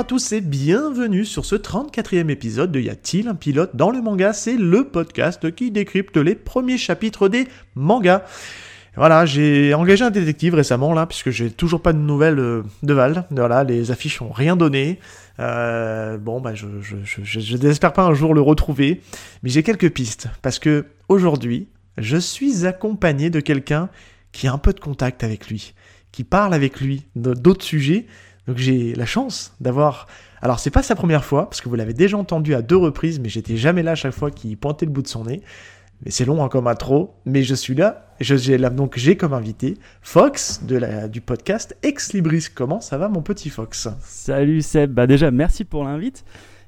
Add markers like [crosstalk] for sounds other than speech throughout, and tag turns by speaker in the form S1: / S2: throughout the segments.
S1: à tous et bienvenue sur ce 34e épisode de Y a-t-il un pilote dans le manga? C'est le podcast qui décrypte les premiers chapitres des mangas. Voilà, j'ai engagé un détective récemment là, puisque j'ai toujours pas de nouvelles euh, de Val. Voilà, les affiches ont rien donné. Euh, bon, bah, je, je, je, n'espère pas un jour le retrouver, mais j'ai quelques pistes parce que aujourd'hui, je suis accompagné de quelqu'un qui a un peu de contact avec lui, qui parle avec lui d'autres sujets. Donc j'ai la chance d'avoir. Alors c'est pas sa première fois parce que vous l'avez déjà entendu à deux reprises, mais j'étais jamais là à chaque fois qu'il pointait le bout de son nez. Mais c'est long hein, comme intro, mais je suis là. Je, j'ai là donc j'ai comme invité Fox de la, du podcast Ex Libris. Comment ça va mon petit Fox?
S2: Salut Seb. Bah déjà merci pour l'invite.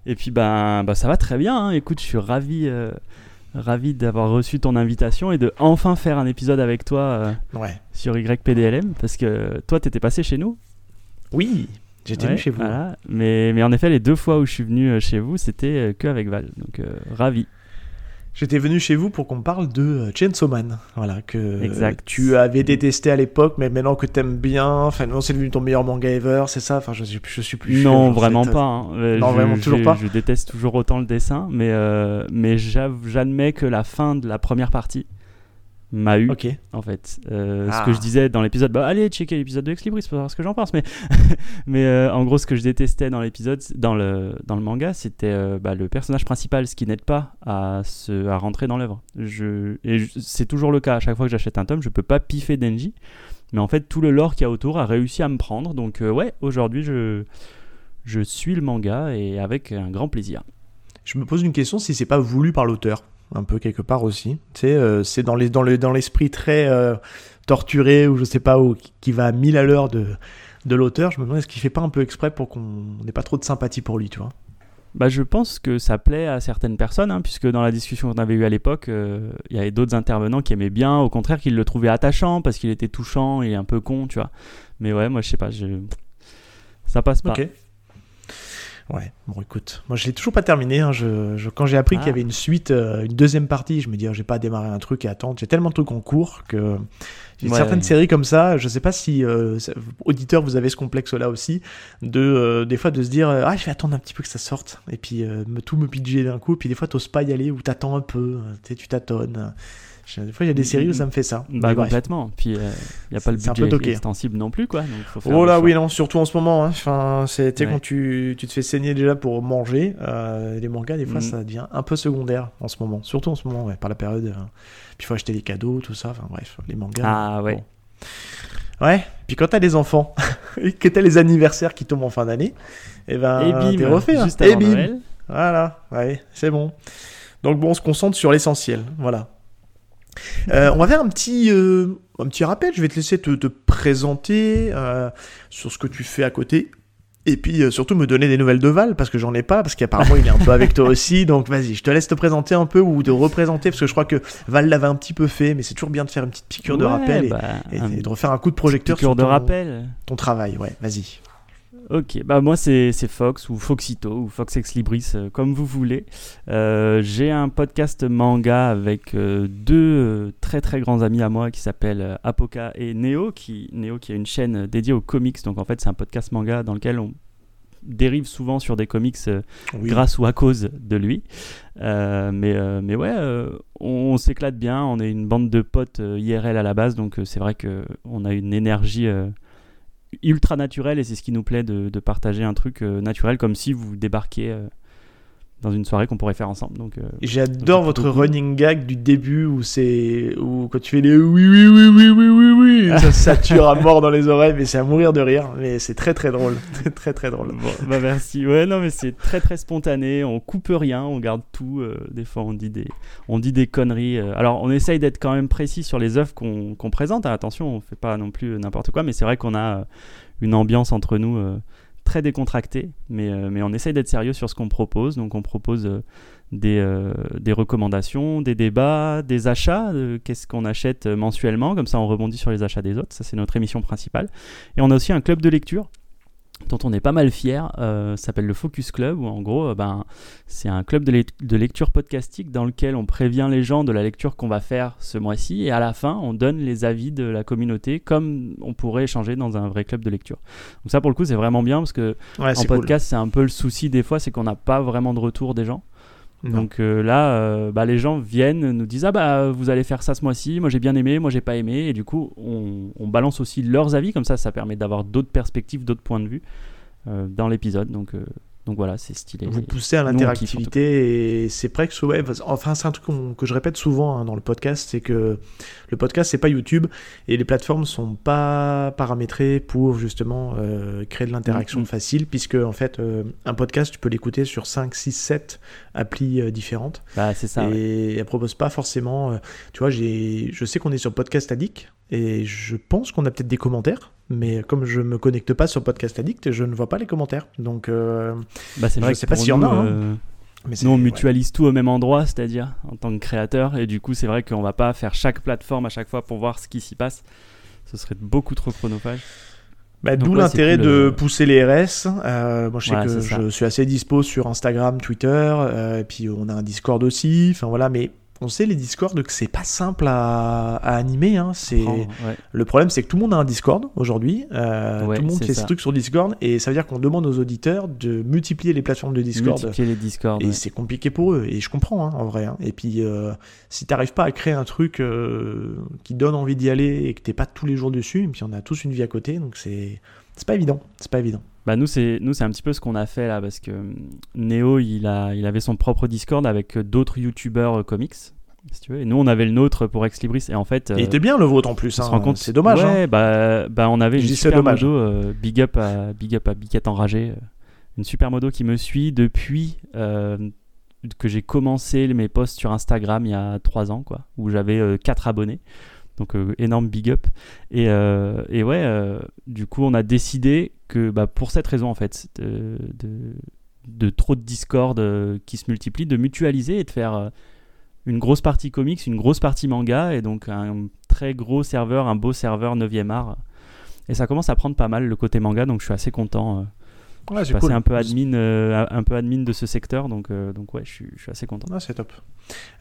S2: Et puis bah, bah ça va très bien. Hein. Écoute, je suis ravi. Euh ravi d'avoir reçu ton invitation et de enfin faire un épisode avec toi euh,
S1: Ouais.
S2: sur YPDLM parce que toi t'étais passé chez nous.
S1: Oui, j'étais
S2: Ouais,
S1: venu chez vous.
S2: voilà. Mais, mais en effet les deux fois où je suis venu euh, chez vous c'était euh, que avec Val donc euh, ravi.
S1: J'étais venu chez vous pour qu'on parle de Chainsaw Man. Voilà, que
S2: Exact.
S1: tu avais détesté à l'époque, mais maintenant que t'aimes bien, enfin, non, c'est devenu ton meilleur manga ever, c'est ça? Enfin, je, suis- je suis plus.
S2: non vraiment pas. hein.
S1: Non,
S2: je-
S1: vraiment, toujours pas
S2: Je déteste toujours autant le dessin mais euh, j'admets que la fin de la première partie m'a eu
S1: Ok.
S2: en fait. Euh,
S1: Ah.
S2: Ce que je disais dans l'épisode, bah allez checker l'épisode de Ex Libris pour savoir ce que j'en pense. Mais, [laughs] mais euh, en gros, ce que je détestais dans l'épisode, dans le, dans le manga, c'était euh, bah, le personnage principal, ce qui n'aide pas à, se, à rentrer dans l'œuvre. Je, et je- c'est toujours le cas. À chaque fois que j'achète un tome, je peux pas piffer Denji. Mais en fait, tout le lore qu'il y a autour a réussi à me prendre. Donc, euh, ouais, aujourd'hui, je, je suis le manga et avec un grand plaisir.
S1: Je me pose une question si c'est pas voulu par l'auteur, un peu quelque part aussi. Tu sais, euh, c'est dans les dans le dans l'esprit très euh, torturé ou je sais pas où qui- va à mille à l'heure de de l'auteur. Je me demande est-ce qu'il fait pas un peu exprès pour qu'on n'ait pas trop de sympathie pour lui, tu vois?
S2: Bah, je pense que ça plaît à certaines personnes, hein, puisque dans la discussion qu'on avait eue à l'époque, euh, il y avait d'autres intervenants qui aimaient bien, au contraire, qui le trouvaient attachant parce qu'il était touchant et un peu con, tu vois. Mais ouais, moi je sais pas, je... ça passe pas.
S1: Ok. Ouais, bon écoute, moi je l'ai toujours pas terminé. hein. Je, je- quand j'ai appris qu'il y
S2: Ah.
S1: avait une suite, euh, une deuxième partie, je me dis, oh, j'ai pas démarré un truc et attendre. J'ai tellement de trucs en cours que j'ai
S2: Ouais.
S1: certaines séries comme ça. Je sais pas si, euh, auditeurs, vous avez ce complexe-là aussi, de euh, des fois de se dire, euh, ah, je vais attendre un petit peu que ça sorte, et puis me, tout me pidger d'un coup, puis des fois t'oses pas y aller ou t'attends un peu, tu. Je- Des fois il y a des séries où ça me fait ça.
S2: Bah
S1: bref.
S2: complètement. Puis il n'y a pas le budget extensible non plus, quoi. Donc faut faire
S1: Oh là oui non surtout en ce moment hein. enfin c'est
S2: Ouais.
S1: quand tu, tu te fais saigner déjà pour manger euh, les mangas des fois
S2: Mhm.
S1: ça devient un peu secondaire en ce moment surtout en ce moment ouais, par la période euh, puis il faut acheter les cadeaux tout ça enfin bref les mangas
S2: Ah ouais.
S1: bon. ouais puis quand t'as des enfants [laughs] et que t'as les anniversaires qui tombent en fin d'année et ben
S2: et bim,
S1: t'es refait hein.
S2: juste
S1: et
S2: avant
S1: bim
S2: Noël.
S1: voilà ouais c'est bon donc bon on se concentre sur l'essentiel voilà euh, on va faire un petit, euh, un petit rappel. Je vais te laisser te, te présenter euh, sur ce que tu fais à côté. Et puis surtout me donner des nouvelles de Val, parce que j'en ai pas, parce qu'apparemment il est un peu avec toi aussi. [laughs] Donc vas-y, je te laisse te présenter un peu ou de représenter, parce que je crois que Val l'avait un petit peu fait, mais c'est toujours bien de faire une petite piqûre de rappel et-
S2: bah,
S1: et,
S2: un
S1: et de refaire un coup de projecteur sur
S2: de
S1: ton,
S2: rappel.
S1: ton travail. Ouais, vas-y.
S2: Ok, bah moi c'est Fox ou Foxito ou Fox Ex Libris, euh, comme vous voulez. Euh, J'ai un podcast manga avec euh, deux très très grands amis à moi qui s'appellent Apoka et Neo, qui, Neo qui a une chaîne dédiée aux comics. Donc en fait c'est un podcast manga dans lequel on dérive souvent sur des comics
S1: Oui.
S2: grâce ou à cause de lui. Mais, mais ouais, on, on s'éclate bien. On est une bande de potes IRL à la base, donc c'est vrai qu'on a une énergie ultra naturelle et c'est ce qui nous plaît de, de partager un truc euh, naturel comme si vous débarquiez euh, dans une soirée qu'on pourrait faire ensemble. Donc, euh,
S1: J'adore votre
S2: beaucoup.
S1: running gag du début où c'est où quand tu fais les oui oui oui oui oui oui oui [laughs] ça sature à mort dans les oreilles mais c'est à mourir de rire mais c'est très très drôle [laughs] très très très drôle.
S2: Bon, bah merci. Ouais, non, mais c'est très très spontané. On coupe rien, on garde tout. euh, des fois, on dit des, on dit des conneries. euh. Alors, on essaye d'être quand même précis sur les œuvres qu'on qu'on présente. hein. Attention, on fait pas non plus n'importe quoi, mais c'est vrai qu'on a euh, une ambiance entre nous euh, très décontractée. Mais, euh, mais on essaye d'être sérieux sur ce qu'on propose. Donc, on propose euh, des, euh, des recommandations, des débats, des achats. Qu'est-ce qu'on achète mensuellement Comme ça, on rebondit sur les achats des autres. Ça, c'est notre émission principale. Et on a aussi un club de lecture dont on est pas mal fier, euh, s'appelle le Focus Club, où en gros, euh, ben, c'est un club de, de, lecture podcastique dans lequel on prévient les gens de la lecture qu'on va faire ce mois-ci, et à la fin, on donne les avis de la communauté, comme on pourrait échanger dans un vrai club de lecture. Donc ça, pour le coup, c'est vraiment bien, parce que en podcast, c'est un peu le souci des fois, c'est qu'on n'a pas vraiment de retour des gens. Donc euh, là, euh, bah, les gens viennent, nous disent Ah bah vous allez faire ça ce mois-ci, moi j'ai bien aimé, moi j'ai pas aimé. Et du coup, on, on, balance aussi leurs avis, comme ça, ça permet d'avoir d'autres perspectives, d'autres points de vue euh, dans l'épisode. Donc donc voilà, c'est stylé.
S1: Vous poussez à l'interactivité et c'est presque ouais, enfin c'est un truc que je répète souvent hein, dans le podcast, c'est que le podcast c'est pas YouTube et les plateformes sont pas paramétrées pour justement euh, créer de l'interaction facile puisque en fait euh, un podcast tu peux l'écouter sur 5 6 7 applis euh, différentes.
S2: Bah, c'est ça.
S1: Et elle propose pas forcément tu vois, j'ai je sais qu'on est sur Podcast Addict et je pense qu'on a peut-être des commentaires, mais comme je me connecte pas sur Podcast Addict, je ne vois pas les commentaires. Donc, euh,
S2: bah c'est vrai je sais pas s'il y en a. Hein. Euh, mais nous, on mutualise tout au même endroit, c'est-à-dire en tant que créateur, et du coup, c'est vrai qu'on va pas faire chaque plateforme à chaque fois pour voir ce qui s'y passe. Ce serait beaucoup trop chronophage.
S1: Bah, D'où l'intérêt de euh, pousser les RS. moi, je sais que je suis assez dispo sur Instagram, Twitter, et puis on a un Discord aussi. Enfin voilà, mais on sait les Discord que c'est pas simple à, animer. Hein. C'est le problème, c'est que tout le monde a un Discord aujourd'hui. Euh, tout le monde fait ses trucs sur Discord et ça veut dire qu'on demande aux auditeurs de multiplier les plateformes de Discord.
S2: Multiplier les Discord.
S1: Et c'est compliqué pour eux. Et je comprends hein, en vrai. Hein. Et puis euh, si t'arrives pas à créer un truc euh, qui donne envie d'y aller et que t'es pas tous les jours dessus, et puis on a tous une vie à côté, donc c'est c'est pas évident. C'est pas évident.
S2: Bah nous c'est nous c'est un petit peu ce qu'on a fait là parce que euh, Neo il a il avait son propre Discord avec euh, d'autres youtubeurs euh, comics si tu veux. Et nous on avait le nôtre pour Ex Libris. Et en fait
S1: il était bien le vôtre en plus hein. compte. C'est dommage
S2: ouais, hein. bah, bah on avait une super modo big up à big up à Biquette enragé une super modo qui me suit depuis que j'ai commencé mes posts sur Instagram il y a 3 ans quoi où j'avais 4 abonnés donc euh, énorme big up. Et, euh, et ouais, euh, du coup, on a décidé que bah, pour cette raison, en fait, de, trop de Discord qui se multiplient, de mutualiser et de faire une grosse partie comics, une grosse partie manga, et donc un très gros serveur, un beau serveur 9e art. Et ça commence à prendre pas mal le côté manga, donc je suis assez content. Ouais, je suis un peu admin, euh, un peu admin de ce secteur, donc, euh, donc ouais, je suis, je suis assez content.
S1: Ah, c'est top.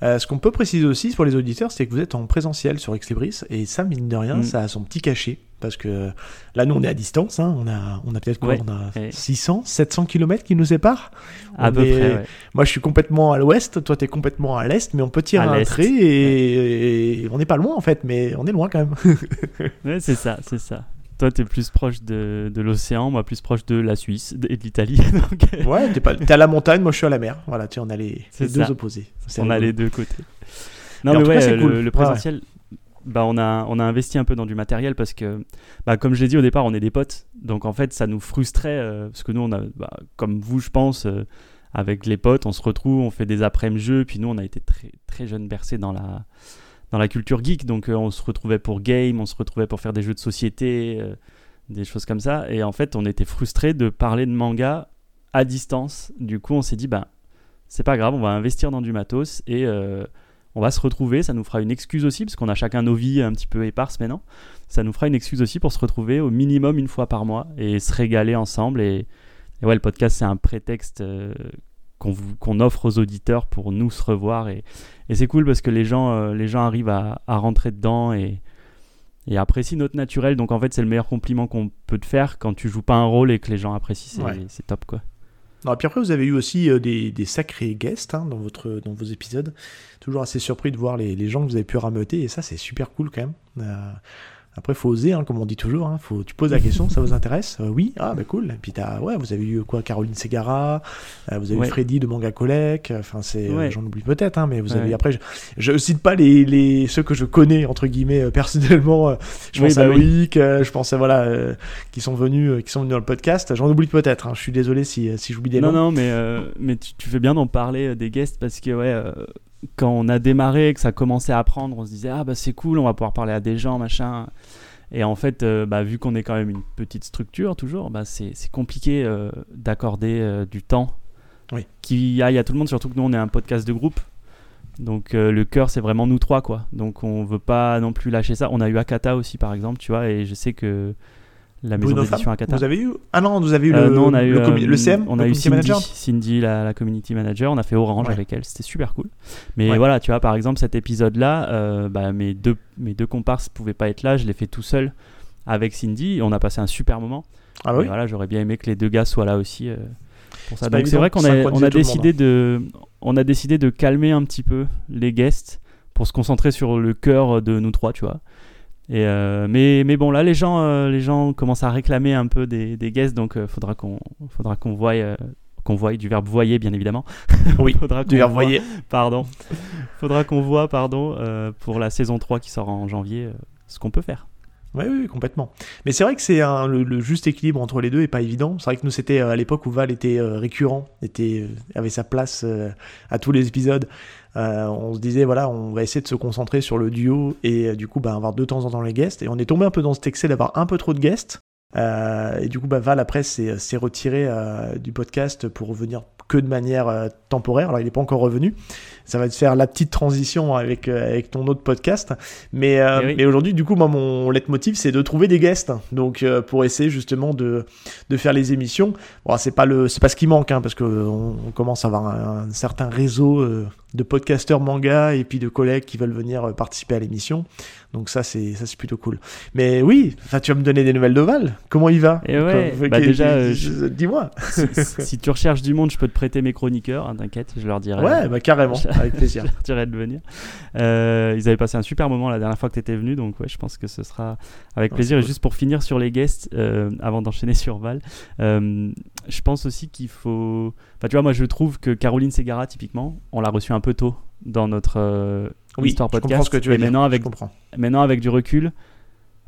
S1: Euh, ce qu'on peut préciser aussi pour les auditeurs, c'est que vous êtes en présentiel sur Exlibris, et ça, mine de rien, mm. ça a son petit cachet. Parce que là, nous, on est à distance. Hein, on a, on a peut-être quoi On a 600, 700 km qui nous séparent.
S2: À peu près.
S1: Moi, je suis complètement à l'ouest. Toi, tu es complètement à l'est. Mais on peut tirer un trait et... et... on n'est pas loin, en fait. Mais on est loin quand même. [laughs]
S2: ouais, c'est ça, c'est ça. Toi, tu es plus proche de, de l'océan, moi plus proche de la Suisse et de l'Italie. [laughs]
S1: Ouais, t'es, pas, à la montagne, moi je suis à la mer. Voilà, tu en as les, deux opposés.
S2: on a les deux côtés. Non, mais, ouais, le, présentiel, bah, on, a, on a investi un peu dans du matériel parce que, bah, comme je l'ai dit au départ, on est des potes. Donc en fait, ça nous frustrait euh, parce que nous, on a, bah, comme vous, je pense, euh, avec les potes, on se retrouve, on fait des après-midi jeux. Puis nous, on a été très, très jeunes bercés dans la dans la culture geek. Donc euh, on se retrouvait pour game, on se retrouvait pour faire des jeux de société, euh, des choses comme ça. Et en fait, on était frustré de parler de manga à distance. Du coup, on s'est dit, bah, c'est pas grave, on va investir dans du matos et euh, on va se retrouver. Ça nous fera une excuse aussi, parce qu'on a chacun nos vies un petit peu éparses maintenant. Ça nous fera une excuse aussi pour se retrouver au minimum une fois par mois et se régaler ensemble. Et, ouais, le podcast, c'est un prétexte qu'on offre aux auditeurs pour nous se revoir. Et, c'est cool parce que les gens, euh, les gens arrivent à, rentrer dedans et, et, apprécient notre naturel. Donc en fait, c'est le meilleur compliment qu'on peut te faire quand tu joues pas un rôle et que les gens apprécient. C'est top quoi.
S1: Non, et puis après, vous avez eu aussi euh, des, sacrés guests hein, dans, votre, dans vos épisodes. Toujours assez surpris de voir les, les gens que vous avez pu rameuter, et ça, c'est super cool quand même. Euh, après, faut oser, hein, comme on dit toujours. Hein. Faut, tu poses la question, ça vous intéresse? Euh, Oui, ah bah cool. Et puis as, ouais, vous avez eu quoi Caroline Segara, euh, vous avez eu Freddy de Manga Collect. Enfin, c'est, euh, j'en oublie peut-être, hein, mais vous avez. Après, je, je, cite pas les, les ceux que je connais entre guillemets personnellement. Je pense à bah Loïc, je pense à voilà, qui sont venus, qui sont venus dans le podcast. J'en oublie peut-être. Hein. Je suis désolé si, si j'oublie des noms.
S2: Non, non, mais mais tu, tu, fais bien d'en parler des guests parce que ouais quand on a démarré, que ça commençait à prendre, on se disait ah bah c'est cool, on va pouvoir parler à des gens, machin. Et en fait, euh, bah, vu qu'on est quand même une petite structure toujours, bah, c'est compliqué euh, d'accorder euh, du temps
S1: oui.
S2: qui aille à tout le monde, surtout que nous on est un podcast de groupe. Donc le cœur c'est vraiment nous trois quoi. Donc on veut pas non plus lâcher ça. On a eu Akata aussi par exemple, tu vois, et je sais que la maison d'édition
S1: Femme,
S2: Akata.
S1: Vous avez eu Ah non, vous avez eu
S2: Euh,
S1: le,
S2: non, on a eu
S1: le, commu-
S2: euh,
S1: le CM,
S2: on a eu Cindy,
S1: manager.
S2: Cindy la, la community manager. On a fait Orange
S1: Ouais.
S2: avec elle. C'était super cool. Mais
S1: Ouais.
S2: voilà, tu vois, par exemple, cet épisode-là, euh, bah, mes deux mes deux comparses pouvaient pas être là. Je l'ai fait tout seul avec Cindy. On a passé un super moment.
S1: Ah
S2: Et
S1: oui.
S2: voilà, j'aurais bien aimé que les deux gars soient là aussi pour ça.
S1: C'est
S2: Donc vrai
S1: de
S2: qu'on a, on a décidé de, on a décidé de calmer un petit peu les guests pour se concentrer sur le cœur de nous trois, tu vois. Et euh, mais, mais bon là les gens euh, les gens commencent à réclamer un peu des, des guests donc euh, faudra qu'on faudra qu'on voie qu'on voie du verbe voyer bien évidemment [laughs]
S1: Oui, [laughs]
S2: faudra
S1: Du verbe
S2: voie-
S1: voyer.
S2: pardon [laughs] faudra qu'on voit pardon euh, pour la saison 3 qui sort en janvier euh, ce qu'on peut faire
S1: Oui, oui, complètement. Mais c'est vrai que c'est un- le, le juste équilibre entre les deux est pas évident. C'est vrai que nous, c'était à l'époque où Val était récurrent, était, avait sa place à tous les épisodes. Euh, on se disait, voilà, on va essayer de se concentrer sur le duo et euh, du coup, bah, avoir de temps en temps les guests. Et on est tombé un peu dans cet excès d'avoir un peu trop de guests. Euh, et du coup, bah, Val, après, s'est retiré euh, du podcast pour revenir que de manière euh, temporaire. Alors, il n'est pas encore revenu. Ça va te faire la petite transition avec, avec ton autre podcast. Mais, euh,
S2: Eh oui.
S1: mais aujourd'hui, du coup, moi, mon leitmotiv, c'est de trouver des guests. Donc, euh, pour essayer justement de, de faire les émissions. Bon, c'est pas le, pas ce qui manque, hein, parce que on, commence à avoir un, un certain réseau de podcasteurs manga et puis de collègues qui veulent venir participer à l'émission. Donc ça, c'est, ça, c'est plutôt cool. Mais oui, tu vas me donner des nouvelles de Val. Comment il va
S2: Et ouais,
S1: Comme-
S2: bah déjà, euh,
S1: je- dis-moi.
S2: si, [laughs] si tu recherches du monde je peux te prêter mes chroniqueurs hein, t'inquiète je leur dirai
S1: Ouais, bah carrément, avec plaisir. [laughs]
S2: je leur dirai de venir. Euh, ils avaient passé un super moment la dernière fois que tu étais venu, donc ouais, je pense que ce sera avec
S1: Ouais,
S2: plaisir. Et juste pour finir sur les guests, euh, avant d'enchaîner [laughs] sur Val, euh, je pense aussi qu'il faut. Enfin, tu vois, moi je trouve que Caroline Segara, typiquement, on l'a reçue un peu tôt dans notre
S1: Oui,
S2: histoire
S1: je
S2: podcast.
S1: comprends ce que tu veux
S2: et
S1: dire.
S2: maintenant, avec,
S1: Je comprends.
S2: maintenant, avec du recul,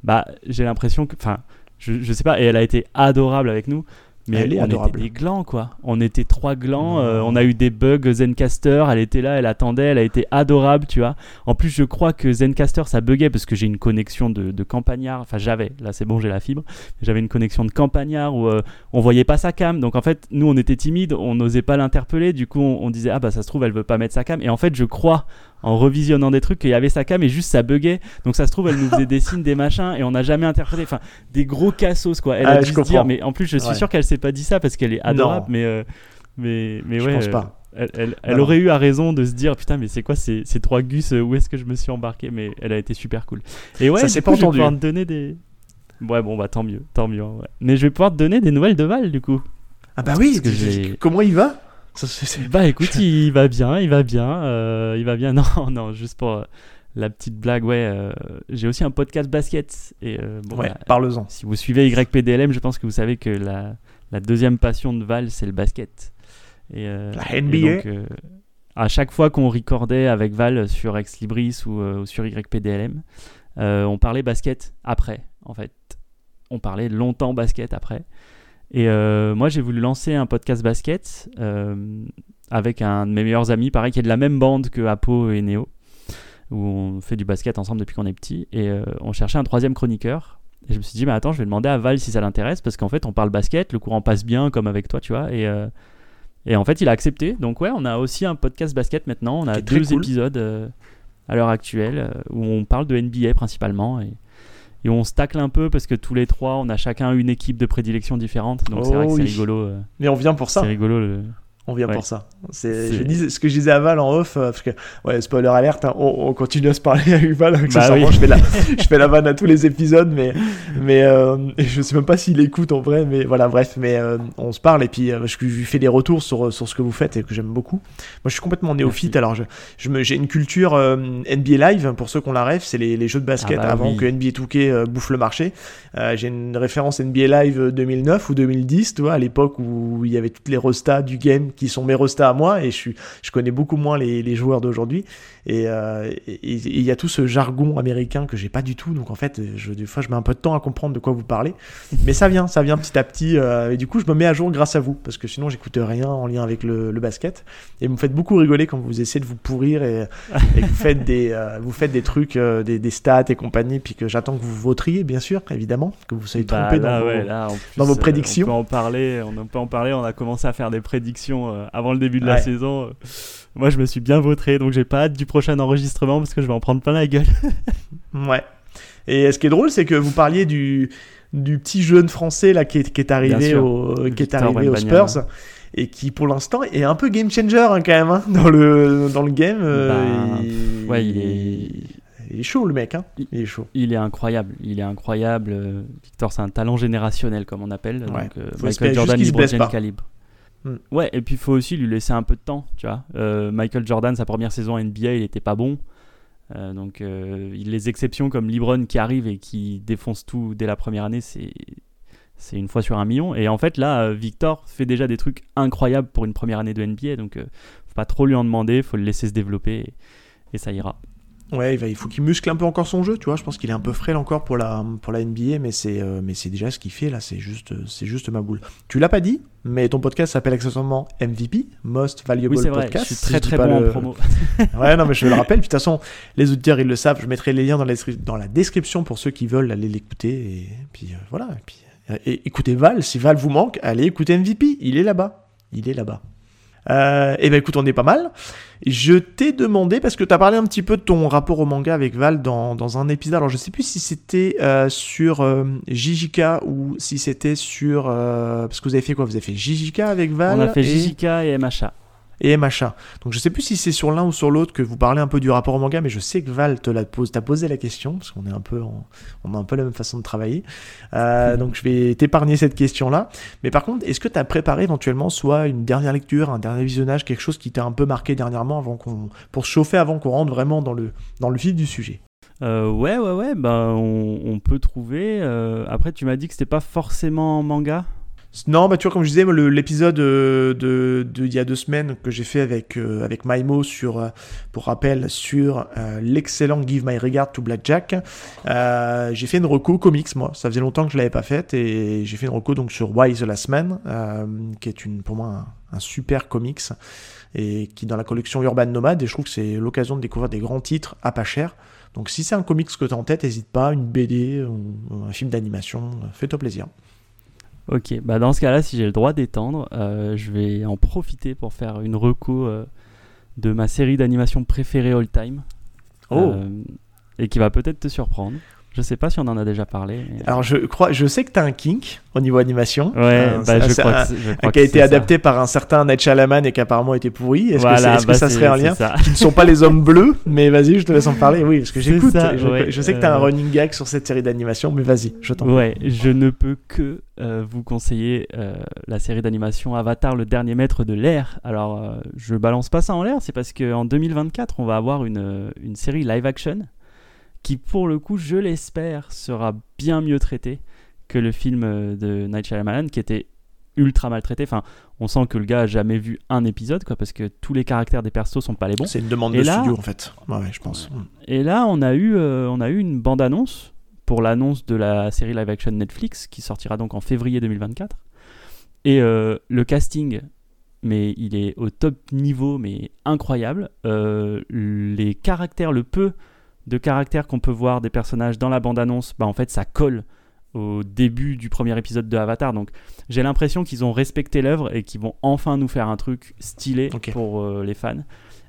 S2: bah, j'ai l'impression que. Enfin, je, je sais pas, et elle a été adorable avec nous. Mais
S1: Elle est
S2: on
S1: adorable.
S2: était des glands, quoi. On était trois glands. euh, on a eu des bugs Zencaster. Elle était là, elle attendait. Elle a été adorable, tu vois. En plus, je crois que Zencaster, ça buguait parce que j'ai une connexion de, de campagnard. Enfin, j'avais. Là, c'est bon, j'ai la fibre. J'avais une connexion de campagnard où euh, on voyait pas sa cam. Donc, en fait, nous, on était timides. On n'osait pas l'interpeller. Du coup, on, on disait, ah bah, ça se trouve, elle veut pas mettre sa cam. Et en fait, je crois, en revisionnant des trucs, qu'il y avait sa cam et juste ça buguait. Donc, ça se trouve, elle nous faisait des [laughs] signes, des machins. Et on n'a jamais interprété. Enfin, des gros cassos, quoi. Elle
S1: Ah,
S2: a
S1: je
S2: dû se dire, mais en plus, je suis
S1: Ouais.
S2: sûr qu'elle s'est pas dit ça parce qu'elle est adorable.
S1: Non.
S2: Mais, euh, mais, mais
S1: Je
S2: ouais.
S1: pense
S2: euh,
S1: pas.
S2: elle, elle- aurait eu à raison de se dire putain mais c'est quoi ces, ces trois gus euh, où est-ce que je me suis embarqué? Mais elle a été super cool et ouais
S1: Ça s'est pas
S2: je vais
S1: entendu.
S2: pouvoir te donner des ouais bon bah tant mieux tant mieux ouais. mais je vais pouvoir te donner des nouvelles de Val du coup
S1: Ah bah oui,
S2: que
S1: comment il va? Ça,
S2: bah écoute il va bien il va bien euh, il va bien [laughs] non non juste pour euh, la petite blague ouais euh, j'ai aussi un podcast basket et bon
S1: Ouais,
S2: bah,
S1: parle-en.
S2: si vous suivez YPDLM je pense que vous savez que la, la deuxième passion de Val c'est le basket et,
S1: La
S2: et
S1: NBA.
S2: donc, euh, à chaque fois qu'on recordait avec Val sur Ex Libris ou, sur YPDLM, on parlait basket après, en fait. On parlait longtemps basket après. Et euh, moi, j'ai voulu lancer un podcast basket euh, avec un de mes meilleurs amis, pareil, qui est de la même bande que Apo et Neo, où on fait du basket ensemble depuis qu'on est petit. Et euh, on cherchait un troisième chroniqueur. Et je me suis dit, mais attends, je vais demander à Val si ça l'intéresse, parce qu'en fait, on parle basket, le courant passe bien, comme avec toi, tu vois. Et, et en fait, il a accepté. Donc, ouais, on a aussi un podcast basket maintenant. On a deux
S1: cool.
S2: épisodes à l'heure actuelle où on parle de NBA principalement. Et, et on se tacle un peu parce que tous les trois, on a chacun une équipe de prédilection différente. Donc, c'est
S1: Oh
S2: vrai que c'est
S1: oui.
S2: rigolo. euh,
S1: Mais on vient pour ça.
S2: c'est rigolo. le-
S1: On vient
S2: Ouais.
S1: pour ça. C'est, ce que je disais à Val en off, euh, parce que, ouais, spoiler alerte, hein, on, on continue à se parler avec Val, accessoirement,
S2: oui.
S1: je, fais la, [laughs] je fais la vanne à tous les épisodes, mais, mais euh, je sais même pas s'il écoute en vrai, mais voilà, bref, mais euh, on se parle, et puis euh, je, je lui fais des retours sur, sur ce que vous faites et que j'aime beaucoup. Moi, je suis complètement néophyte,
S2: Merci.
S1: alors je, je j'ai une culture NBA Live, pour ceux qu'on la rêve, c'est les, les jeux de basket
S2: Ah bah
S1: avant
S2: oui.
S1: que NBA 2K euh, bouffe le marché. J'ai une référence NBA Live 2009 ou 2010, tu vois, à l'époque où il y avait toutes les restas du game qui sont mes restas à moi et je, suis, je connais beaucoup moins les, les joueurs d'aujourd'hui. Et euh, et- il y a tout ce jargon américain que j'ai pas du tout, donc en fait, je, des fois, je mets un peu de temps à comprendre de quoi vous parlez. [laughs] Mais ça vient, ça vient petit à petit. euh, et du coup, je me mets à jour grâce à vous, parce que sinon, j'écoute rien en lien avec le, le basket. Et vous me faites beaucoup rigoler quand vous essayez de vous pourrir et, [laughs] et vous faites des, euh, vous faites des trucs, euh, des, des stats et compagnie, puis que j'attends que vous votriez, bien sûr, évidemment, que vous soyez
S2: Bah,
S1: trompé
S2: là,
S1: dans
S2: ouais,
S1: vos...
S2: là, plus,
S1: dans vos prédictions.
S2: on peut en parler. On peut en parler. On a commencé à faire des prédictions euh, avant le début de la saison. Euh. Moi, je me suis bien vautré, donc j'ai pas hâte du prochain enregistrement parce que je vais en prendre plein la gueule. [laughs]
S1: Ouais. Et ce qui est drôle, c'est que vous parliez du, du petit jeune français là qui est, qui est arrivé,
S2: sûr.
S1: au, qui est arrivé aux. Spurs et qui pour l'instant est un peu game changer hein, quand même hein, dans le dans le game. euh,
S2: Bah,
S1: il,
S2: Ouais, il est,
S1: il est chaud le mec, hein. Il est chaud.
S2: il est incroyable. Il est incroyable. Euh, Victor, c'est un talent générationnel, comme on appelle.
S1: Ouais.
S2: Donc, euh, Michael Jordan,
S1: pas.
S2: calibre.
S1: Hmm.
S2: Ouais, et puis il faut aussi lui laisser un peu de temps, tu vois. Euh, Michael Jordan, sa première saison en NBA, il était pas bon. Euh, donc euh, les exceptions comme LeBron qui arrive et qui défonce tout dès la première année, c'est c'est une fois sur un million. Et en fait là, Victor fait déjà des trucs incroyables pour une première année de NBA, donc euh, faut pas trop lui en demander, faut le laisser se développer et ça ira.
S1: Ouais, il, faut qu'il muscle un peu encore son jeu, tu vois. Je pense qu'il est un peu frêle encore pour la, pour la NBA, mais c'est euh, mais c'est déjà ce qu'il fait là, c'est juste, c'est juste ma boule. Tu l'as pas dit, mais ton podcast s'appelle accessoirement MVP, Most Valuable
S2: Oui, c'est vrai,
S1: Podcast.
S2: je suis
S1: si
S2: très très bon
S1: le-
S2: en promo. [laughs]
S1: Ouais, non, mais je le rappelle. Puis de toute façon, les auditeurs, ils le savent. Je mettrai les liens dans la, descri- dans la description pour ceux qui veulent aller l'écouter. Et puis euh, voilà. Et puis, euh, et écoutez Val. Si Val vous manque, allez écouter MVP. Il est là-bas. Il est là-bas. Euh, et ben écoute, on est pas mal. Je t'ai demandé, parce que tu as parlé un petit peu de ton rapport au manga avec Val dans, dans un épisode. Alors je sais plus si c'était euh, sur euh, JJK ou si c'était sur... euh, parce que vous avez fait quoi? Vous avez fait JJK avec Val
S2: On a fait
S1: et-
S2: JJK et MHA.
S1: Et MHA. Donc je sais plus si c'est sur l'un ou sur l'autre que vous parlez un peu du rapport au manga, mais je sais que Val te pose, t'a posé la question parce qu'on est un peu, a un peu la même façon de travailler. Euh, donc je vais t'épargner cette question-là. Mais par contre, est-ce que tu as préparé éventuellement soit une dernière lecture, un dernier visionnage, quelque chose qui t'a un peu marqué dernièrement avant qu'on, pour se chauffer avant qu'on rentre vraiment dans le dans vif du sujet?
S2: Euh, ouais, ouais, ouais, bah, on, on peut trouver. euh, Après, tu m'as dit que c'était pas forcément manga?
S1: Non, bah tu vois, comme je disais, l'épisode euh, de, il y a deux semaines que j'ai fait avec, euh, avec Maimo sur, euh, pour rappel, sur l'excellent Give My Regard to Blackjack, j'ai fait une reco comics, moi. Ça faisait longtemps que je l'avais pas faite et j'ai fait une reco donc sur Why the Last Man, qui est une, pour moi un, super comics et qui est dans la collection Urban Nomad et je trouve que c'est l'occasion de découvrir des grands titres à pas cher. Donc si c'est un comics que tu as en tête, n'hésite pas, une BD un film d'animation, fais-toi plaisir.
S2: Ok, bah dans ce cas-là, si j'ai le droit d'étendre, euh, je vais en profiter pour faire une reco euh, de ma série d'animation préférée all time.
S1: Oh.
S2: Euh, et qui va peut-être te surprendre. Je sais pas si on en a déjà parlé. mais-
S1: Alors je crois, je sais que t'as un kink au niveau animation.
S2: Ouais,
S1: Euh,
S2: bah, je crois
S1: un-
S2: que c'est- je crois
S1: qui a été
S2: ça.
S1: adapté par un certain Night Shyamalan et qui apparemment était pourri. Est-ce que,
S2: Voilà,
S1: que
S2: bah,
S1: ça serait un lien. Qui ne sont pas les hommes bleus, mais vas-y, je te laisse en parler. Oui, parce que j'écoute. Je,
S2: ouais,
S1: je sais que t'as un
S2: euh,
S1: running gag sur cette série d'animation, mais vas-y, je t'en prie.
S2: Ouais, je ne peux que euh, vous conseiller euh, la série d'animation Avatar, le dernier maître de l'air. Alors, je balance pas ça en l'air, c'est parce qu'en 2024, on va avoir une, une série live action qui, pour le coup, je l'espère, sera bien mieux traitée que le film euh, de Night Shyamalan qui était ultra maltraité. Enfin, on sent que le gars a jamais vu un épisode, quoi, parce que tous les caractères des persos sont pas les bons.
S1: C'est une demande
S2: Et
S1: de
S2: là-
S1: studio en fait. Ouais, ouais, je pense.
S2: Et là, on a eu, euh, on a eu une bande-annonce pour l'annonce de la série live-action Netflix qui sortira donc en février 2024. Et euh, le casting, mais il est au top niveau, mais incroyable. Euh, les caractères, le peu de caractères qu'on peut voir des personnages dans la bande-annonce, bah en fait, ça colle au début du premier épisode de Avatar. Donc, j'ai l'impression qu'ils ont respecté l'œuvre et qu'ils vont enfin nous faire un truc stylé pour euh, les fans.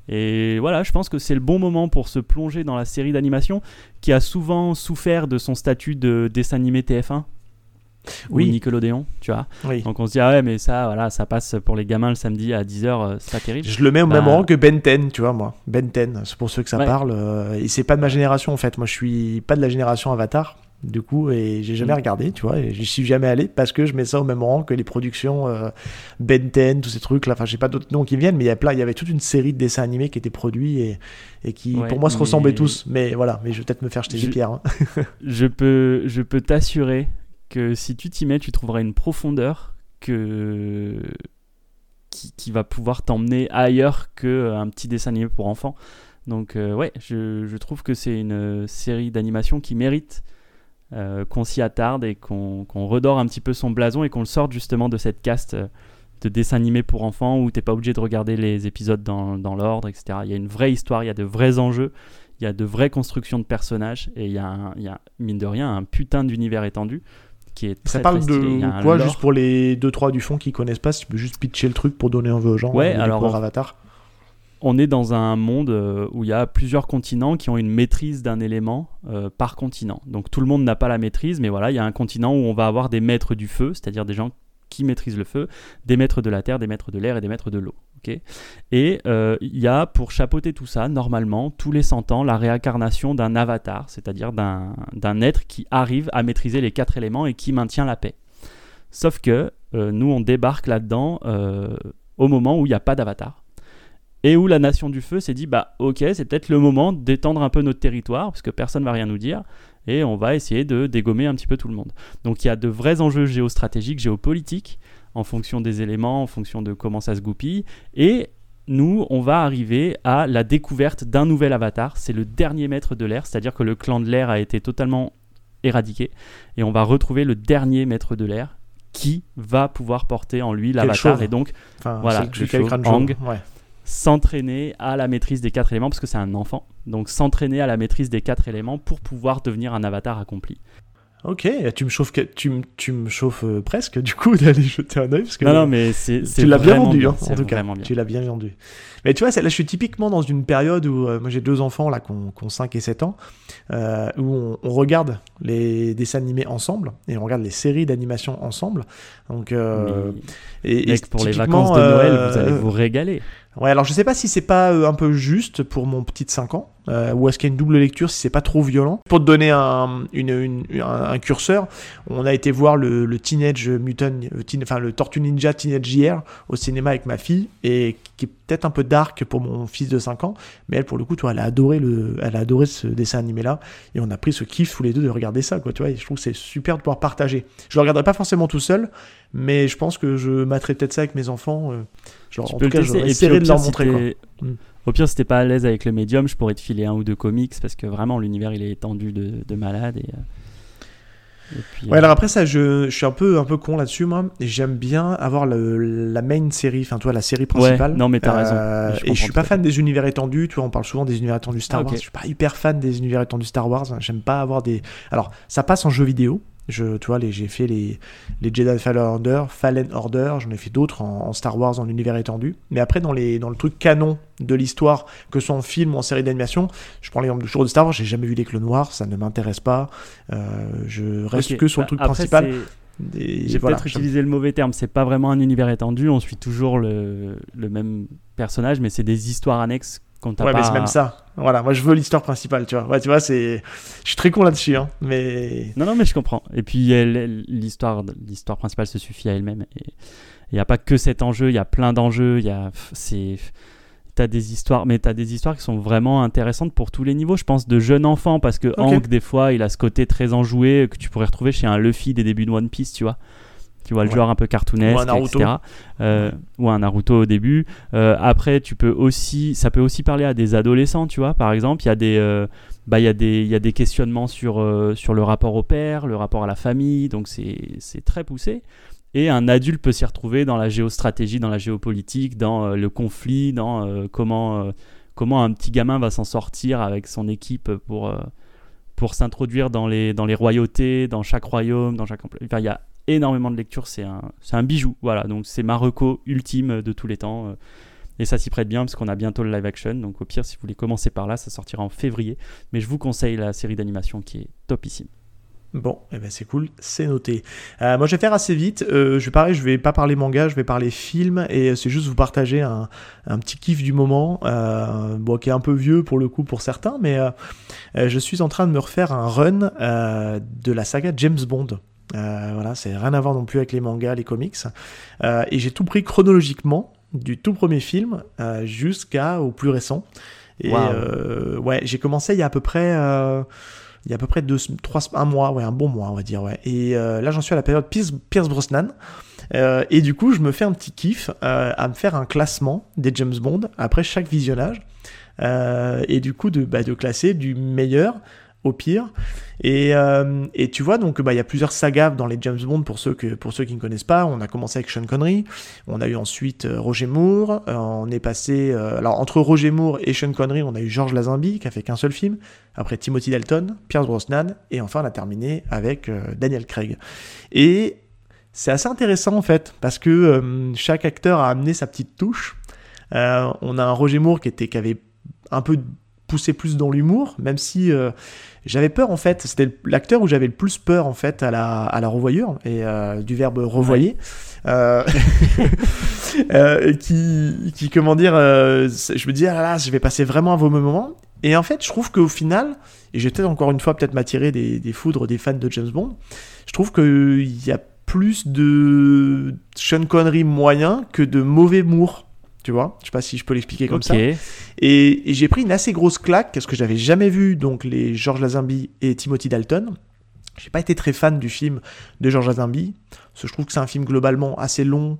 S2: Et voilà, je pense que c'est le bon moment pour se plonger dans la série d'animation qui a souvent souffert de son statut de dessin animé TF1
S1: Oui.
S2: ou Nickelodeon, tu vois.
S1: Oui.
S2: Donc on se dit ah ouais mais ça voilà, ça passe pour les gamins le samedi à 10h, c'est pas terrible.
S1: Je le mets au même
S2: Bah-
S1: rang que Ben 10, tu vois, moi. Ben 10, c'est pour ceux que ça
S2: Ouais.
S1: parle. euh, et c'est pas de ma génération, en fait. Moi, je suis pas de la génération Avatar, du coup, et j'ai jamais
S2: Mm.
S1: regardé, tu vois, et j'y suis jamais allé parce que je mets ça au même rang que les productions euh, Ben 10, tous ces trucs-là. Enfin, j'ai pas d'autres noms qui viennent, mais il y a plein, il y avait toute une série de dessins animés qui étaient produits et, et qui,
S2: Ouais,
S1: pour moi, se
S2: mais-
S1: ressemblaient tous. Mais voilà, mais je vais peut-être me faire jeter
S2: Je-
S1: des pierres. hein. [laughs]
S2: Je peux je peux t'assurer que si tu t'y mets, tu trouveras une profondeur que qui, qui va pouvoir t'emmener ailleurs que euh, petit dessin animé pour enfants. Donc euh, ouais, je, je trouve que c'est une euh, série d'animation qui mérite qu'on s'y attarde et qu'on qu'on redore un petit peu son blason et qu'on le sorte justement de cette caste de dessin animé pour enfants où t'es pas obligé de regarder les épisodes dans, dans l'ordre, etc. Il y a une vraie histoire, il y a de vrais enjeux, il y a de vraies constructions de personnages et il y a, il y a mine de rien, un putain d'univers étendu qui est très
S1: Ça parle
S2: très stylé.
S1: De quoi, juste pour les 2-3 du fond qui connaissent pas, si tu peux juste pitcher le truc pour donner envie aux gens
S2: Ouais,
S1: de
S2: alors,
S1: Avatar.
S2: on est dans un monde euh, où il y a plusieurs continents qui ont une maîtrise d'un élément euh, par continent. Donc tout le monde n'a pas la maîtrise, mais voilà, il y a un continent où on va avoir des maîtres du feu, c'est-à-dire des gens qui maîtrisent le feu, des maîtres de la terre, des maîtres de l'air et des maîtres de l'eau. Et euh, il y a pour chapeauter tout ça, normalement, tous les 100 ans, la réincarnation d'un avatar, c'est-à-dire d'un être qui arrive à maîtriser les quatre éléments et qui maintient la paix. Sauf que nous, on débarque là-dedans au moment où il n'y a pas d'avatar et où la Nation du Feu s'est dit bah ok c'est peut-être le moment d'étendre un peu notre territoire parce que personne ne va rien nous dire et on va essayer de dégommer un petit peu tout le monde. Donc il y a de vrais enjeux géostratégiques, géopolitiques en fonction des éléments, en fonction de comment ça se goupille et nous, on va arriver à la découverte d'un nouvel avatar. C'est le dernier maître de l'air, c'est-à-dire que le clan de l'air a été totalement éradiqué. Et on va retrouver le dernier maître de l'air qui va pouvoir porter en lui l'avatar. Et donc, voilà, le s'entraîner à la maîtrise des quatre éléments, parce que c'est un enfant, donc s'entraîner à la maîtrise des quatre éléments pour pouvoir devenir un avatar accompli.
S1: Ok, tu me chauffes, tu, tu me chauffes euh, presque du coup [laughs] d'aller jeter un œil parce que
S2: non, non mais c'est
S1: tu l'as bien vendu hein,
S2: en tout cas, bien.
S1: tu l'as bien vendu. Mais tu vois, là je suis typiquement dans une période où euh, moi j'ai deux enfants là qui ont, 5 et 7 ans, euh, où on, regarde les dessins animés ensemble et on regarde les séries d'animation ensemble. Donc
S2: et, et, pour les vacances de Noël, vous allez vous régaler.
S1: Ouais, alors je sais pas si c'est pas euh, un peu juste pour mon petit de 5 ans, euh, ou est-ce qu'il y a une double lecture si c'est pas trop violent. Pour te donner un, une, un, curseur, on a été voir le, le Teenage Mutant, euh, enfin le Tortue Ninja Teenage Year au cinéma avec ma fille, et qui est peut-être un peu dark pour mon fils de 5 ans, mais elle pour le coup, toi, elle a adoré le, elle a adoré ce dessin animé là, et on a pris ce kiff tous les deux de regarder ça, quoi, tu vois, et je trouve que c'est super de pouvoir partager. Je le regarderai pas forcément tout seul, mais je pense que je mettrai peut-être ça avec mes enfants. Euh, genre,
S2: en tout cas, essayer de leur montrer. Hmm. Au pire, si t'es pas à l'aise avec le médium, je pourrais te filer un ou deux comics parce que vraiment l'univers il est étendu de, de malade et.
S1: Euh, ouais, alors euh, après ça, je, je, suis un peu, un peu con là-dessus, moi. J'aime bien avoir le, la main série, enfin, toi, la série principale.
S2: Ouais, non, mais t'as raison.
S1: et je suis pas fan des univers étendus, tu vois, on parle souvent des univers étendus Star ah, Wars. Je suis pas hyper fan des univers étendus Star Wars. J'aime pas avoir des. Alors, ça passe en jeu vidéo, je, tu vois, j'ai fait les, les Jedi Fallen Order, Fallen Order, j'en ai fait d'autres en, Star Wars, en univers étendu. Mais après, dans, les, dans le truc canon de l'histoire, que ce soit en film ou en série d'animation, je prends l'exemple toujours de Star Wars, j'ai jamais vu les clones noirs, ça ne m'intéresse pas. Euh, je reste que sur le bah, truc principal.
S2: J'ai peut-être utilisé le mauvais terme, c'est pas vraiment un univers étendu, on suit toujours le, le même personnage, mais c'est des histoires annexes
S1: ouais, mais c'est même ça. Voilà, moi je veux l'histoire principale, tu vois. Ouais, tu vois, c'est. Je suis très con là-dessus, hein, mais.
S2: Non, non, mais je comprends. Et puis l'histoire, l'histoire principale se suffit à elle-même. Et il n'y a pas que cet enjeu, il y a plein d'enjeux. Il y a. C'est. T'as des histoires, mais t'as des histoires qui sont vraiment intéressantes pour tous les niveaux. Je pense de jeunes enfants, parce que Hank, des fois, il a ce côté très enjoué que tu pourrais retrouver chez un Luffy des débuts de One Piece, tu vois tu vois le joueur un peu cartoonesque, etc. Euh, ou un Naruto au début. Euh, après, tu peux aussi, ça peut aussi parler à des adolescents, tu vois. Par exemple, il y a des, euh, bah, il y a des, il y a des questionnements sur sur le rapport au père, le rapport à la famille. Donc c'est très poussé. Et un adulte peut s'y retrouver dans la géostratégie, dans la géopolitique, dans le conflit, dans comment comment un petit gamin va s'en sortir avec son équipe pour pour s'introduire dans les, dans les royautés, dans chaque royaume, dans chaque... Enfin, il y a énormément de lectures, c'est un, un bijou. Voilà, donc c'est ma reco ultime de tous les temps. Euh, et ça s'y prête bien parce qu'on a bientôt le live action. Donc au pire, si vous voulez commencer par là, ça sortira en février. Mais je vous conseille la série d'animation qui est topissime.
S1: Bon, eh ben c'est cool, c'est noté. Euh, moi, je vais faire assez vite. Euh, je pareil, je vais pas parler manga, je vais parler film et c'est juste vous partager un, un, petit kiff du moment, euh, bon, qui est un peu vieux pour le coup pour certains, mais je suis en train de me refaire un run de la saga James Bond. Euh, voilà, c'est rien à voir non plus avec les mangas, les comics. Euh, et j'ai tout pris chronologiquement, du tout premier film euh, jusqu'au plus récent. Et ouais, j'ai commencé il y a à peu près il y a à peu près deux, trois, un mois, ouais, un bon mois, on va dire, ouais. Et là, j'en suis à la période Pierce, Pierce Brosnan. et du coup, je me fais un petit kiff à me faire un classement des James Bond après chaque visionnage. et du coup, de, bah, de classer du meilleur au pire. Et, euh, et tu vois, donc bah, il y a plusieurs sagas dans les James Bond pour ceux, que, pour ceux qui ne connaissent pas. On a commencé avec Sean Connery, on a eu ensuite euh, Roger Moore, euh, on est passé. alors entre Roger Moore et Sean Connery, on a eu George Lazenby qui a fait qu'un seul film, après Timothy Dalton, Pierce Brosnan, et enfin on a terminé avec Daniel Craig. Et c'est assez intéressant en fait, parce que chaque acteur a amené sa petite touche. On a un Roger Moore qui, était, qui avait un peu poussé plus dans l'humour, même si euh, j'avais peur en fait. C'était l'acteur où j'avais le plus peur en fait à la, à la revoyure et euh, du verbe revoyer. Euh, [laughs] euh, qui, qui, comment dire, je me dis, ah là là, je vais passer vraiment un mauvais moment. Et en fait, je trouve qu'au final, et j'ai peut-être encore une fois peut-être m'attirer des, des foudres des fans de James Bond, je trouve qu'il y a plus de Sean Connery moyen que de mauvais Moore. Tu vois, je sais pas si je peux l'expliquer comme ça. Et, et j'ai pris une assez grosse claque parce que j'avais jamais vu donc les George Lazenby et Timothy Dalton. J'ai pas été très fan du film de George Lazenby parce que je trouve que c'est un film globalement assez long,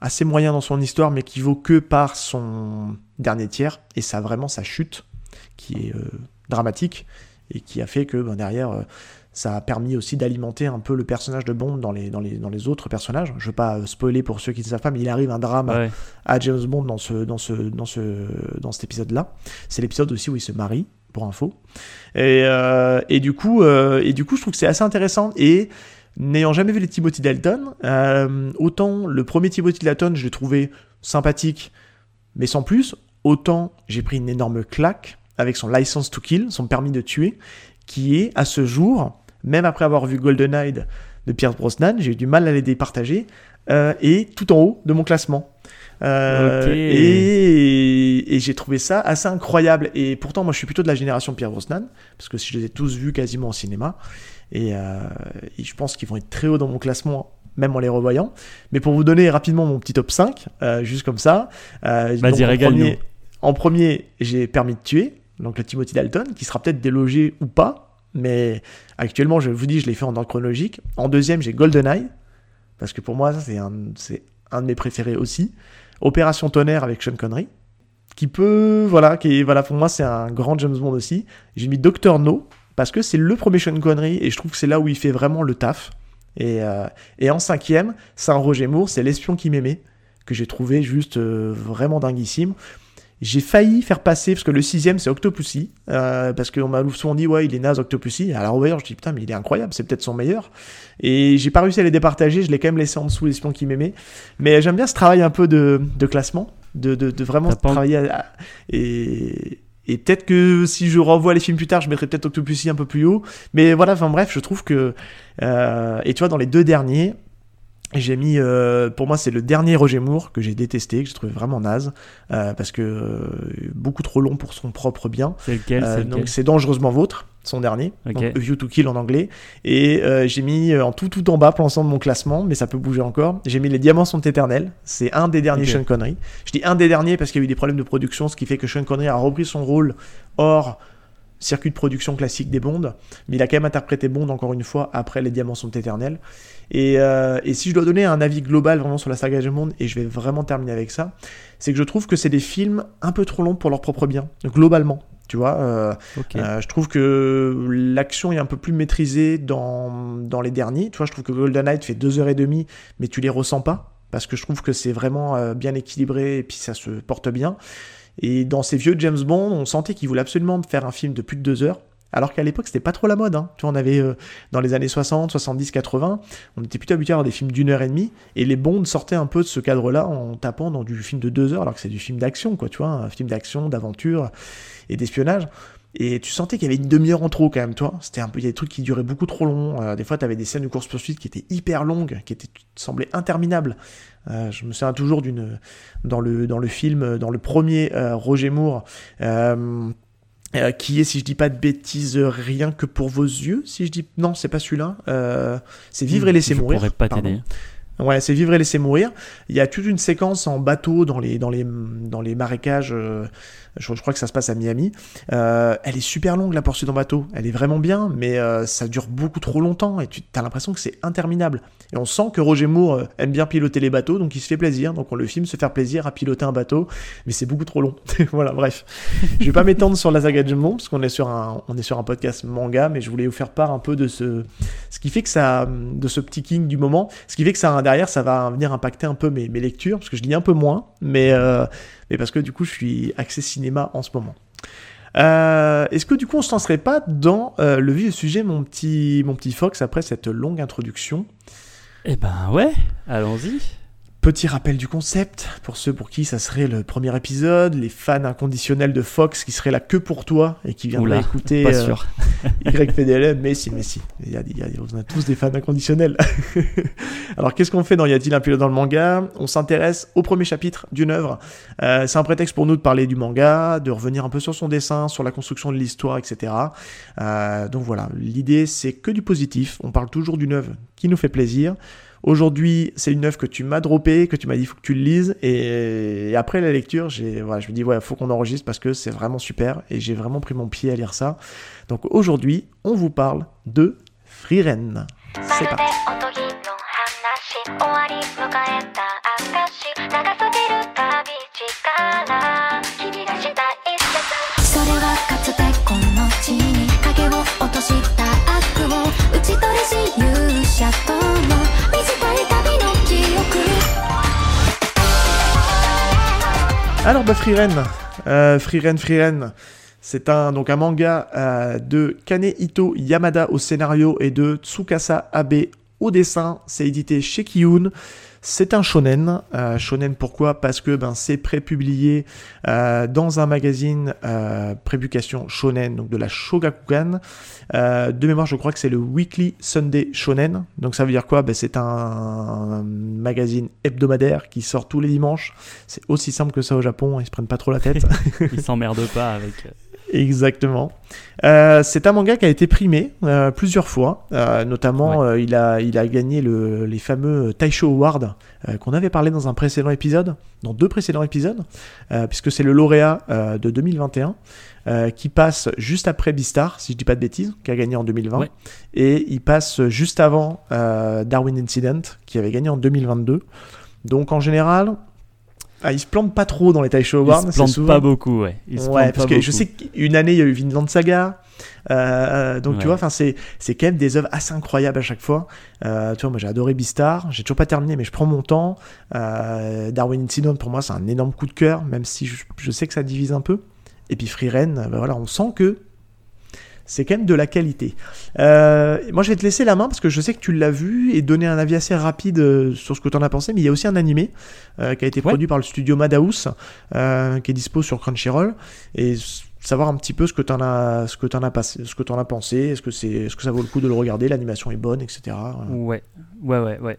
S1: assez moyen dans son histoire, mais qui vaut que par son dernier tiers et ça vraiment sa chute qui est euh, dramatique et qui a fait que ben, derrière euh, ça a permis aussi d'alimenter un peu le personnage de Bond dans les, dans les, dans les autres personnages. Je veux pas euh, spoiler pour ceux qui ne savent pas, mais il arrive un drame
S2: Ouais.
S1: à James Bond dans, ce, dans, ce, dans, ce, dans cet épisode-là. C'est l'épisode aussi où il se marie, pour info. Et, euh, et, du, coup, euh, et du coup, je trouve que c'est assez intéressant. Et n'ayant jamais vu les Timothy Dalton, euh, autant le premier Timothy Dalton, je l'ai trouvé sympathique, mais sans plus, autant j'ai pris une énorme claque avec son license to kill, son permis de tuer, qui est à ce jour, même après avoir vu GoldenEye de Pierce Brosnan, j'ai eu du mal à les départager, euh, et tout en haut de mon classement. Euh. Et, et j'ai trouvé ça assez incroyable. Et pourtant, moi, je suis plutôt de la génération Pierre Brosnan, parce que je les ai tous vus quasiment au cinéma. Et, euh, et je pense qu'ils vont être très hauts dans mon classement, même en les revoyant. Mais pour vous donner rapidement mon petit top 5, euh, juste comme ça.
S2: Vas-y, régale-nous.
S1: premier- En premier, j'ai Permis de tuer, donc le Timothy Dalton, qui sera peut-être délogé ou pas. Mais actuellement, je vous dis, je l'ai fait en ordre chronologique. En deuxième, j'ai GoldenEye, parce que pour moi, c'est un, un de mes préférés aussi. Opération Tonnerre avec Sean Connery, qui peut, voilà, qui voilà, pour moi, c'est un grand James Bond aussi. J'ai mis Doctor No, parce que c'est le premier Sean Connery, et je trouve que c'est là où il fait vraiment le taf. Et, euh, et en cinquième, c'est un Roger Moore, c'est l'espion qui m'aimait, que j'ai trouvé juste euh, vraiment dinguissime. J'ai failli faire passer, parce que le sixième c'est Octopussy, euh, parce qu'on m'a souvent dit, ouais, il est naze Octopussy. Alors, ouais, je dis, putain, mais il est incroyable, c'est peut-être son meilleur. Et j'ai pas réussi à les départager, je l'ai quand même laissé en dessous, l'espion qui m'aimait. Mais j'aime bien ce travail un peu de, de classement, de, de, de vraiment travailler à- à- et, et peut-être que si je revois les films plus tard, je mettrai peut-être Octopussy un peu plus haut. Mais voilà, enfin bref, je trouve que. euh, et tu vois, dans les deux derniers, j'ai mis. euh, pour moi, c'est le dernier Roger Moore que j'ai détesté, que j'ai trouvé vraiment naze. euh, parce que euh, beaucoup trop long pour son propre bien.
S2: C'est lequel,
S1: Euh, donc c'est dangereusement vôtre, son dernier,
S2: Ok.
S1: donc View to Kill en anglais. Et j'ai mis en tout tout en bas pour l'ensemble de mon classement, mais ça peut bouger encore. J'ai mis Les Diamants sont éternels. C'est un des derniers. Sean Connery. Je dis un des derniers parce qu'il y a eu des problèmes de production, ce qui fait que Sean Connery a repris son rôle hors circuit de production classique des Bonds, mais il a quand même interprété Bond encore une fois après Les Diamants sont éternels. Et, euh, et si je dois donner un avis global vraiment sur la saga James Bond, et je vais vraiment terminer avec ça, c'est que je trouve que c'est des films un peu trop longs pour leur propre bien, globalement. Tu vois, euh, euh, je trouve que l'action est un peu plus maîtrisée dans, dans les derniers. Tu vois, je trouve que Golden Knight fait deux heures et demie, mais tu les ressens pas parce que je trouve que c'est vraiment bien équilibré et puis ça se porte bien. Et dans ces vieux James Bond, on sentait qu'il voulait absolument faire un film de plus de deux heures. Alors qu'à l'époque, c'était pas trop la mode. Hein. Tu vois, on avait euh, dans les années 60, 70, 80, on était plutôt habitué à avoir des films d'une heure et demie. Et les Bonds sortaient un peu de ce cadre-là en tapant dans du film de deux heures, alors que c'est du film d'action, quoi. Tu vois, un film d'action, d'aventure et d'espionnage. Et tu sentais qu'il y avait une demi-heure en trop quand même, toi. C'était un peu, il y a des trucs qui duraient beaucoup trop long. Euh, des fois, tu avais des scènes de course-poursuite qui étaient hyper longues, qui étaient, semblaient interminables. Euh, je me souviens toujours d'une, dans le, dans le film, dans le premier euh, Roger Moore, euh, euh, qui est, si je dis pas de bêtises, rien que pour vos yeux. Si je dis, non, c'est pas celui-là. Euh, c'est Vivre et laisser
S2: Hmm, Je
S1: mourir.
S2: pourrais pas t'aider.
S1: Ouais, c'est vivre et laisser mourir. Il y a toute une séquence en bateau dans les, dans les, dans les marécages. Je, crois que ça se passe à Miami. Euh, elle est super longue, la poursuite en bateau. Elle est vraiment bien, mais euh, ça dure beaucoup trop longtemps et tu as l'impression que c'est interminable. Et on sent que Roger Moore euh, aime bien piloter les bateaux, donc il se fait plaisir. Donc on le filme se faire plaisir à piloter un bateau, mais c'est beaucoup trop long. [laughs] voilà, bref. Je vais pas m'étendre sur la saga de Bond, parce qu'on est sur un, on est sur un podcast manga, mais je voulais vous faire part un peu de ce, ce qui fait que ça, de ce petit king du moment, ce qui fait que ça derrière, ça va venir impacter un peu mes, lectures, parce que je lis un peu moins, mais, mais parce que du coup, je suis axé cinéma en ce moment. Euh, Est-ce que du coup, on se lancerait pas dans euh, le vif sujet, mon petit, mon petit Fox, après cette longue introduction?
S2: Eh ben ouais, allons-y.
S1: Petit rappel du concept, pour ceux pour qui ça serait le premier épisode, les fans inconditionnels de Fox qui seraient là que pour toi et qui viendraient
S2: Oula,
S1: écouter
S2: Pas
S1: euh,
S2: sûr. [laughs]
S1: YPDLM, mais si, mais si. Il y a, il y a- on a tous des fans inconditionnels. [laughs] Alors, qu'est-ce qu'on fait dans Y a-t-il un pilote dans le manga? On s'intéresse au premier chapitre d'une œuvre. Euh, c'est un prétexte pour nous de parler du manga, de revenir un peu sur son dessin, sur la construction de l'histoire, etc. Euh, donc voilà, l'idée c'est que du positif. On parle toujours d'une œuvre qui nous fait plaisir. Aujourd'hui, c'est une œuvre que tu m'as droppée, que tu m'as dit faut que tu le lises. Et, après la lecture, j'ai, voilà, je me dis ouais, faut qu'on enregistre parce que c'est vraiment super. Et j'ai vraiment pris mon pied à lire ça. Donc aujourd'hui, on vous parle de Frieren. C'est parti. Alors bah Frieren, euh, Frieren, Frieren, c'est un donc un manga euh, de Kanehito Yamada au scénario et de Tsukasa Abe au dessin. C'est édité chez Kiyun. C'est un shonen. Euh, shonen pourquoi? Parce que ben c'est prépublié euh, dans un magazine euh, prépublication shonen donc de la Shogakukan. Euh, de mémoire, je crois que c'est le Weekly Sunday Shonen. Donc ça veut dire quoi? Ben, C'est un magazine hebdomadaire qui sort tous les dimanches. C'est aussi simple que ça au Japon, ils se prennent pas trop la tête. [laughs]
S2: Ils s'emmerdent pas avec.
S1: Exactement. Euh, c'est un manga qui a été primé euh, plusieurs fois. Euh, notamment, il, a, il a gagné le- les fameux Taisho Award qu'on avait parlé dans un précédent épisode, dans deux précédents épisodes, puisque c'est le lauréat de 2021 euh, qui passe juste après Beastar, si je dis pas de bêtises, qui a gagné en 2020.
S2: Ouais.
S1: Et il passe juste avant Darwin Incident, qui avait gagné en 2022. Donc en général, ah, il se plante pas trop dans les Taisho Awards.
S2: Ils se
S1: souvent-
S2: pas beaucoup, ouais. Ils se
S1: ouais, parce que je sais qu'une année il y a eu Vinland Saga, euh, donc tu vois, enfin c'est c'est quand même des œuvres assez incroyables à chaque fois. Euh, tu vois, moi j'ai adoré Beastar, j'ai toujours pas terminé, mais je prends mon temps. Euh, Darwin Incident pour moi c'est un énorme coup de cœur, même si je, je sais que ça divise un peu. Et puis Freeren, ben voilà, on sent que c'est quand même de la qualité. Euh, moi, je vais te laisser la main parce que je sais que tu l'as vu et donner un avis assez rapide euh, sur ce que tu en as pensé. Mais il y a aussi un animé euh, qui a été
S2: Ouais.
S1: produit par le studio Madhouse, euh, qui est dispo sur Crunchyroll. Et savoir un petit peu ce que tu en as, ce que t'en as passé, ce que t'en as pensé. Est-ce que c'est, est-ce que ça vaut le coup de le regarder? L'animation est bonne, etc.
S2: Ouais, ouais, ouais, ouais.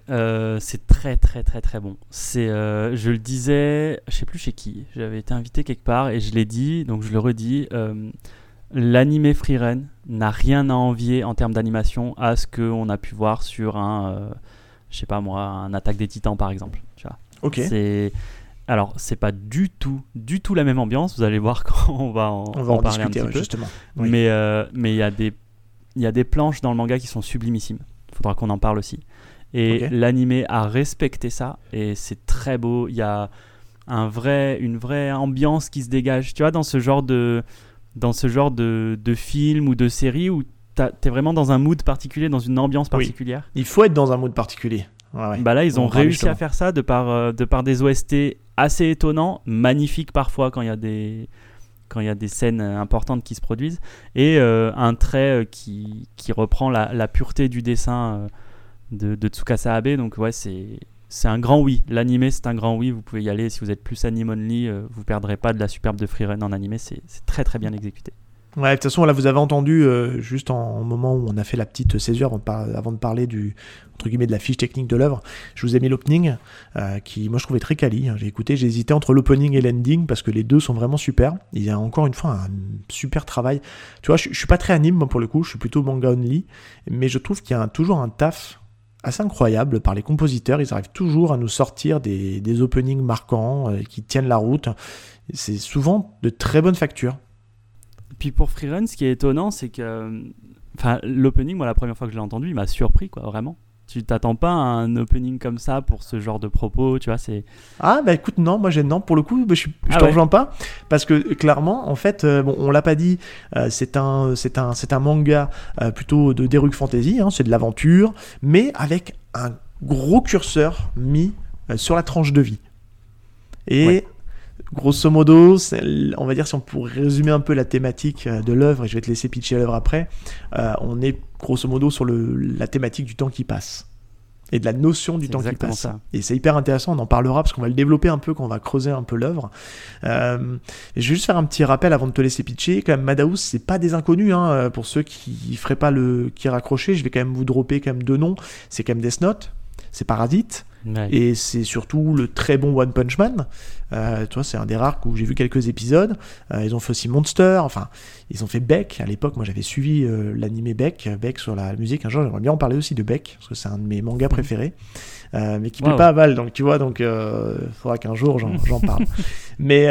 S2: C'est très, très, très, très bon. C'est, je le disais, je sais plus chez qui. J'avais été invité quelque part et je l'ai dit, donc je le redis. L'animé Freeren n'a rien à envier en termes d'animation à ce qu'on a pu voir sur un, euh, je sais pas moi, un Attaque des Titans par exemple. Tu vois.
S1: Ok.
S2: C'est alors c'est pas du tout, du tout la même ambiance. Vous allez voir [laughs] quand on va en,
S1: On va en,
S2: parler
S1: discuter
S2: un
S1: ouais,
S2: petit peu.
S1: justement. Oui.
S2: Mais euh, mais il y a des il y a des planches dans le manga qui sont sublimissimes. Il faudra qu'on en parle aussi. Et
S1: Ok.
S2: l'animé a respecté ça et c'est très beau. Il y a un vrai une vraie ambiance qui se dégage. Tu vois dans ce genre de dans ce genre de, de film ou de série où t'es vraiment dans un mood particulier, dans une ambiance
S1: Oui.
S2: particulière?
S1: Il faut être dans un mood particulier. Ouais, ouais.
S2: Bah là, ils
S1: On
S2: ont réussi
S1: justement.
S2: à faire ça de par, euh, de par des OST assez étonnants, magnifiques parfois quand il y a des quand il y a des scènes euh, importantes qui se produisent et euh, un trait qui, qui reprend la, la pureté du dessin de, de Tsukasa Abe donc ouais c'est c'est un grand oui l'animé c'est un grand oui vous pouvez y aller si vous êtes plus anime only euh, vous perdrez pas de la superbe de Freerun en animé c'est très très bien exécuté
S1: Ouais, de toute façon, là, vous avez entendu, euh, juste en, moment où on a fait la petite césure, avant de, parler de la fiche technique de l'œuvre, je vous ai mis l'opening, euh, qui, moi, je trouvais très quali. hein. J'ai écouté, j'ai hésité entre l'opening et l'ending, parce que les deux sont vraiment super. Il y a encore une fois un super travail. Tu vois, je, je suis pas très anime, moi, pour le coup, je suis plutôt manga only, mais je trouve qu'il y a toujours un taf assez incroyable par les compositeurs. Ils arrivent toujours à nous sortir des, openings marquants, euh, qui tiennent la route. C'est souvent de très bonnes factures.
S2: Puis pour Freerun, ce qui est étonnant, c'est que euh, l'opening, moi, la première fois que je l'ai entendu, il m'a surpris, quoi, vraiment. Tu t'attends pas à un opening comme ça pour ce genre de propos, tu vois, c'est...
S1: Ah bah écoute non moi j'ai non pour le coup bah, je, je
S2: Ah
S1: te
S2: ouais.
S1: rejoins pas parce que clairement en fait euh, bon on l'a pas dit euh, c'est un c'est un c'est un manga euh, plutôt de d'heroic fantasy hein, c'est de l'aventure mais avec un gros curseur mis euh, sur la tranche de vie et
S2: Ouais.
S1: Grosso modo on va dire si on pourrait résumer un peu la thématique euh, de l'œuvre et je vais te laisser pitcher l'œuvre après euh, on est grosso modo sur le la thématique du temps qui passe et de la notion du temps qui passe.
S2: ça.
S1: Et c'est hyper intéressant, on en parlera parce qu'on va le développer un peu quand on va creuser un peu l'œuvre. Euh, je vais juste faire un petit rappel avant de te laisser pitcher. Quand même, Madhouse, c'est pas des inconnus, hein, pour ceux qui feraient pas le qui raccrochaient, je vais quand même vous dropper quand même deux noms. C'est quand même Death Note, c'est Parasite,
S2: Ouais.
S1: et c'est surtout le très bon One Punch Man. Euh, tu vois, c'est un des rares où j'ai vu quelques épisodes. Euh, ils ont fait aussi Monster, enfin, ils ont fait Beck. À l'époque, moi j'avais suivi euh, l'animé Beck, Beck sur la musique. Un jour, j'aimerais bien en parler aussi de Beck, parce que c'est un de mes mangas préférés, euh, mais qui plaît
S2: Wow.
S1: pas à Val. Donc tu vois, donc euh, faudra qu'un jour j'en parle. [laughs] mais,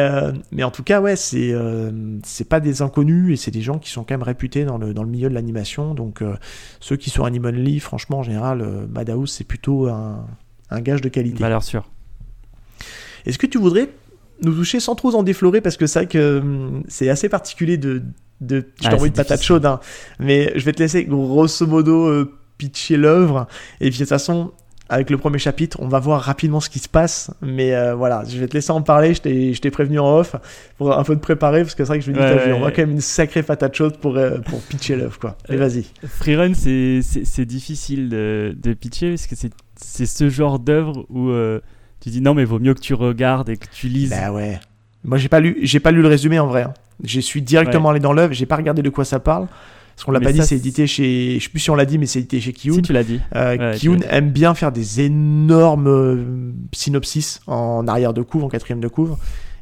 S1: mais en tout cas, ouais, c'est c'est pas des inconnus et c'est des gens qui sont quand même réputés dans le, dans le milieu de l'animation. Donc ceux qui sont Anime Only, franchement, en général, Madhouse, c'est plutôt un, un gage de qualité.
S2: Valeur sûre.
S1: Est-ce que tu voudrais nous toucher sans trop en déflorer parce que c'est vrai que hum, c'est assez particulier de, de je
S2: Ah,
S1: t'envoie une patate chaude hein, mais je vais te laisser grosso modo euh, pitcher l'œuvre. Et puis de toute façon avec le premier chapitre on va voir rapidement ce qui se passe. Mais euh, voilà je vais te laisser en parler. Je t'ai prévenu en off pour un peu te préparer parce que c'est vrai que je me dis
S2: Ouais,
S1: on voit
S2: ouais.
S1: quand même une sacrée patate chaude pour, euh, pour pitcher l'œuvre quoi. Et
S2: Euh,
S1: vas-y.
S2: Freerun, c'est- difficile de, de pitcher parce que c'est c'est ce genre d'œuvre où euh, tu dis non, mais vaut mieux que tu regardes et que tu lises.
S1: Bah ouais. Moi, j'ai pas lu, j'ai pas lu le résumé en vrai. hein. Je suis directement allé dans l'œuvre. J'ai pas regardé de quoi ça parle. Parce qu'on l'a pas dit, c'est édité chez. Je sais plus si on l'a dit, mais c'est édité chez Kiyun.
S2: si tu l'as dit.
S1: Euh,
S2: Ouais,
S1: Kiyun aime bien faire des énormes euh, synopsis en arrière de couve, en quatrième de couve.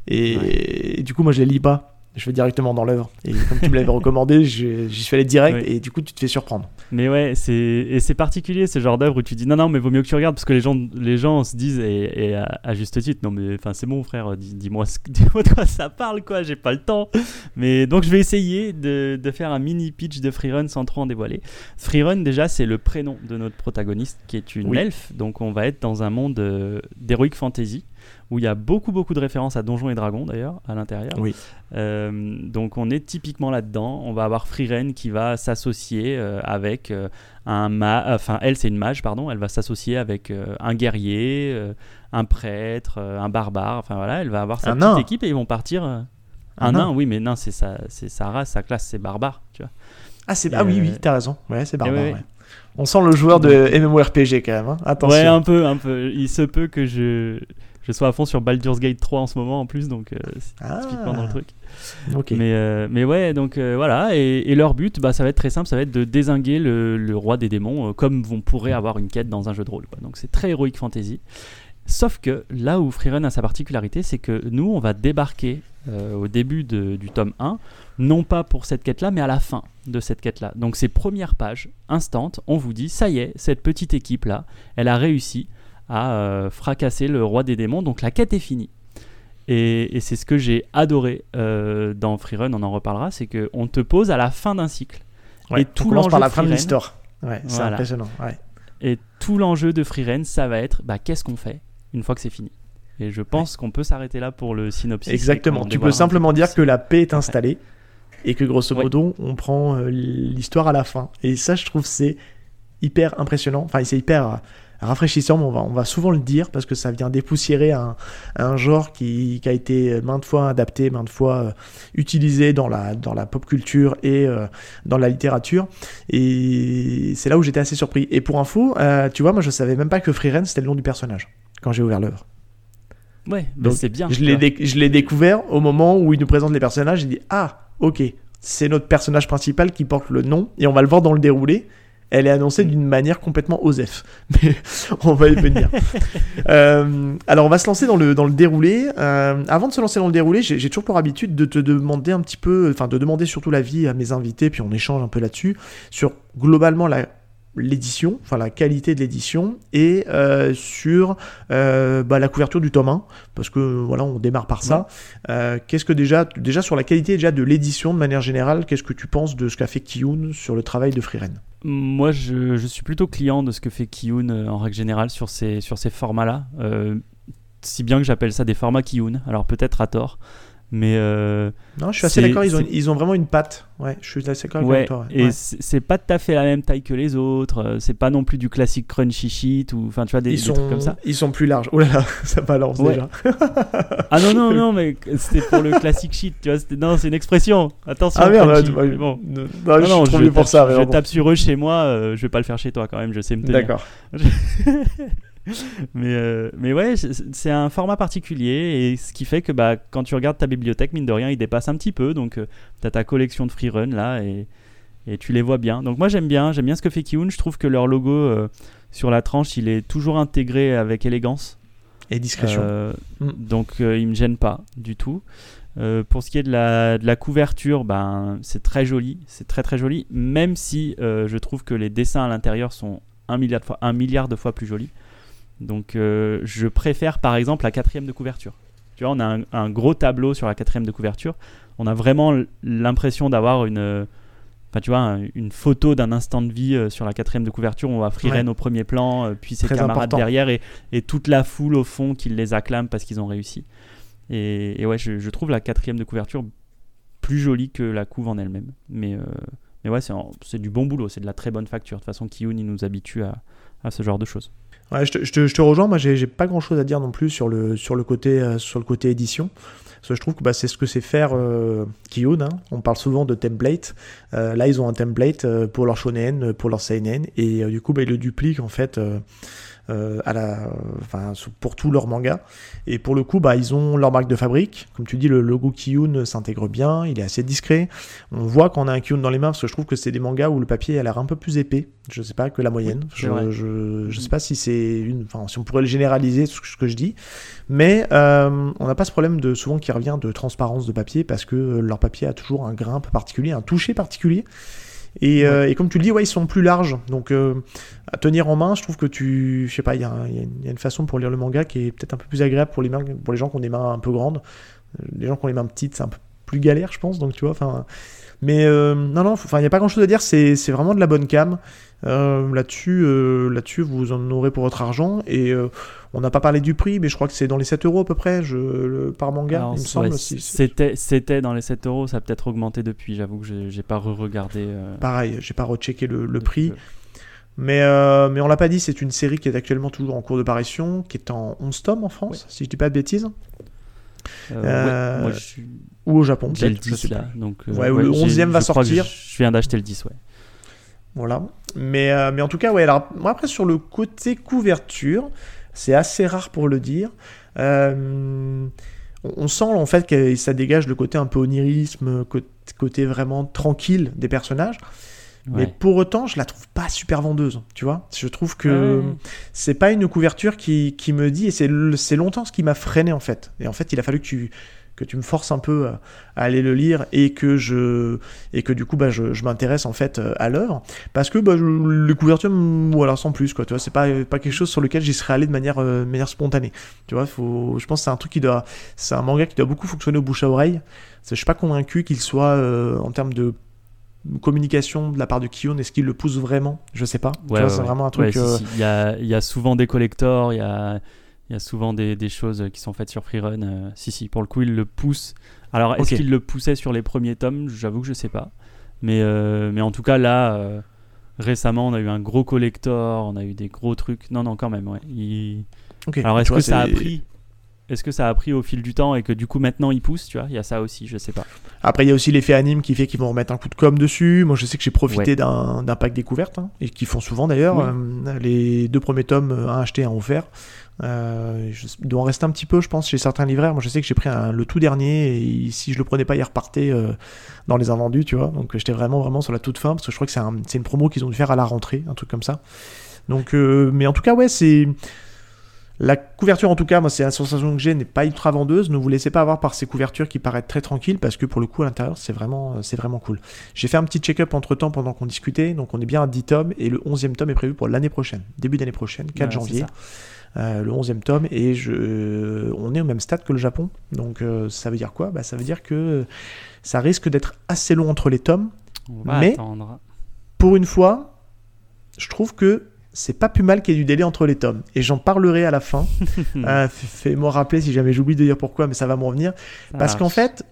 S1: Et, et du coup, moi, je les lis pas. Je vais directement dans l'œuvre. Et comme tu me l'avais recommandé, [laughs] j'y suis allé direct.
S2: Oui.
S1: Et du coup, tu te fais surprendre.
S2: Mais ouais, c'est et c'est particulier ce genre d'œuvre où tu dis non non mais vaut mieux que tu regardes parce que les gens les gens se disent et, et à, à juste titre non mais enfin c'est bon frère dis- dis-moi [laughs] dis-moi de quoi ça parle quoi j'ai pas le temps mais donc je vais essayer de, de faire un mini pitch de Freerun sans trop en dévoiler Freerun déjà c'est le prénom de notre protagoniste qui est une
S1: Oui.
S2: elfe donc on va être dans un monde euh, d'heroic fantasy où il y a beaucoup beaucoup de références à Donjons et Dragons d'ailleurs à l'intérieur
S1: Oui.
S2: euh, donc on est typiquement là-dedans. On va avoir Freeren qui va s'associer euh, avec euh, un ma enfin elle c'est une mage pardon, elle va s'associer avec un guerrier, un prêtre, un barbare. Enfin voilà, elle va avoir sa
S1: Un
S2: petite
S1: nain.
S2: équipe et ils vont partir.
S1: Un nain.
S2: oui, mais nain c'est sa race, sa classe, c'est barbare, tu vois.
S1: Ah, c'est, ah oui, oui, t'as raison. Ouais, c'est barbare.
S2: ouais, ouais.
S1: ouais. On sent le joueur de MMORPG quand même. hein. Attention.
S2: Ouais, un peu, un peu. Il se peut que je je sois à fond sur Baldur's Gate 3 en ce moment en plus, donc euh, c'est
S1: Ah.
S2: typiquement dans le truc. Mais, euh, mais ouais, donc euh, voilà, et, et leur but, bah, ça va être très simple, ça va être de désinguer le, le roi des démons, comme on pourrait avoir une quête dans un jeu de rôle. quoi. Donc c'est très héroïque fantasy. Sauf que là où Freerun a sa particularité, c'est que nous, on va débarquer euh, au début de- du tome 1, non pas pour cette quête-là, mais à la fin de cette quête-là. Donc ces premières pages, instantes, on vous dit, ça y est, cette petite équipe-là, elle a réussi à euh, fracasser le roi des démons, donc la quête est finie. Et, et c'est ce que j'ai adoré euh, dans Freerun, on en reparlera, c'est qu'on te pose à la fin d'un cycle.
S1: Ouais,
S2: et tout
S1: on commence par
S2: l'enjeu
S1: la fin de l'histoire. Ouais, c'est
S2: Voilà.
S1: impressionnant. Ouais.
S2: Et tout l'enjeu de Freerun, ça va être bah, qu'est-ce qu'on fait une fois que c'est fini? Et je pense qu'on peut s'arrêter là pour le synopsis.
S1: Exactement. Tu peux simplement dire que la paix est installée et que grosso modo, on prend euh, l'histoire à la fin. Et ça, je trouve, c'est hyper impressionnant. Enfin, c'est hyper rafraîchissant, mais on va, on va souvent le dire parce que ça vient dépoussiérer un, un genre qui, qui a été maintes fois adapté, maintes fois euh, utilisé dans la, dans la pop culture et euh, dans la littérature. Et c'est là où j'étais assez surpris. Et pour info, euh, tu vois, moi, je savais même pas que Freeren, c'était le nom du personnage quand j'ai ouvert l'œuvre.
S2: Ouais, mais
S1: Donc,
S2: c'est bien.
S1: Je l'ai découvert au moment où il nous présente les personnages. J'ai dit Ah, ok, c'est notre personnage principal qui porte le nom et on va le voir dans le déroulé. Elle est annoncée d'une manière complètement osef, [laughs] mais on va y venir. [laughs] Euh, alors, on va se lancer dans le, dans le déroulé. Euh, avant de se lancer dans le déroulé, j'ai, j'ai toujours pour habitude de te demander un petit peu, enfin, de demander surtout l'avis à mes invités, puis on échange un peu là-dessus, sur globalement la, l'édition, enfin la qualité de l'édition, et euh, sur euh, bah, la couverture du tome 1, parce que voilà, on démarre par ça. Euh, qu'est-ce que déjà, déjà sur la qualité déjà de l'édition de manière générale, qu'est-ce que tu penses de ce qu'a fait Kiyun sur le travail de Freeren
S2: Moi, je, je suis plutôt client de ce que fait Kiyun en règle générale sur ces, sur ces formats-là. Si bien que j'appelle ça des formats Kiyun. Alors peut-être à tort. Mais euh,
S1: Non, je suis assez d'accord, ils ont,
S2: c'est-
S1: ils ont vraiment une patte. Ouais, je suis assez d'accord
S2: ouais,
S1: avec toi. ouais.
S2: et
S1: Ouais.
S2: c'est pas tout à fait la même taille que les autres. euh, C'est pas non plus du classique crunchy shit ou enfin tu vois des,
S1: Ils
S2: des
S1: sont,
S2: trucs comme ça.
S1: ils sont plus larges. Oh là là, [laughs] ça balance déjà. [laughs]
S2: Ah non non non mais c'était pour le classique shit. Tu vois, non c'est une expression. Attention.
S1: Ah merde,
S2: crunchy, mais bon.
S1: non, non,
S2: Non,
S1: je
S2: non, je
S1: pour ça.
S2: Je
S1: bon.
S2: tape sur eux chez moi, euh, je vais pas le faire chez toi quand même, je sais me tenir.
S1: D'accord. [laughs] [laughs]
S2: Mais, euh, mais ouais, c'est un format particulier et ce qui fait que bah, quand tu regardes ta bibliothèque, mine de rien, il dépasse un petit peu. Donc tu as ta collection de freerun là et, et tu les vois bien. Donc moi j'aime bien, j'aime bien ce que fait Kiun. Je trouve que leur logo euh, sur la tranche, il est toujours intégré avec élégance.
S1: Et discrétion.
S2: Euh,
S1: Mm.
S2: Donc euh, il me gêne pas du tout. Euh, pour ce qui est de la, de la couverture, ben, c'est très joli, c'est très très joli, même si euh, je trouve que les dessins à l'intérieur sont un milliard de fois, un milliard de fois plus jolis. Donc euh, je préfère par exemple la quatrième de couverture. Tu vois, on a un, un gros tableau sur la quatrième de couverture. On a vraiment l'impression d'avoir une, euh, enfin tu vois, un- une photo d'un instant de vie euh, sur la quatrième de couverture. On voit Freeren
S1: Ouais.
S2: au premier plan, puis ses
S1: Très
S2: camarades
S1: important.
S2: derrière et, et toute la foule au fond qui les acclame parce qu'ils ont réussi. Et, et ouais, je, je trouve la quatrième de couverture plus jolie que la couve en elle-même. Mais, euh, mais ouais, c'est du bon boulot, c'est de la très bonne facture. De toute façon, Kiyun, il nous habitue à, à ce genre de choses.
S1: Je, te, rejoins. Moi, j'ai pas grand chose à dire non plus sur le, sur le, côté, euh, sur le côté édition. Je trouve que bah, c'est ce que c'est faire euh, hein. On parle souvent de template. Euh, là, ils ont un template euh, pour leur shonen, pour leur seinen. Et du coup, bah, ils le dupliquent en fait. Euh, à la, enfin, sous- pour tous leurs mangas. Et pour le coup, bah, ils ont leur marque de fabrique. Comme tu dis, le logo Kiyun s'intègre bien, il est assez discret. On voit qu'on a un Kiyun dans les mains parce que je trouve que c'est des mangas où le papier a l'air un peu plus épais. Je sais pas que la moyenne. je, je, je sais pas si c'est une, enfin, si on pourrait le généraliser ce que, ce que je dis. Mais euh, on n'a pas ce problème de souvent qui revient de transparence de papier parce que euh, leur papier a toujours un grain un peu particulier, un toucher particulier. Et, euh, et comme tu le dis, ouais, ils sont plus larges. Donc, euh, à tenir en main, je trouve que tu. Je sais pas, il y, a y une- il y a une façon pour lire le manga qui est peut-être un peu plus agréable pour les, mains, pour les gens qui ont des mains un peu grandes. Euh, Les gens qui ont les mains petites, c'est un peu plus galère, je pense. Donc, tu vois, enfin. Mais euh, non, non, enfin, il n'y a pas grand chose à dire. C'est c'est vraiment de la bonne cam. Euh, Là-dessus, euh, là-dessus, vous en aurez pour votre argent. Et euh, on n'a pas parlé du prix, mais je crois que c'est dans les 7 euros à peu près je, le- par manga,
S2: Alors,
S1: il me
S2: ouais,
S1: semble.
S2: c-
S1: si-
S2: C'était c'était dans les 7 euros, ça a peut-être augmenté depuis. J'avoue que j'ai j'ai pas re-regardé.
S1: Pareil, j'ai pas rechecké le, le prix. Mais, euh, mais on l'a pas dit, c'est une série qui est actuellement toujours en cours de parution, qui est en 11 tomes en France, si je dis pas de bêtises,
S2: euh,
S1: Euh,
S2: ouais, moi, je suis-
S1: ou au Japon.
S2: le
S1: peut-être, je
S2: 10
S1: sais
S2: là.
S1: plus.
S2: Donc,
S1: Ouais, le
S2: j'ai-
S1: 11e va
S2: je
S1: sortir.
S2: Je viens d'acheter le 10, ouais.
S1: Voilà. Mais, euh, mais en tout cas, ouais, alors moi après sur le côté couverture, c'est assez rare pour le dire. Euh, on, sent en fait que ça dégage le côté un peu onirisme, côté, côté vraiment tranquille des personnages. Mais pour autant, je la trouve pas super vendeuse, tu vois. Je trouve que
S2: Ouais.
S1: c'est pas une couverture qui, qui me dit, et c'est longtemps ce qui m'a freiné en fait. Et en fait, il a fallu que tu, que tu me forces un peu à, à aller le lire et que je et que du coup bah, je, je m'intéresse en fait euh, à l'œuvre. Parce que bah, je- les couvertures voilà sans plus quoi tu vois. C'est pas pas quelque chose sur lequel j'y serais allé de manière euh, manière spontanée. Tu vois faut je pense que c'est un truc qui doit c'est un manga qui doit beaucoup fonctionner au bouche à oreille. Je suis pas convaincu qu'il soit euh, en termes de communication de la part de Kion est-ce qu'il le pousse vraiment? Je sais pas.
S2: Ouais, ouais,
S1: c'est
S2: ouais.
S1: vraiment un truc
S2: si,
S1: euh,
S2: si. Il, y a, il y a souvent des collectors, il y a, il y a souvent des, des choses qui sont faites sur Freerun. euh, si, si, pour le coup, il le pousse. Alors, est-ce
S1: Ok.
S2: qu'il le poussait sur les premiers tomes? J'avoue que je sais pas. Mais, euh, mais en tout cas, là, euh, récemment, on a eu un gros collector, on a eu des gros trucs. Non, non, quand même, ouais. Il-. Alors, est-ce
S1: vois,
S2: que ça a pris est-ce que ça a pris au fil du temps et que du coup maintenant il pousse, tu vois Il y a ça aussi, je sais pas.
S1: Après, il y a aussi l'effet anime qui fait qu'ils vont remettre un coup de com dessus. Moi, je sais que j'ai profité
S2: Ouais.
S1: d'un pack découverte, hein, et qu'ils font souvent d'ailleurs.
S2: Oui.
S1: Euh, les deux premiers tomes, un acheté, un offert. Euh, je- il doit en rester un petit peu, je pense, chez certains livraires. Moi, je sais que j'ai pris un- le tout dernier, et si je le prenais pas, il repartait euh, dans les invendus, tu vois. Donc, euh, j'étais vraiment, vraiment sur la toute fin, parce que je crois que c'est un- c'est une promo qu'ils ont dû faire à la rentrée, un truc comme ça. Donc, euh, mais en tout cas, ouais, c'est. La couverture, en tout cas, moi, c'est la sensation que j'ai, n'est pas ultra vendeuse. Ne vous laissez pas avoir par ces couvertures qui paraissent très tranquilles, parce que pour le coup, à l'intérieur, c'est vraiment, c'est vraiment cool. J'ai fait un petit check-up entre temps pendant qu'on discutait, donc on est bien à 10 tomes, et le 11e tome est prévu pour l'année prochaine, début d'année prochaine, 4
S2: Voilà, c'est
S1: janvier. Euh, le 11e tome, et je... on est au même stade que le Japon. Donc euh, ça veut dire quoi? Bah, Ça veut dire que ça risque d'être assez long entre les tomes.
S2: On va
S1: Mais-
S2: attendre.
S1: Pour une fois, je trouve que c'est pas plus mal qu'il y ait du délai entre les tomes. Et j'en parlerai à la fin. [laughs] Euh, Fais-moi rappeler si jamais j'oublie de dire pourquoi, mais ça va me revenir.
S2: Ça
S1: Parce qu'en fait,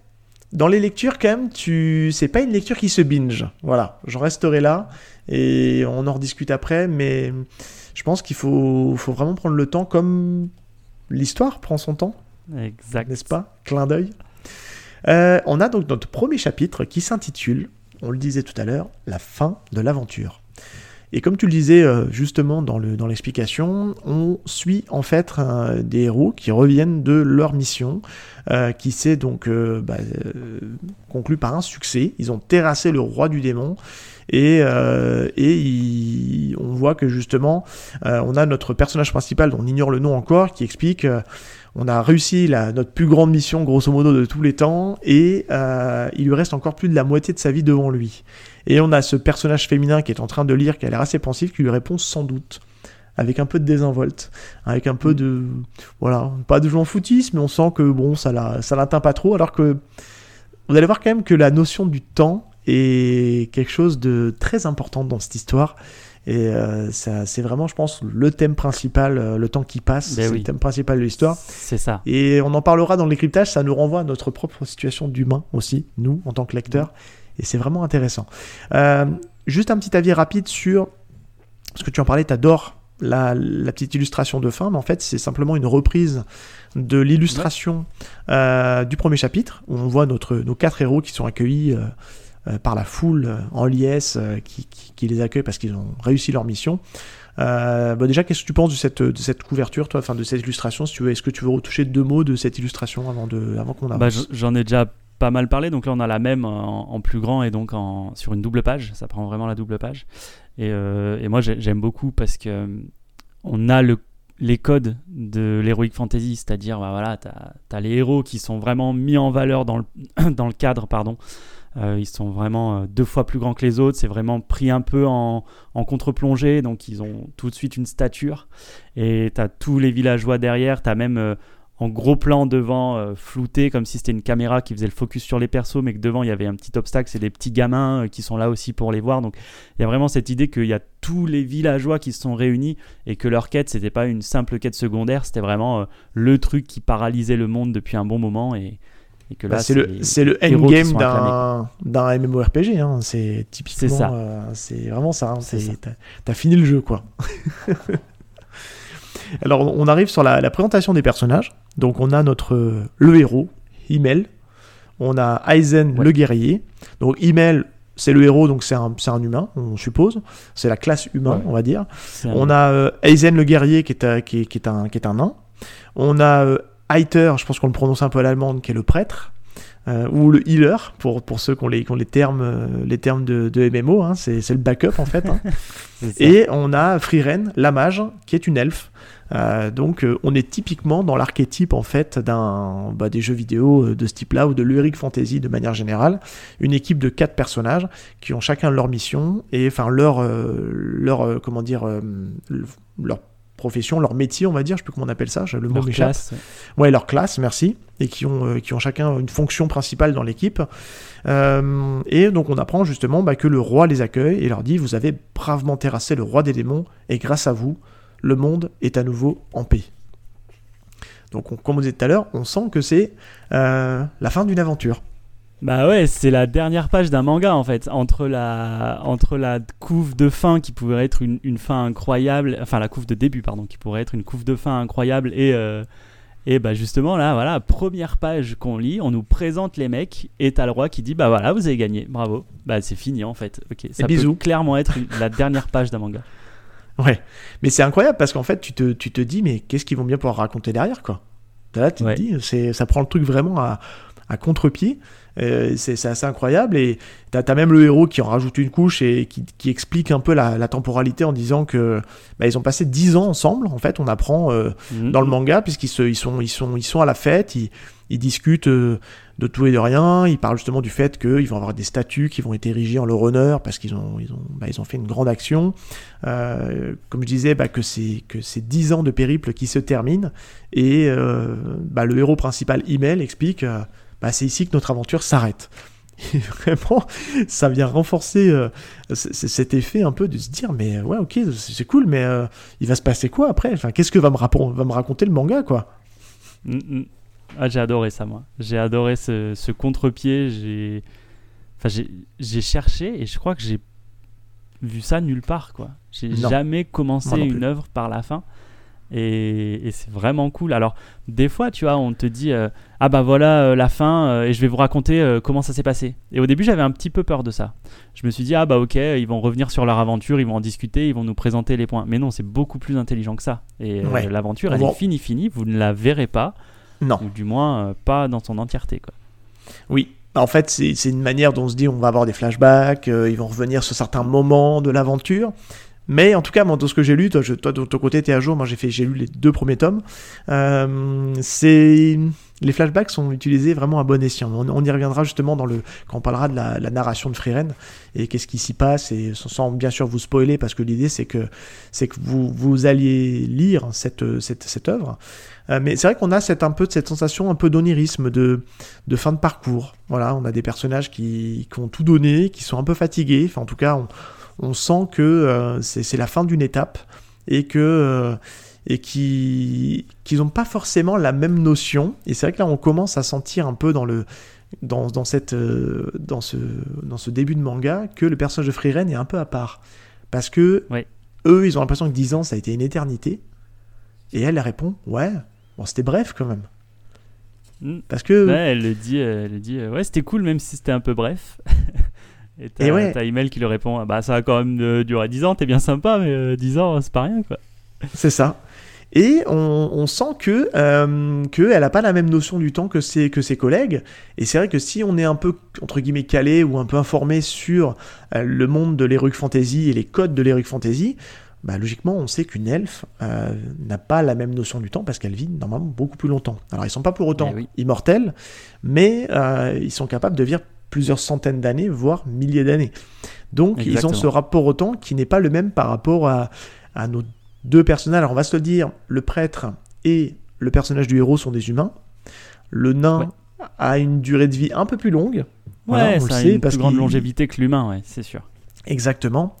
S1: dans les lectures, quand même, tu... c'est pas une lecture qui se binge. Voilà, j'en resterai là et on en rediscute après, mais je pense qu'il faut... faut vraiment prendre le temps comme l'histoire prend son temps,
S2: Exact.
S1: n'est-ce pas? Clin d'œil. Euh, on a donc notre premier chapitre qui s'intitule, on le disait tout à l'heure, La fin de l'aventure. Et comme tu le disais euh, justement dans le- dans l'explication, on suit en fait des héros qui reviennent de leur mission, euh, qui s'est donc euh, bah, conclue par un succès. Ils ont terrassé le roi du démon. Et, et on voit que justement, on a notre personnage principal, dont on ignore le nom encore, qui explique on a réussi la, notre plus grande mission, grosso modo, de tous les temps, et euh, il lui reste encore plus de la moitié de sa vie devant lui. Et on a ce personnage féminin qui est en train de lire, qui a l'air assez pensif, qui lui répond sans doute, avec un peu de désinvolte, avec un peu de... Voilà, pas de jouant foutisme, mais on sent que, bon, ça ça l'atteint pas trop, alors que... Vous allez voir quand même que la notion du temps est quelque chose de très important dans cette histoire. Et euh, ça, c'est vraiment, je pense, le thème principal, euh, le temps qui passe,
S2: Ben
S1: c'est
S2: oui.
S1: le thème principal de l'histoire.
S2: C'est ça.
S1: Et on en parlera dans le décryptage, ça nous renvoie à notre propre situation d'humain aussi, nous, en tant que lecteurs. Et c'est vraiment intéressant. Euh, juste un petit avis rapide sur ce que tu en parlais, t'adores la, la petite illustration de fin, mais en fait, c'est simplement une reprise de l'illustration du premier chapitre, où on voit notre, nos quatre héros qui sont accueillis par la foule euh, en liesse euh, qui, qui- qui les accueille parce qu'ils ont réussi leur mission. Euh, bah déjà, qu'est-ce que tu penses de cette, de cette couverture, toi, enfin de cette illustration Si tu est-ce que tu veux retoucher deux mots de cette illustration avant de, avant qu'on avance?
S2: Bah, J'en ai déjà pas mal parlé. Donc là, on a la même en, en plus grand et donc en, sur une double page. Ça prend vraiment la double page. Et, euh, et moi, j'ai- j'aime beaucoup parce que euh, on a le, les codes de l'heroic fantasy, c'est-à-dire, bah, voilà, t'as as les héros qui sont vraiment mis en valeur dans le, [clears throat] dans le cadre, pardon. Euh, ils sont vraiment euh, deux fois plus grands que les autres. C'est vraiment pris un peu en, contre-plongée. Donc, ils ont tout de suite une stature. Et tu as tous les villageois derrière. Tu as même euh, en gros plan devant, euh, flouté, comme si c'était une caméra qui faisait le focus sur les persos, mais que devant, il y avait un petit obstacle. C'est des petits gamins qui sont là aussi pour les voir. Donc, il y a vraiment cette idée qu'il y a tous les villageois qui se sont réunis et que leur quête, c'était pas une simple quête secondaire. C'était vraiment le truc qui paralysait le monde depuis un bon moment. Et, et que
S1: Bah, c'est le, le endgame d'un, d'un MMORPG. Hein. C'est typiquement.
S2: C'est ça.
S1: euh, c'est vraiment ça. hein. T'as, fini le jeu, quoi. [laughs] Alors, on arrive sur la, la présentation des personnages. Donc, on a notre euh, le héros, Himmel. On a Aizen,
S2: Ouais.
S1: le guerrier. Donc, Himmel, c'est le héros, donc c'est un, un humain, on suppose. C'est la classe humain,
S2: Ouais.
S1: on va dire. On a euh, Aizen le guerrier qui est, qui, est, qui est un, qui est un nain. On a Heiter, je pense qu'on le prononce un peu à l'allemande, qui est le prêtre. Euh, ou le healer, pour, pour ceux qui ont les, qui ont les termes, euh, les termes de, de MMO, hein, c'est c'est le backup en fait. hein. [laughs] Et on a Frieren, la mage, qui est une elfe. Euh, donc on est typiquement dans l'archétype en fait d'un bah, des jeux vidéo de ce type-là ou de l'heroic fantasy de manière générale. Une équipe de quatre personnages qui ont chacun leur mission et enfin leur euh, leur comment dire le- leur profession, leur métier, on va dire, je sais plus comment on appelle ça, le mot
S2: Leur classe,
S1: Ouais, leur classe, merci. Et qui ont, euh, qui ont chacun une fonction principale dans l'équipe. Euh, et donc on apprend justement bah, que le roi les accueille et leur dit Vous avez bravement terrassé le roi des démons, et grâce à vous, le monde est à nouveau en paix. Donc on- comme on disait tout à l'heure, on sent que c'est euh, la fin d'une aventure.
S2: Bah ouais, c'est la dernière page d'un manga en fait. Entre la, entre la couve de fin qui pourrait être une, une fin incroyable, enfin la couve de début, pardon, qui pourrait être une couve de fin incroyable et. euh, et bah justement là, voilà, première page qu'on lit, on nous présente les mecs et t'as le roi qui dit bah voilà vous avez gagné, bravo. Bah c'est fini en fait. Ok, ça peut clairement être la dernière page d'un manga.
S1: Ouais. Mais c'est incroyable parce qu'en fait, tu te, tu te dis Mais qu'est-ce qu'ils vont bien pouvoir raconter derrière, quoi? Là, tu
S2: Ouais.
S1: te dis Ça prend le truc vraiment à, à contre-pied. Euh, c'est, assez incroyable. Et t'as, as même le héros qui en rajoute une couche et qui, qui explique un peu la, la temporalité en disant que bah, ils ont passé 10 ans ensemble. En fait, on apprend euh,
S2: Mhm.
S1: dans le manga, puisqu'ils ils sont, ils sont, ils sont à la fête, ils, ils discutent euh, de tout et de rien. Ils parlent justement du fait qu'ils vont avoir des statues qui vont être érigées en leur honneur parce qu'ils ont, ils ont, bah, ils ont fait une grande action. Comme je disais, bah, que c'est que c'est 10 ans de périple qui se terminent et bah, le héros principal, Himmel, explique. Bah, c'est ici que notre aventure s'arrête. Et [laughs] vraiment, ça vient renforcer euh, cet effet un peu de se dire, mais ouais, ok, c'est cool, mais euh, il va se passer quoi après? Enfin, qu'est-ce que va me, rappon- va me raconter le manga, quoi?
S2: Ah, j'ai adoré ça, moi. J'ai adoré ce, ce contre-pied. J'ai enfin, j'ai- cherché et je crois que j'ai vu ça nulle part, quoi. J'ai jamais commencé une œuvre par la fin. Et, et c'est vraiment cool. Alors, des fois, tu vois, on te dit euh, Ah bah voilà euh, la fin, euh, et je vais vous raconter comment ça s'est passé. Et au début, j'avais un petit peu peur de ça. Je me suis dit Ah bah ok, ils vont revenir sur leur aventure, ils vont en discuter, ils vont nous présenter les points. Mais non, c'est beaucoup plus intelligent que ça. Et
S1: Ouais.
S2: l'aventure, elle est finie, finie, vous ne la verrez pas
S1: Non.
S2: ou du moins pas dans son entièreté. Quoi.
S1: Oui. En fait, c'est c'est une manière dont on se dit on va avoir des flashbacks, euh, ils vont revenir sur certains moments de l'aventure. Mais en tout cas, moi, dans ce que j'ai lu, toi, de ton côté, t'es à jour. Moi, j'ai fait, j'ai lu les deux premiers tomes. Euh, c'est les flashbacks sont utilisés vraiment à bon escient. On, y reviendra justement quand on parlera de la, narration de Freeren et qu'est-ce qui s'y passe et sans- bien sûr vous spoiler parce que l'idée c'est que c'est que vous alliez lire cette cette, œuvre. Euh, mais c'est vrai qu'on a cette un peu de cette sensation un peu d'onirisme de de fin de parcours. Voilà, on a des personnages qui, qui ont tout donné, qui sont un peu fatigués. Enfin, en tout cas, on, on sent que euh, c'est la fin d'une étape et que euh, et qui qu'ils n'ont pas forcément la même notion. Et c'est vrai que là, on commence à sentir un peu dans le dans, dans cette euh, dans ce dans ce début de manga que le personnage de Frieren est un peu à part parce que eux, ils ont l'impression que 10 ans, ça a été une éternité. Et elle, elle répond, ouais, bon, c'était bref quand même. Parce que
S2: Ouais, elle le dit, elle le dit ouais, c'était cool même si c'était un peu bref. [laughs] Et t'as,
S1: Et ouais.
S2: t'as Email qui lui répond ah bah ça a quand même euh, duré 10 ans, t'es bien sympa, mais euh, 10 ans c'est pas rien quoi.
S1: C'est ça. Et on, on sent que euh, qu'elle n'a pas la même notion du temps que ses, que ses collègues. Et c'est vrai que si on est un peu, entre guillemets, calé ou un peu informé sur euh, le monde de l'Heroic Fantasy et les codes de l'Heroic Fantasy, bah, logiquement, on sait qu'une elfe euh, n'a pas la même notion du temps parce qu'elle vit normalement beaucoup plus longtemps. Alors, ils sont pas pour autant
S2: Eh oui.
S1: immortels, mais euh, ils sont capables de vivre plusieurs centaines d'années, voire milliers d'années. Donc, ils ont ce rapport au temps qui n'est pas le même par rapport à, à nos deux personnages. Alors, on va se le dire, le prêtre et le personnage du héros sont des humains. Le nain
S2: Ouais.
S1: a une durée de vie un peu plus longue. Voilà,
S2: ouais,
S1: on le
S2: a
S1: sait
S2: une
S1: parce
S2: plus grande longévité que l'humain, ouais, c'est sûr.
S1: Exactement.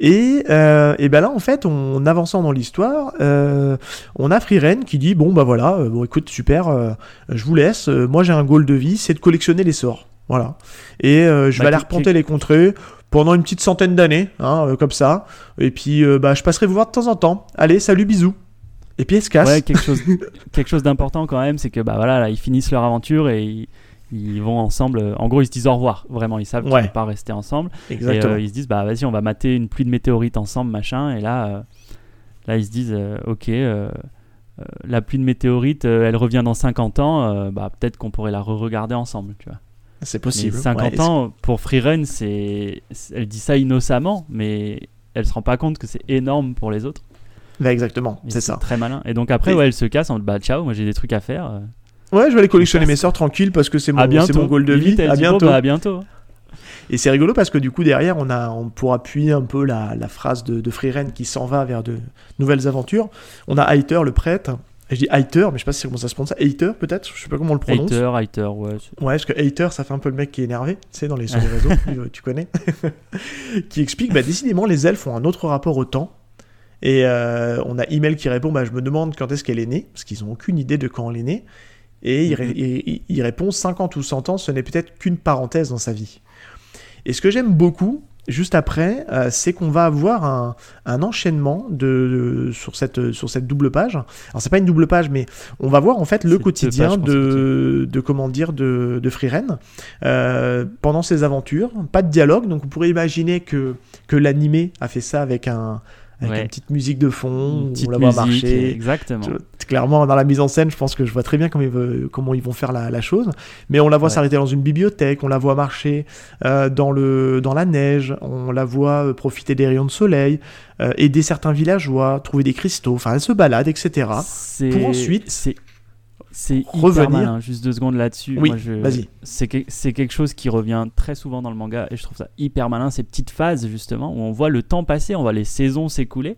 S1: Et, euh, et ben là, en fait, on, en avançant dans l'histoire, euh, on a Frieren qui dit bon bah voilà, euh, bon écoute super, je vous laisse. moi j'ai un goal de vie, c'est de collectionner les sorts. Voilà. Et euh, je
S2: Bah,
S1: vais aller arpenter les contrées pendant une petite centaine d'années, hein, euh, comme ça. Et puis euh, bah je passerai vous voir de temps en temps. Allez, salut, bisous. Et puis elle se casse.
S2: Ouais, quelque chose, [laughs] quelque chose d'important quand même, c'est que bah voilà, là, ils finissent leur aventure et ils, ils vont ensemble. En gros, ils se disent au revoir. Vraiment, ils savent qu'ils
S1: Ouais.
S2: vont pas rester ensemble.
S1: Exactement.
S2: Et ils se disent, bah vas-y, on va mater une pluie de météorites ensemble, machin. Et là, là ils se disent, ok, euh, la pluie de météorites, euh, elle revient dans 50 ans. euh, bah peut-être qu'on pourrait la re-regarder ensemble, tu vois.
S1: C'est
S2: Mais
S1: possible.
S2: 50
S1: Ouais,
S2: ans, pour Freerun, c'est, elle dit ça innocemment, mais elle se rend pas compte que c'est énorme pour les autres.
S1: Bah, exactement, c'est ça.
S2: Très malin. Et donc après,
S1: Et-
S2: ouais, elle se casse en bah ciao, moi j'ai des trucs à faire. euh,
S1: Ouais, je vais aller collectionner mes sorts tranquille parce que c'est mon, mon goal de vie. À bientôt.
S2: bah, à bientôt.
S1: Et c'est rigolo parce que du coup derrière on a on pour appuyer un peu la, la phrase de, de Freeren qui s'en va vers de nouvelles aventures. On a Hater le prêtre. Je dis Hater, mais je sais pas si comment ça se prononce. Hater peut-être, je sais pas comment on le prononce.
S2: Hater, hater, ouais.
S1: Ouais, parce que Hater ça fait un peu le mec qui est énervé, tu sais dans les sur les réseaux, [laughs] tu, tu connais. [laughs] qui explique bah décidément les elfes ont un autre rapport au temps. Et euh, on a Email qui répond bah je me demande quand est-ce qu'elle est née parce qu'ils ont aucune idée de quand elle est née. Et il, il- il répond 50 ou 100 ans, ce n'est peut-être qu'une parenthèse dans sa vie. Et ce que j'aime beaucoup, juste après, euh, c'est qu'on va avoir un, un enchaînement de, de- sur, cette, sur cette double page. Alors c'est pas une double page, mais on va voir en fait le quotidien
S2: pages
S1: de, de comment dire de, de Frieren euh, pendant ses aventures. Pas de dialogue, donc on pourrait imaginer que, que l'animé a fait ça avec un avec
S2: Ouais.
S1: une petite musique de fond,
S2: Une
S1: on
S2: petite
S1: la voit marcher.
S2: exactement.
S1: Clairement, dans la mise en scène, je pense que je vois très bien comment ils, veulent- comment ils vont faire la, la chose. Mais on la voit
S2: Ouais.
S1: s'arrêter dans une bibliothèque, on la voit marcher euh, dans, le, dans la neige, on la voit euh, profiter des rayons de soleil, euh, aider certains villageois, trouver des cristaux, enfin elle se balade, etc. Pour ensuite
S2: c'est c'est hyper
S1: revenir-
S2: malin. Juste deux secondes là-dessus.
S1: Oui,
S2: je-
S1: vas-y.
S2: C'est que- c'est quelque chose qui revient très souvent dans le manga et je trouve ça hyper malin. Ces petites phases justement où on voit le temps passer, on voit les saisons s'écouler,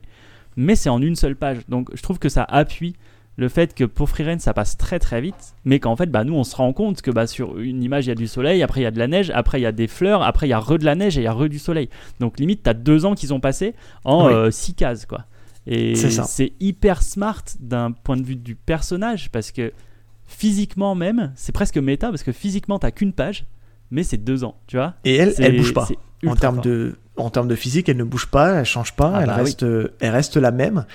S2: mais c'est en une seule page. Donc je trouve que ça appuie le fait que pour Freeren ça passe très très vite, mais qu'en fait bah nous on se rend compte que bah sur une image il y a du soleil, après il y a de la neige, après il y a des fleurs, après il y a re de la neige et il y a re du soleil. Donc limite t'as deux ans qu'ils ont passé en
S1: Oui.
S2: euh, six cases quoi. Et
S1: C'est
S2: hyper smart d'un point de vue du personnage parce que physiquement même c'est presque méta parce que physiquement t'as qu'une page, mais c'est deux ans, tu vois.
S1: Et elle, elle bouge pas. En termes,
S2: fort.
S1: de, en termes de physique, elle ne bouge pas, elle change pas,
S2: Ah
S1: elle,
S2: bah
S1: reste, euh, elle reste la même.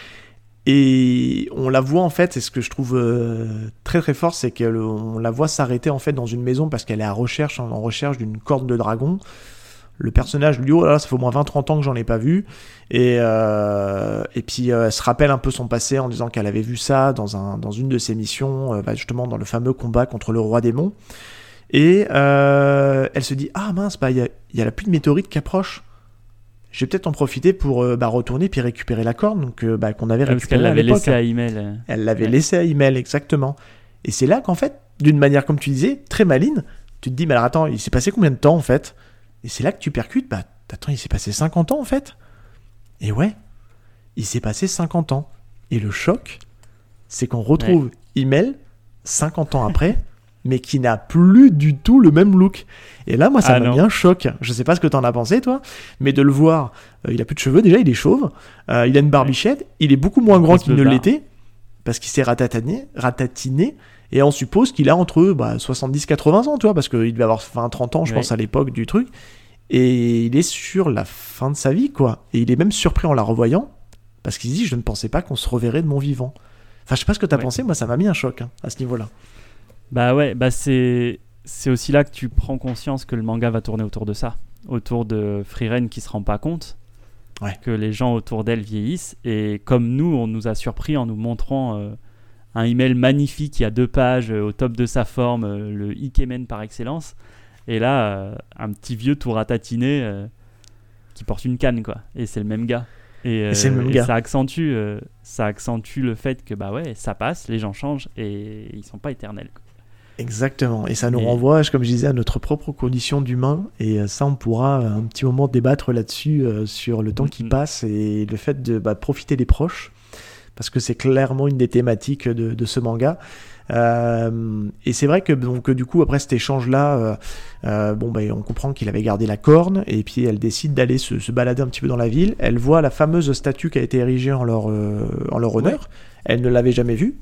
S1: Et on la voit en fait, et ce que je trouve euh, très très fort, c'est qu'on la voit s'arrêter en fait dans une maison parce qu'elle est à recherche, en, recherche d'une corde de dragon. Le personnage lui Oh là là, ça fait au moins 20-30 ans que j'en ai pas vu. Et, euh, et puis euh, elle se rappelle un peu son passé en disant qu'elle avait vu ça dans, un, dans une de ses missions, bah, justement dans le fameux combat contre le roi démon. Et elle se dit Ah mince, bah, il y, a, y a la pluie de météorites qui approche. Je vais peut-être en profiter pour euh, bah, retourner puis récupérer la corne donc, euh, bah, qu'on avait
S2: Parce
S1: récupérée
S2: qu'elle
S1: à
S2: l'avait
S1: l'époque.
S2: laissé à email. euh.
S1: Elle l'avait
S2: Ouais.
S1: laissé à email, exactement. Et c'est là qu'en fait, d'une manière, comme tu disais, très maline, tu te dis, mais alors attends, il s'est passé combien de temps en fait? Et c'est là que tu percutes, bah attends, il s'est passé 50 ans en fait Et ouais, il s'est passé 50 ans. Et le choc, c'est qu'on retrouve email 50 ans après, mais qui n'a plus du tout le même look. Et là, moi, ça
S2: Ah
S1: m'a mis un choc. Je sais pas ce que t'en as pensé, toi, mais de le voir, euh, il a plus de cheveux déjà, il est chauve, euh, il a une barbichette, il est beaucoup moins grand qu'il ne l'était, parce qu'il s'est ratatiné, ratatiné, et on suppose qu'il a entre bah, 70-80 ans, tu vois, parce qu'il devait avoir 20-30 ans, je
S2: Oui.
S1: pense, à l'époque du truc. Et il est sur la fin de sa vie, quoi. Et il est même surpris en la revoyant, parce qu'il se dit, je ne pensais pas qu'on se reverrait de mon vivant. Enfin, je sais pas ce que t'as pensé, moi, ça m'a mis un choc hein, à ce niveau-là.
S2: Bah ouais, bah c'est c'est aussi là que tu prends conscience que le manga va tourner autour de ça, autour de Frieren qui se rend pas compte
S1: Ouais.
S2: que les gens autour d'elle vieillissent et comme nous, on nous a surpris en nous montrant euh, un email magnifique qui a deux pages euh, au top de sa forme, euh, le Ikemen par excellence, et là un petit vieux tout ratatiné qui porte une canne quoi, et c'est le même gars. Et,
S1: Et c'est le même
S2: et
S1: gars.
S2: ça accentue, euh, ça accentue le fait que bah ouais, ça passe, les gens changent et ils sont pas éternels. quoi.
S1: Exactement. Et ça nous renvoie, comme je disais, à notre propre condition d'humain. Et euh, ça, on pourra euh, un petit moment débattre là-dessus, euh, sur le temps qui passe et le fait de bah, profiter des proches. Parce que c'est clairement une des thématiques de, de ce manga. Euh, et c'est vrai que donc du coup après cet échange là bon ben on comprend qu'il avait gardé la corne et puis elle décide d'aller se, se balader un petit peu dans la ville elle voit la fameuse statue qui a été érigée en leur en leur honneur elle ne l'avait jamais vue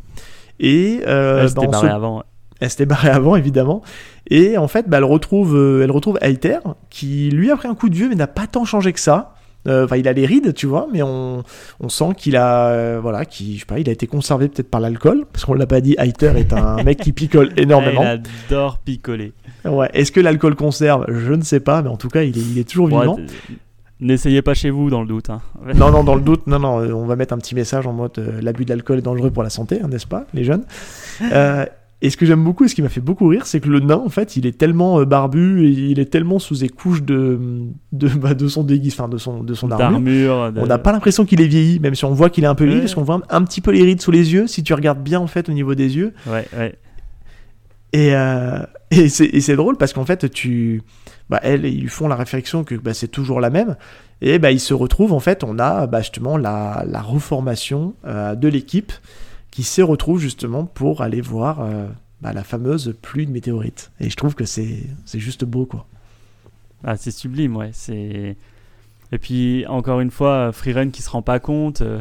S1: et euh, bah, on se
S2: avant.
S1: Elle s'était barrée avant, évidemment. Et en fait, bah, elle retrouve, euh, elle retrouve Aether, qui lui a pris un coup de vieux, mais n'a pas tant changé que ça. Euh, Enfin, il a les rides, tu vois, mais on, on sent qu'il a, euh, voilà, qui, je sais pas, il a été conservé peut-être par l'alcool, parce qu'on l'a pas dit. Aether est un [laughs] mec qui picole énormément.
S2: Elle adore picoler.
S1: Ouais. Est-ce que l'alcool conserve? Je ne sais pas, mais en tout cas, il est, il est toujours
S2: Ouais,
S1: vivant.
S2: N'essayez pas chez vous dans le doute. hein. [laughs]
S1: Non, non, dans le doute, non, non, euh, on va mettre un petit message en mode euh, l'abus d'alcool est dangereux pour la santé, hein, n'est-ce pas, les jeunes? Euh, Et ce que j'aime beaucoup et ce qui m'a fait beaucoup rire, c'est que le nain, en fait, il est tellement euh, barbu et il est tellement sous des couches de, de, [laughs] bah, de son déguise, enfin, de son, de son armure.
S2: De-
S1: On n'a pas l'impression qu'il est vieilli, même si on voit qu'il est un peu vieilli,
S2: Ouais.
S1: parce qu'on voit un, un petit peu les rides sous les yeux, si tu regardes bien, en fait, au niveau des yeux.
S2: Ouais, ouais.
S1: Et, euh, et c'est drôle parce qu'en fait, tu, bah, elles, ils lui font la réflexion que bah, c'est toujours la même. Et bah, ils se retrouvent, en fait, on a bah, justement la, la reformation euh, de l'équipe qui se retrouve justement pour aller voir euh, bah, la fameuse pluie de météorites. Et je trouve que c'est c'est juste beau, quoi.
S2: Ah, c'est sublime, ouais. C'est. Et puis encore une fois, Freerun qui se rend pas compte, euh,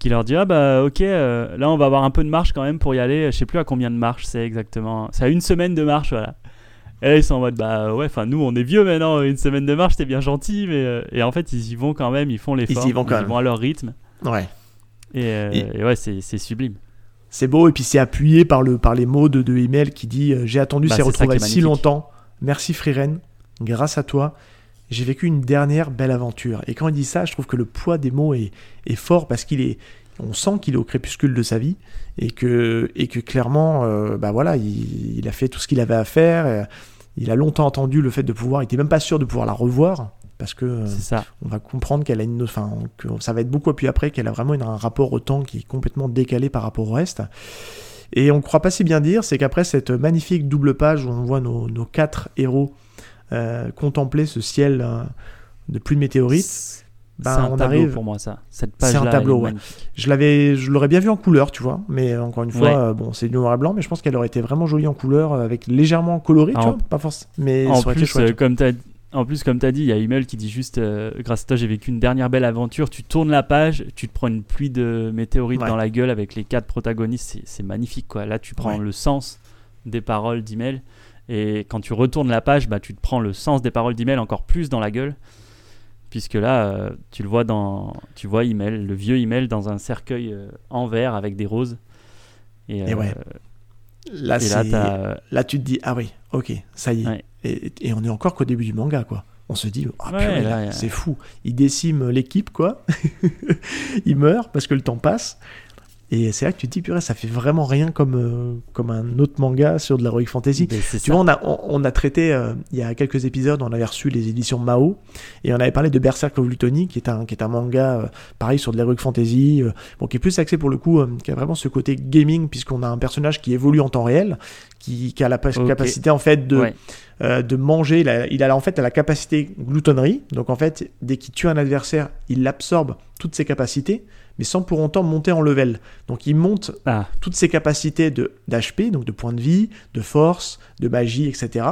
S2: qui leur dit ah bah ok, euh, là on va avoir un peu de marche quand même pour y aller. Je sais plus à combien de marches c'est exactement. C'est à une semaine de marche, voilà. Et là, ils sont en mode bah ouais, enfin nous on est vieux maintenant, une semaine de marche c'était bien gentil, mais euh, et en fait ils y vont quand même, ils font l'effort,
S1: y vont quand
S2: ils
S1: même.
S2: vont à leur rythme.
S1: Ouais.
S2: Et, euh,
S1: Et-
S2: et ouais, c'est sublime.
S1: C'est beau, et puis c'est appuyé par, le, par les mots de, de email qui dit euh, J'ai attendu
S2: Bah,
S1: ces retrouvailles si longtemps. Merci Friren. Grâce à toi, j'ai vécu une dernière belle aventure. Et quand il dit ça, je trouve que le poids des mots est, est fort parce qu'il est. On sent qu'il est au crépuscule de sa vie et que, et que clairement, euh, bah voilà, il, il a fait tout ce qu'il avait à faire. Il a longtemps attendu le fait de pouvoir. Il était même pas sûr de pouvoir la revoir parce que euh,
S2: ça.
S1: on va comprendre qu'elle a une, enfin, que ça va être beaucoup appuyé après, qu'elle a vraiment une- un rapport au temps qui est complètement décalé par rapport au reste. Et on ne croit pas si bien dire, c'est qu'après cette magnifique double page où on voit nos, nos quatre héros euh, contempler ce ciel euh, de pluie de météorites, ben,
S2: c'est un
S1: on
S2: tableau
S1: arrive.
S2: pour moi, ça. Cette
S1: C'est un tableau, ouais. Je l'avais, je l'aurais bien vu en couleur, tu vois. Mais encore une fois,
S2: Ouais.
S1: euh, bon, c'est du noir et blanc, mais je pense qu'elle aurait été vraiment jolie en couleur, avec légèrement coloré, tu
S2: En-
S1: vois. Pas forcément. Mais
S2: En plus, euh, comme t'as en plus, comme tu as dit, il y a Email qui dit juste euh, Grâce à toi, j'ai vécu une dernière belle aventure. Tu tournes la page, tu te prends une pluie de météorites
S1: Ouais.
S2: dans la gueule avec les quatre protagonistes. C'est- magnifique, quoi. Là, tu prends
S1: Ouais.
S2: le sens des paroles d'Email. Et quand tu retournes la page, bah, tu te prends le sens des paroles d'Email encore plus dans la gueule. Puisque là, euh, tu le vois dans. Tu vois Email, le vieux Email dans un cercueil euh, en verre avec des roses. Et,
S1: Et ouais. Là,
S2: et là,
S1: c'est-
S2: t'as-
S1: là, tu te dis, ah oui, ok, ça y est.
S2: Ouais.
S1: Et, et on est encore qu'au début du manga, quoi. On se dit, ah
S2: Ouais,
S1: c'est fou. Il décime l'équipe, quoi. [laughs] il meurt parce que le temps passe. Et c'est là que tu te dis, purée, ça fait vraiment rien comme, euh, comme un autre manga sur de l'heroic fantasy. Tu
S2: ça.
S1: vois, on a, on, on a traité, euh, il y a quelques épisodes, on avait reçu les éditions Mao, et on avait parlé de Berserk of Luthony, qui est un, qui est un manga, euh, pareil, sur de l'heroic fantasy, bon, qui est plus axé pour le coup, qui a vraiment ce côté gaming, puisqu'on a un personnage qui évolue en temps réel, qui, qui a la capacité, en fait, de,
S2: Ouais.
S1: euh, de manger, il a, il a en fait la capacité gloutonnerie, donc en fait, dès qu'il tue un adversaire, il absorbe toutes ses capacités, mais sans pour autant monter en level. Donc il monte
S2: Ah,
S1: toutes ses capacités de d'HP, donc de points de vie, de force, de magie, etc.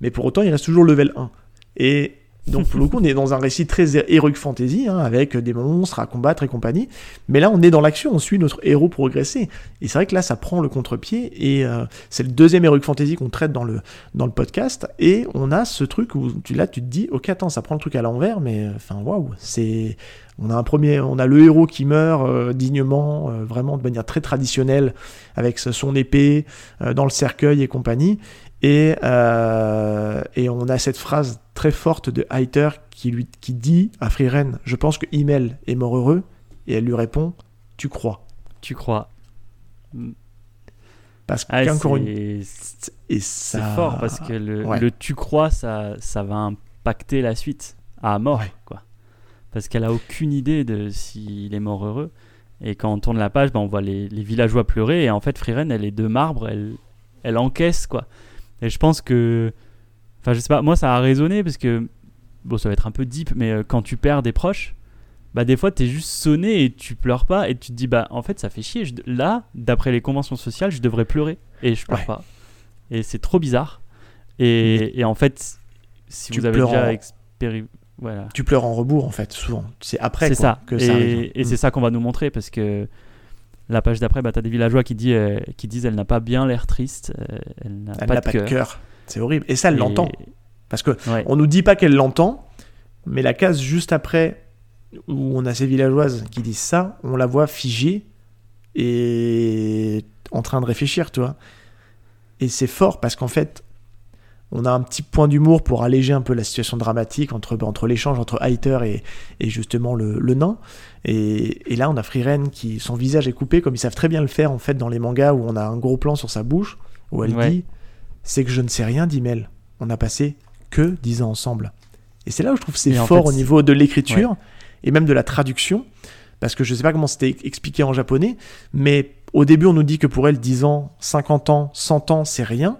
S1: Mais pour autant, il reste toujours level 1. Et donc pour le coup, on est dans un récit très heroic fantasy, hein, avec des monstres à combattre et compagnie. Mais là, on est dans l'action, on suit notre héros progresser. Et c'est vrai que là, ça prend le contre-pied. Et euh, c'est le deuxième heroic fantasy qu'on traite dans le, podcast. Et on a ce truc où là, tu te dis, ok, attends, ça prend le truc à l'envers, mais euh, enfin, waouh, c'est. On a un premier, on a le héros qui meurt euh, dignement, euh, vraiment de manière très traditionnelle, avec son épée euh, dans le cercueil et compagnie. Et, euh, et on a cette phrase très forte de Heiter qui lui qui dit à Frieren Je pense que Himmel est mort heureux. Et elle lui répond Tu crois.
S2: tu crois.
S1: Parce
S2: Ah,
S1: qu'encore une.
S2: c'est
S1: ça...
S2: fort parce que le,
S1: Ouais.
S2: le tu crois, ça, ça va impacter la suite à mort.
S1: Ouais.
S2: Quoi. Parce qu'elle a aucune idée de s'il est mort heureux. Et quand on tourne la page, bah, on voit les, les villageois pleurer. Et en fait, Frieren, elle est de marbre, elle, elle encaisse. quoi. Et je pense que. Enfin, je sais pas, moi ça a résonné parce que. Bon, ça va être un peu deep, mais euh, quand tu perds des proches, bah des fois t'es juste sonné et tu pleures pas et tu te dis bah en fait ça fait chier. Je- là, d'après les conventions sociales, je devrais pleurer et je pleure
S1: Ouais.
S2: pas. Et c'est trop bizarre. Et, et en fait, si
S1: Tu
S2: vous avez déjà
S1: en-
S2: expérimenté, voilà.
S1: Tu pleures en rebours, en fait, souvent. C'est après
S2: C'est
S1: quoi,
S2: ça.
S1: que
S2: et
S1: ça arrive.
S2: et c'est
S1: Mm.
S2: ça qu'on va nous montrer parce que la page d'après, bah, tu as des villageois qui, dit, euh, qui disent elle n'a pas bien l'air triste, euh, elle n'a pas, de
S1: pas de
S2: cœur.
S1: C'est horrible. Et ça, elle
S2: Et-
S1: l'entend. Parce que
S2: Ouais.
S1: on nous dit pas qu'elle l'entend, mais la case juste après, où on a ces villageoises qui disent ça, on la voit figée et en train de réfléchir, tu vois. Et c'est fort parce qu'en fait, on a un petit point d'humour pour alléger un peu la situation dramatique entre, entre l'échange entre Heiter et, et justement le, le nain. Et, et là, on a Frieren qui, son visage est coupé, comme ils savent très bien le faire en fait dans les mangas où on a un gros plan sur sa bouche, où elle
S2: Ouais.
S1: dit C'est que je ne sais rien d'Imel. On a passé que 10 ans ensemble. Et c'est là où je trouve que c'est fort
S2: fait,
S1: au niveau de l'écriture et même de la traduction. Parce que je sais pas comment c'était expliqué en japonais, mais au début, on nous dit que pour elle, 10 ans, 50 ans, 100 ans, c'est rien.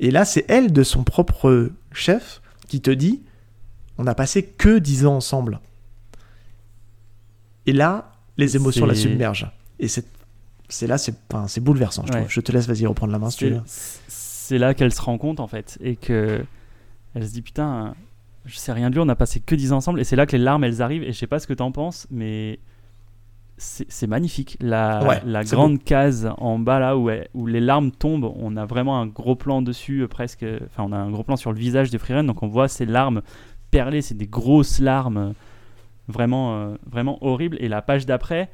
S1: Et là, c'est elle, de son propre chef, qui te dit on n'a passé que 10 ans ensemble. Et là, les émotions la submergent. Et c'est là, c'est enfin, bouleversant, je
S2: Ouais.
S1: trouve. Je te laisse, vas-y, reprendre la main si tu veux.
S2: C'est là qu'elle se rend compte en fait et que elle se dit putain, je sais rien de lui, on a passé que 10 ans ensemble et c'est là que les larmes elles arrivent et je sais pas ce que t'en penses mais c'est magnifique. La,
S1: Ouais,
S2: la
S1: c'est
S2: grande case en bas là où, elle- où les larmes tombent, on a vraiment un gros plan dessus euh, presque, enfin on a un gros plan sur le visage de Freeren donc on voit ces larmes perlées, c'est des grosses larmes euh, vraiment, euh, vraiment horribles et la page d'après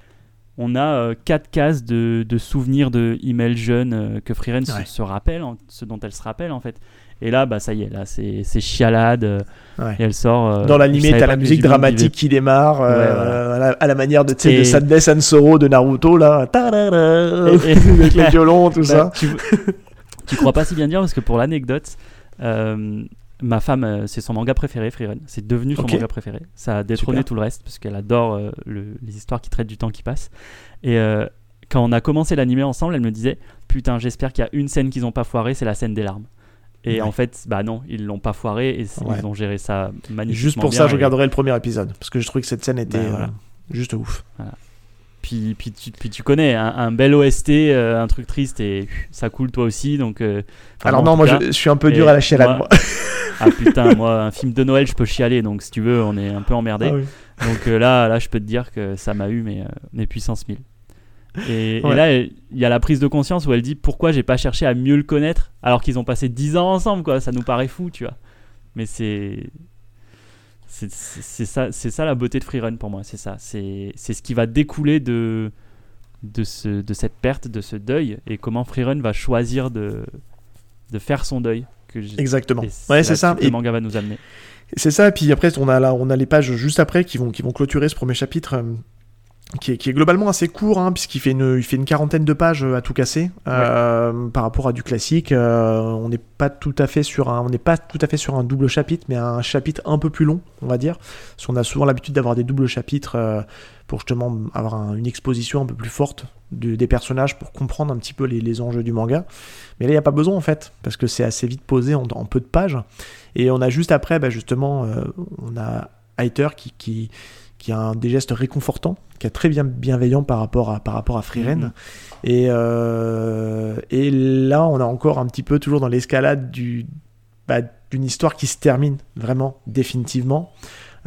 S2: on a euh, quatre cases de, de souvenirs de email jeune que Freeren se-
S1: Ouais.
S2: se, rappelle, en- ce dont elle se rappelle en fait. Et là, bah ça y est, là c'est chialade euh,
S1: Ouais.
S2: et elle sort. euh,
S1: Dans l'animé, t'as la
S2: que
S1: musique dramatique qui démarre, euh,
S2: Ouais, voilà.
S1: à, la, à la manière de, sais, de
S2: Et-
S1: Sadness and Sorrow de Naruto, là.
S2: Et- et- [laughs]
S1: avec les violons, tout
S2: Bah,
S1: ça.
S2: tu, tu crois pas si bien dire parce que pour l'anecdote, euh, ma femme, c'est son manga préféré, Freeren. C'est devenu son manga préféré. Ça a détrôné
S1: Super.
S2: tout le reste parce qu'elle adore le- les histoires qui traitent du temps qui passe. Et quand on a commencé l'animé ensemble, elle me disait Putain, j'espère qu'il y a une scène qu'ils ont pas foirée, c'est la scène des larmes. Et
S1: Ouais.
S2: en fait, bah non, ils l'ont pas foiré et
S1: Ouais.
S2: ils ont géré ça magnifiquement.
S1: Juste pour
S2: bien
S1: ça, je
S2: et-
S1: regarderai le premier épisode. Parce que je trouvais que cette scène était
S2: Bah, voilà.
S1: euh, juste ouf.
S2: Puis, puis, tu, puis tu connais, un, un bel OST, euh, un truc triste et ça coule toi aussi. Donc, euh,
S1: Alors non, moi je, je suis un peu
S2: Et
S1: dur à la chialade.
S2: moi-. [laughs] Ah putain, moi, un film de Noël, je peux chialer. Donc, si tu veux, on est un peu emmerdé.
S1: Ah oui.
S2: Donc là, là, je peux te dire que ça m'a eu mes, euh, mes puissance 1000. [laughs] Et, là, il y a la prise de conscience où elle dit pourquoi j'ai pas cherché à mieux le connaître alors qu'ils ont passé 10 ans ensemble, quoi. Ça nous paraît fou, tu vois. Mais c'est. C'est ça, ça la beauté de Freerun pour moi, c'est ça. C'est ce qui va découler de, de, ce, de cette perte, de ce deuil, et comment Freerun va choisir de, de faire son deuil. Que
S1: Exactement. Ouais, c'est ça.
S2: que
S1: Et
S2: Le manga va nous amener.
S1: C'est ça, et puis après, on a, là, on a les pages juste après qui vont, qui vont clôturer ce premier chapitre, euh, qui, est, qui est globalement assez court, hein, puisqu'il fait une, il fait une quarantaine de pages euh, à tout casser, euh, par rapport à du classique. euh, on n'est pas tout à fait sur un, on n'est pas tout à fait sur un double chapitre, mais un chapitre un peu plus long, on va dire. Parce qu'on a souvent l'habitude d'avoir des doubles chapitres euh, pour justement avoir un- une exposition un peu plus forte de- des personnages pour comprendre un petit peu les, les enjeux du manga. Mais là, il n'y a pas besoin en fait, parce que c'est assez vite posé en, en peu de pages. Et on a juste après, bah, justement, on a Haiter qui, qui, qui a un, des gestes réconfortants, qui est très bien bienveillant par rapport à, par rapport à Freeren.
S2: Mhm.
S1: Et, euh, et là, on a encore un petit peu toujours dans l'escalade du, bah, d'une histoire qui se termine vraiment définitivement.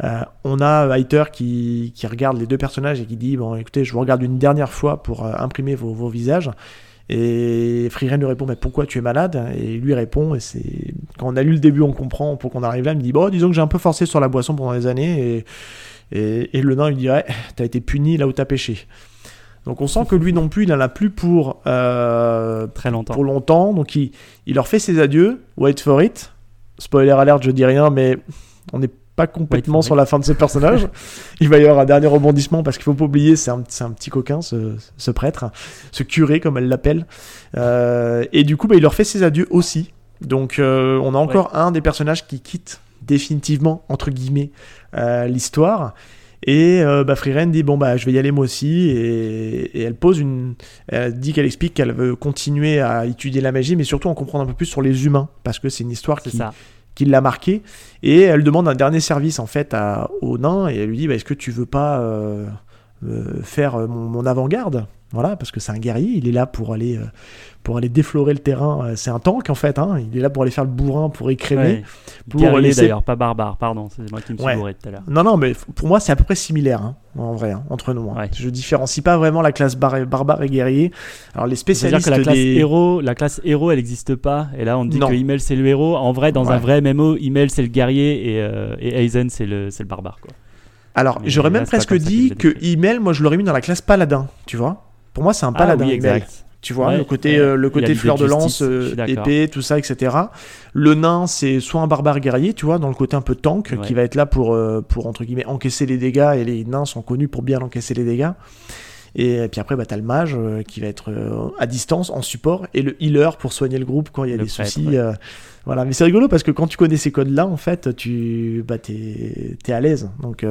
S1: Euh, on a Haiter qui, qui regarde les deux personnages et qui dit Bon, écoutez, je vous regarde une dernière fois pour euh, imprimer vos, vos visages. Et Freeren lui répond Mais pourquoi tu es malade? Et lui répond Et c'est quand on a lu le début, on comprend. Pour qu'on arrive là, il me dit Bon, disons que j'ai un peu forcé sur la boisson pendant des années. Et, et, et le nain lui dit Ouais, t'as été puni là où t'as pêché. Donc on sent que lui non plus, il en a plus pour, euh,
S2: Très longtemps.
S1: pour longtemps. Donc il, il leur fait ses adieux. Wait for it. Spoiler alert, je dis rien, mais on n'est pas complètement sur
S2: it.
S1: la fin de ce personnage. [laughs] il va y avoir un dernier rebondissement parce qu'il faut pas oublier, c'est un, un petit coquin, ce, ce prêtre, ce curé comme elle l'appelle. Euh, et du coup, bah, il leur fait ses adieux aussi. Donc euh, on a encore un des personnages qui quitte définitivement, entre guillemets, euh, l'histoire. Et euh, bah, Freeren dit bon bah je vais y aller moi aussi et, et elle pose une elle dit qu'elle explique qu'elle veut continuer à étudier la magie mais surtout en comprendre un peu plus sur les humains parce que c'est une histoire qui,
S2: ça.
S1: qui l'a marqué et elle demande un dernier service en fait à, au nain et elle lui dit bah, est-ce que tu veux pas euh, euh, faire mon, mon avant-garde? Voilà parce que c'est un guerrier il est là pour aller pour aller déflorer le terrain Euh, c'est un tank en fait hein. il est là pour aller faire le bourrin pour écrémer
S2: Ouais.
S1: pour
S2: Guerrier,
S1: laisser-
S2: d'ailleurs, pas barbare, pardon, c'est moi qui me suis bourré tout à l'heure.
S1: non, non, mais pour moi, c'est à peu près similaire, hein, en vrai, hein, entre nous.
S2: Ouais.
S1: Je différencie pas vraiment la classe bar- barbare et guerrier. Alors, les
S2: C'est-à-dire
S1: spécialistes
S2: que la classe
S1: des...
S2: héros, la classe héros, elle n'existe pas. Et là, on dit
S1: Non.
S2: que Himmel c'est le héros. En vrai, dans un vrai MMO, Himmel c'est le guerrier et, euh, et Aizen c'est le, barbare. Quoi.
S1: Alors, j'aurais même presque dit que
S2: décrit.
S1: Email, moi, je l'aurais mis dans la classe paladin, tu vois. Pour moi, c'est un paladin,
S2: ah oui,
S1: Himmel.
S2: exact.
S1: Tu vois,
S2: Ouais,
S1: le côté, euh, le côté fleur
S2: de
S1: lance, euh, épée, tout ça, etc. Le nain, c'est soit un barbare guerrier, tu vois, dans le côté un peu tank,
S2: Ouais.
S1: qui va être là pour, euh, pour, entre guillemets, encaisser les dégâts, et les nains sont connus pour bien encaisser les dégâts. Et puis après, bah, t'as le mage qui va être à distance, en support, et le healer pour soigner le groupe quand il y a
S2: Le
S1: des
S2: prêtre,
S1: soucis.
S2: ouais.
S1: voilà, mais c'est rigolo parce que quand tu connais ces codes-là, en fait, tu bah, t'es es à l'aise. Donc,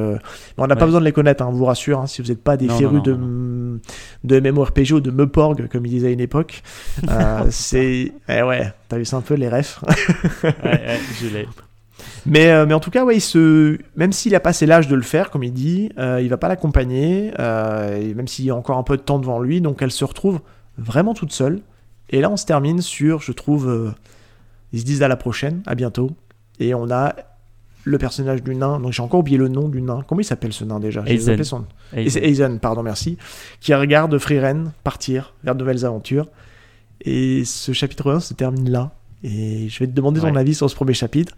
S1: on n'a pas besoin de les connaître, hein, on vous rassure. hein, si vous n'êtes pas des
S2: Non,
S1: férus
S2: non,
S1: de,
S2: non,
S1: de MMORPG ou de Meporg, comme ils disaient à une époque, euh, [laughs] c'est. Eh ouais, t'as vu ça un peu les refs.
S2: Ouais, ouais, je l'ai. [laughs]
S1: Mais, euh, mais en tout cas, ouais, il se... même s'il a passé l'âge de le faire, comme il dit, euh, il va pas l'accompagner, euh, et même s'il y a encore un peu de temps devant lui, donc elle se retrouve vraiment toute seule. Et là, on se termine sur, je trouve, ils se disent à la prochaine, à bientôt, et on a le personnage du nain, donc j'ai encore oublié le nom du nain. Comment il s'appelle ce nain déjà?
S2: Aizen.
S1: son-
S2: Aizen.
S1: Pardon, merci, qui regarde Freeren partir vers de nouvelles aventures. Et ce chapitre 1 se termine là. Et je vais te demander ton avis sur ce premier chapitre,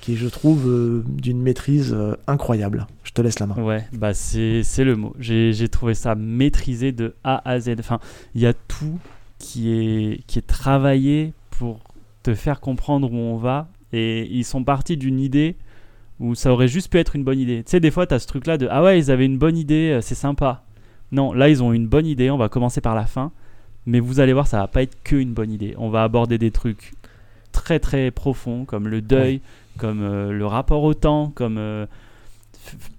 S1: qui je trouve, euh, d'une maîtrise euh, incroyable. Je te laisse la main.
S2: Ouais, bah c'est le mot. J'ai j'ai trouvé ça maîtrisé de A à Z. Enfin, il y a tout qui est, qui est travaillé pour te faire comprendre où on va. Et ils sont partis d'une idée où ça aurait juste pu être une bonne idée. Tu sais, des fois, tu as ce truc-là de Ah ouais, ils avaient une bonne idée, euh, c'est sympa. Non, là, ils ont une bonne idée. On va commencer par la fin. Mais vous allez voir, ça va pas être que une bonne idée. On va aborder des trucs très très profonds, comme le deuil, comme euh, le rapport au temps, comme euh,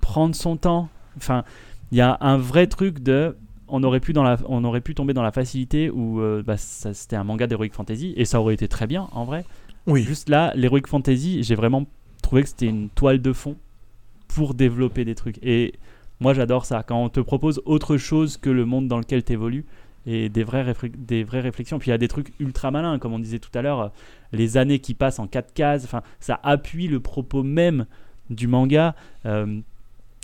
S2: prendre son temps. Enfin, il y a un vrai truc de. On aurait pu, dans la, on aurait pu tomber dans la facilité où euh, bah, ça- c'était un manga d'Heroic Fantasy, et ça aurait été très bien en vrai.
S1: Oui.
S2: Juste là, l'Heroic Fantasy, j'ai vraiment trouvé que c'était une toile de fond pour développer des trucs. Et moi, j'adore ça. Quand on te propose autre chose que le monde dans lequel tu évolues et des vraies, des vraies réflexions. Puis il y a des trucs ultra malins, comme on disait tout à l'heure, euh, les années qui passent en quatre cases. Enfin, ça appuie le propos même du manga. Euh,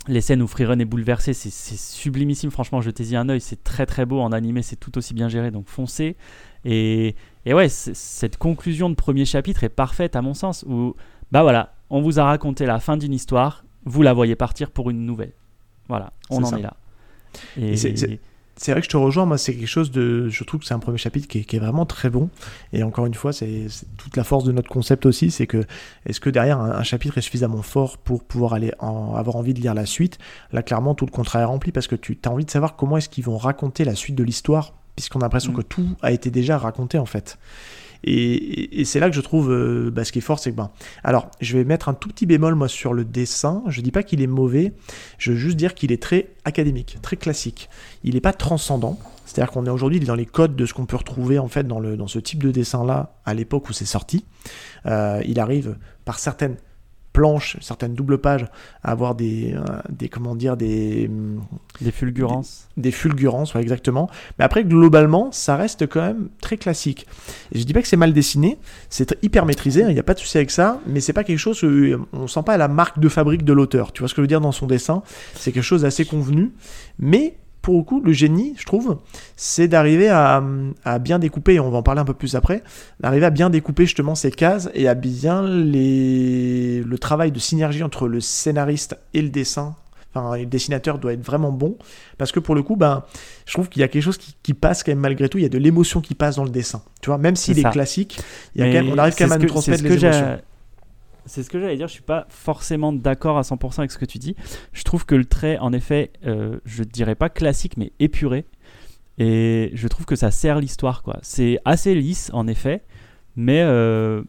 S2: les scènes où Freerun est bouleversé, c'est sublimissime. Franchement, jetez-y un œil. C'est très très beau. En animé, c'est tout aussi bien géré. Donc foncez. Et, et ouais, cette conclusion de premier chapitre est parfaite à mon sens. Où, bah voilà, on vous a raconté la fin d'une histoire. Vous la voyez partir pour une nouvelle. Voilà, on en
S1: ça.
S2: est là.
S1: Et c'est- vrai que je te rejoins, moi c'est quelque chose de... Je trouve que c'est un premier chapitre qui est, qui est vraiment très bon. Et encore une fois, c'est toute la force de notre concept aussi, c'est que est-ce que derrière un, un chapitre est suffisamment fort pour pouvoir aller en- avoir envie de lire la suite? Là, clairement, tout le contraire est rempli parce que tu as envie de savoir comment est-ce qu'ils vont raconter la suite de l'histoire, puisqu'on a l'impression
S2: Mm.
S1: que tout a été déjà raconté en fait. Et, c'est là que je trouve euh, bah, ce qui est fort, c'est que ben, alors je vais mettre un tout petit bémol moi sur le dessin. Je dis pas qu'il est mauvais, je veux juste dire qu'il est très académique, très classique. Il n'est pas transcendant. C'est-à-dire qu'on est aujourd'hui dans les codes de ce qu'on peut retrouver en fait dans, le, dans ce type de dessin-là à l'époque où c'est sorti. Euh, il arrive par certaines planches, certaines doubles pages, à avoir des, euh, des comment dire, des, hum,
S2: Des fulgurances.
S1: des fulgurances, ouais, exactement. Mais après, globalement, ça reste quand même très classique. Et je dis pas que c'est mal dessiné, c'est hyper maîtrisé, hein, il n'y a pas de souci avec ça, mais c'est pas quelque chose, euh, on sent pas la marque de fabrique de l'auteur. Tu vois ce que je veux dire dans son dessin? C'est quelque chose d'assez convenu, mais pour le coup, le génie, je trouve, c'est d'arriver à, à bien découper, et on va en parler un peu plus après, d'arriver à bien découper justement ces cases et à bien les... le travail de synergie entre le scénariste et le dessin. Enfin, le dessinateur doit être vraiment bon parce que pour le coup, ben, je trouve qu'il y a quelque chose qui, qui passe quand même malgré tout. Il y a de l'émotion qui passe dans le dessin. Tu vois, même s'il est classique, il y a
S2: Mais
S1: quand même, on arrive quand même à nous transmettre les émotions.
S2: C'est ce que j'allais dire, je suis pas forcément d'accord à 100% avec ce que tu dis. Je trouve que le trait, en effet, euh, je dirais pas classique, mais épuré. Et je trouve que ça sert l'histoire, quoi. C'est assez lisse, en effet, mais, euh,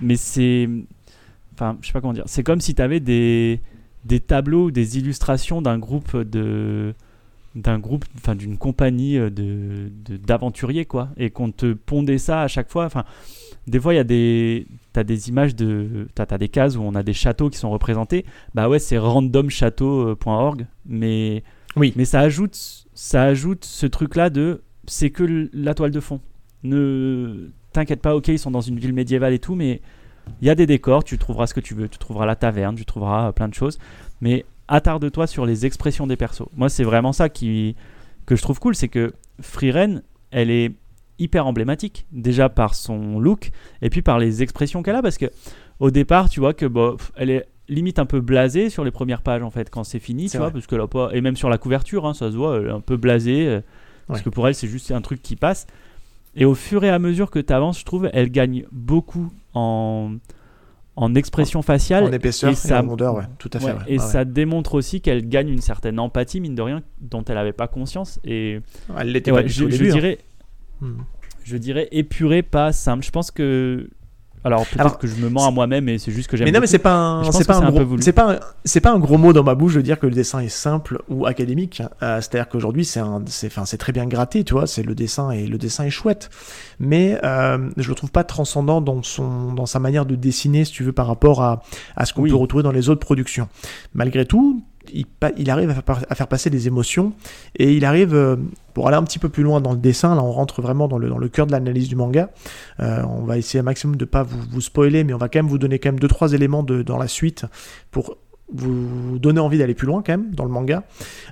S2: mais c'est. Enfin, je sais pas comment dire. C'est comme si tu avais des, des tableaux ou des illustrations d'un groupe de d'un groupe, enfin d'une compagnie de- d'aventuriers quoi, et qu'on te pondait ça à chaque fois. Enfin, des fois il y a des, t'as des images de, t'as as des cases où on a des châteaux qui sont représentés. Bah ouais, c'est randomchâteau.org, mais
S1: Oui.
S2: mais ça ajoute, ça ajoute ce truc là de, c'est que la toile de fond. Ne t'inquiète pas, ok, ils sont dans une ville médiévale et tout, mais il y a des décors, tu trouveras ce que tu veux, tu trouveras la taverne, tu trouveras euh, plein de choses, mais attarde-toi sur les expressions des persos. Moi, c'est vraiment ça qui, que je trouve cool, c'est que Freeren, elle est hyper emblématique, déjà par son look, et puis par les expressions qu'elle a, parce que au départ, tu vois que bah, elle est limite un peu blasée sur les premières pages, en fait, quand c'est fini, tu vois, parce pas, et même sur la couverture, hein, ça se voit, elle est un peu blasée, euh, parce que pour elle, c'est juste un truc qui passe. Et au fur et à mesure que tu avances, je trouve, elle gagne beaucoup en, en expression faciale.
S1: En épaisseur
S2: et
S1: et,
S2: ça-
S1: en rondeur, ouais, tout à fait.
S2: Ouais,
S1: ouais.
S2: et ça démontre aussi qu'elle gagne une certaine empathie, mine de rien, dont elle n'avait pas conscience. Et.
S1: Elle l'était pas du
S2: je,
S1: tout
S2: je
S1: hein. Hmm.
S2: je dirais épuré, pas simple. Je pense que. Alors peut-être que je me mens à moi-même et c'est juste que j'aime.
S1: Mais non, mais c'est pas un, c'est
S2: que
S1: pas un gros, c'est pas, un- c'est pas un gros mot dans ma bouche de dire que le dessin est simple ou académique. Euh, C'est-à-dire qu'aujourd'hui, c'est un, c'est, enfin, c'est très bien gratté, tu vois. C'est le dessin et le dessin est chouette, mais euh, je le trouve pas transcendant dans son, dans sa manière de dessiner, si tu veux, par rapport à, à ce qu'on
S2: Oui.
S1: peut retrouver dans les autres productions. Malgré tout. Il, arrive à faire, passer des émotions et il arrive, euh, pour aller un petit peu plus loin dans le dessin, là on rentre vraiment dans le, cœur de l'analyse du manga, euh, on va essayer un maximum de pas vous, spoiler, mais on va quand même vous donner quand même deux trois éléments de, dans la suite pour vous donner envie d'aller plus loin quand même dans le manga.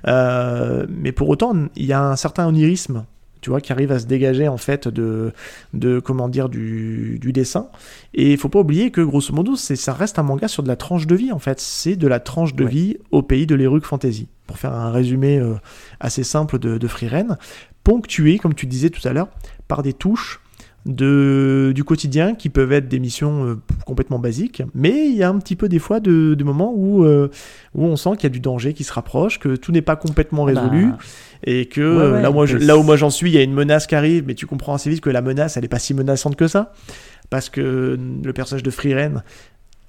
S1: Euh, mais pour autant, il y a un certain onirisme, tu vois, qui arrive à se dégager en fait de, de comment dire, du, du dessin. Et il faut pas oublier que grosso modo, c'est, ça reste un manga sur de la tranche de vie en fait. C'est de la tranche de
S2: Ouais.
S1: vie au pays de l'Heroic Fantasy. Pour faire un résumé euh, assez simple de, de Freeren, ponctué, comme tu disais tout à l'heure, par des touches de, du quotidien qui peuvent être des missions euh, complètement basiques, mais il y a un petit peu des fois de, de moments où, euh, où on sent qu'il y a du danger qui se rapproche, que tout n'est pas complètement résolu,
S2: Bah,
S1: et que
S2: Ouais, ouais,
S1: là, moi, je-
S2: que
S1: là où moi j'en suis, il y a une menace qui arrive, mais tu comprends assez vite que la menace, elle n'est pas si menaçante que ça, parce que le personnage de Freeren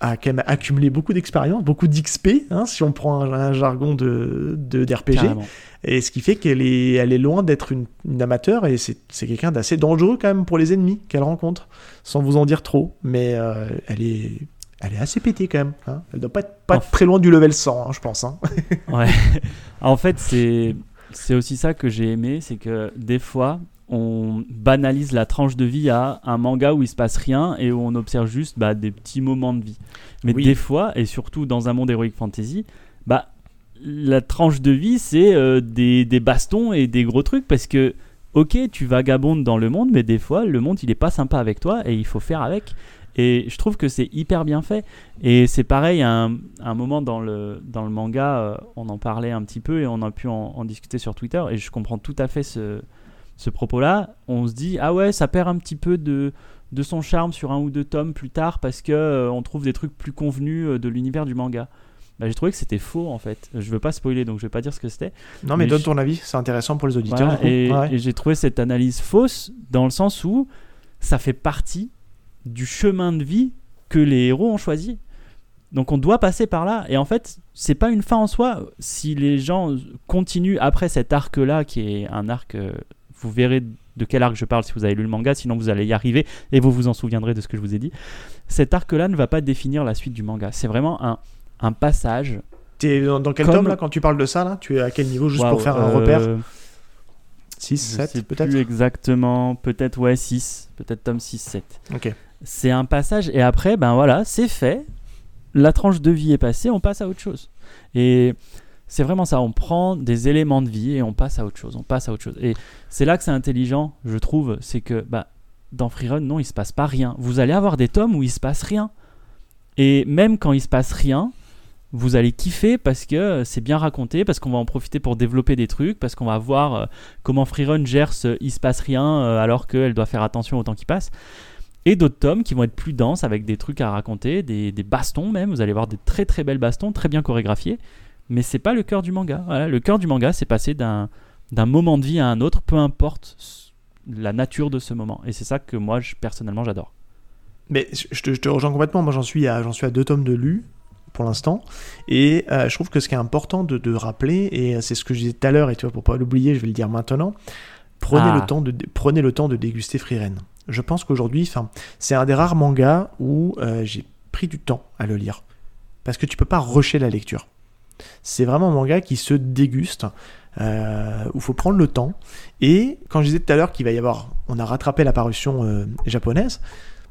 S1: a quand même accumulé beaucoup d'expérience, beaucoup d'XP, hein, si on prend un, un jargon de de- d'RPG.
S2: Carrément.
S1: Et ce qui fait qu'elle est, elle est loin d'être une, une amateur et c'est c'est quelqu'un d'assez dangereux quand même pour les ennemis qu'elle rencontre, sans vous en dire trop. Mais euh, elle est, elle est assez pétée quand même. hein. Elle doit pas être, pas très loin du level 100, hein, je pense. hein.
S2: Ouais. [laughs] en fait, c'est c'est aussi ça que j'ai aimé, c'est que des fois, on banalise la tranche de vie à un manga où il se passe rien et où on observe juste bah, des petits moments de vie. Mais
S1: Oui.
S2: des fois, et surtout dans un monde heroic fantasy, bah la tranche de vie, c'est euh, des, des bastons et des gros trucs parce que ok, tu vagabondes dans le monde, mais des fois, le monde il est pas sympa avec toi et il faut faire avec. Et je trouve que c'est hyper bien fait. Et c'est pareil, à un, à un moment dans le, dans le manga, euh, on en parlait un petit peu et on a pu en, en discuter sur Twitter. Et je comprends tout à fait ce, ce propos-là. On se dit, ah ouais, ça perd un petit peu de, de son charme sur un ou deux tomes plus tard parce que euh, on trouve des trucs plus convenus euh, de l'univers du manga. Bah, j'ai trouvé que c'était faux en fait. Je veux pas spoiler donc je vais pas dire ce que c'était.
S1: Non, mais,
S2: Mais
S1: donne
S2: je-
S1: ton avis, c'est intéressant pour les auditeurs.
S2: Voilà,
S1: du coup.
S2: et,
S1: Ouais.
S2: et j'ai trouvé cette analyse fausse dans le sens où ça fait partie du chemin de vie que les héros ont choisi. Donc on doit passer par là. Et en fait, c'est pas une fin en soi. Si les gens continuent après cet arc-là, qui est un arc, euh, vous verrez de quel arc je parle si vous avez lu le manga, sinon vous allez y arriver et vous vous en souviendrez de ce que je vous ai dit. Cet arc-là ne va pas définir la suite du manga. C'est vraiment un, un passage.
S1: T'es dans, dans quel
S2: Comme-
S1: tome là quand tu parles de ça là? Tu es à quel niveau juste pour faire un
S2: euh,
S1: repère 6,
S2: Je
S1: 7
S2: sais
S1: peut-être?
S2: plus exactement, peut-être ouais 6, peut-être tome 6 7.
S1: Ok.
S2: C'est un passage et après ben voilà, c'est fait. La tranche de vie est passée, on passe à autre chose. Et c'est vraiment ça, on prend des éléments de vie et on passe à autre chose, on passe à autre chose. Et c'est là que c'est intelligent, je trouve, c'est que bah dans Freerun non, il se passe pas rien. Vous allez avoir des tomes où il se passe rien. Et même quand il se passe rien, vous allez kiffer parce que euh, c'est bien raconté, parce qu'on va en profiter pour développer des trucs, parce qu'on va voir euh, comment Freerun gère ce il se passe rien euh, alors qu'elle doit faire attention au temps qui passe. Et d'autres tomes qui vont être plus denses avec des trucs à raconter, des bastons même. Vous allez voir des très très belles bastons, très bien chorégraphiés. Mais c'est pas le cœur du manga. Voilà, le cœur du manga, c'est passer d'un d'un moment de vie à un autre, peu importe la nature de ce moment. Et c'est ça que moi, je- personnellement, j'adore.
S1: Mais je te, je te rejoins complètement. Moi, j'en suis à, j'en suis à deux tomes de lu pour l'instant. Et euh, je trouve que ce qui est important de, de rappeler, et euh, c'est ce que je disais tout à l'heure, et tu vois, pour pas l'oublier, je vais le dire maintenant, prenez,
S2: Ah.
S1: le, temps de, prenez le temps de déguster Freeren. Je pense qu'aujourd'hui, c'est un des rares mangas où euh, j'ai pris du temps à le lire. Parce que tu peux pas rusher la lecture. C'est vraiment un manga qui se déguste, euh, où il faut prendre le temps. Et quand je disais tout à l'heure qu'il va y avoir, on a rattrapé la parution euh, japonaise,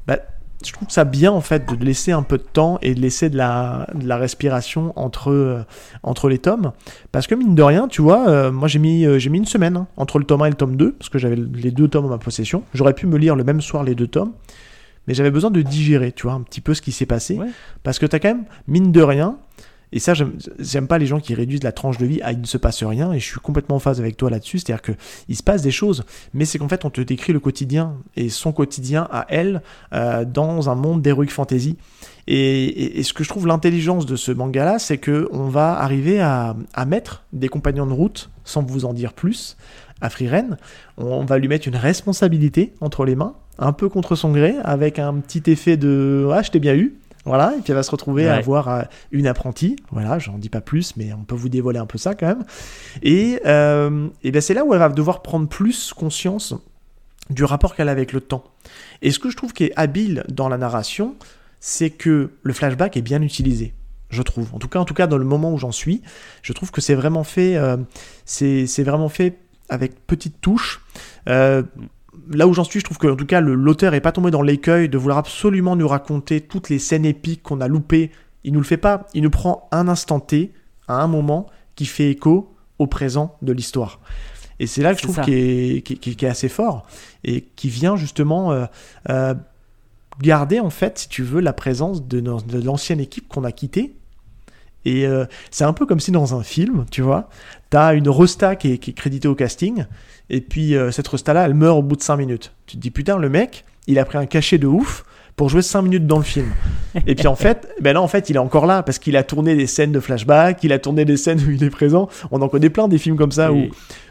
S1: bah, je trouve ça bien en fait de laisser un peu de temps et de laisser de la, de la respiration entre, euh, entre les tomes. Parce que mine de rien, tu vois, euh, moi j'ai mis, euh, j'ai mis une semaine hein, entre le tome 1 et le tome 2, parce que j'avais les deux tomes en ma possession. J'aurais pu me lire le même soir les deux tomes, mais j'avais besoin de digérer, tu vois, un petit peu ce qui s'est passé.
S2: Ouais.
S1: Parce que t'as quand même, mine de rien, et ça, j'aime pas les gens qui réduisent la tranche de vie à il ne se passe rien, et je suis complètement en phase avec toi là-dessus, c'est-à-dire que il se passe des choses, mais c'est qu'en fait, on te décrit le quotidien, et son quotidien à elle, euh, dans un monde d'heroic fantasy. Et, ce que je trouve l'intelligence de ce manga-là, c'est que on va arriver à, à mettre des compagnons de route, sans vous en dire plus, à Freeren. On va lui mettre une responsabilité entre les mains, un peu contre son gré, avec un petit effet de ah je t'ai bien eu. Voilà, et puis elle va se retrouver à avoir euh, une apprentie. Voilà, j'en dis pas plus, mais on peut vous dévoiler un peu ça quand même. Et, euh, et ben c'est là où elle va devoir prendre plus conscience du rapport qu'elle a avec le temps. Et ce que je trouve qui est habile dans la narration, c'est que le flashback est bien utilisé. Je trouve. En tout cas, en tout cas, dans le moment où j'en suis, je trouve que c'est vraiment fait. euh, c'est vraiment fait avec petite touche. Euh, là où j'en suis, je trouve que en tout cas le- l'auteur est pas tombé dans l'écueil de vouloir absolument nous raconter toutes les scènes épiques qu'on a loupées. Il nous le fait pas. Il nous prend un instant T, à un moment, qui fait écho au présent de l'histoire. Et c'est là que je trouve qu'il est, assez fort et qui vient justement euh, euh, garder en fait, si tu veux, la présence de l'ancienne équipe qu'on a quittée. Et euh, c'est un peu comme si dans un film, tu vois, t'as une Rosta qui est, créditée au casting, et puis euh, cette Rosta-là, elle meurt au bout de 5 minutes. Tu te dis, putain, le mec, il a pris un cachet de ouf pour jouer 5 minutes dans le film. Et puis en fait, ben là en fait, il est encore là parce qu'il a tourné des scènes de flashback, il a tourné des scènes où il est présent. On en connaît plein des films comme ça où,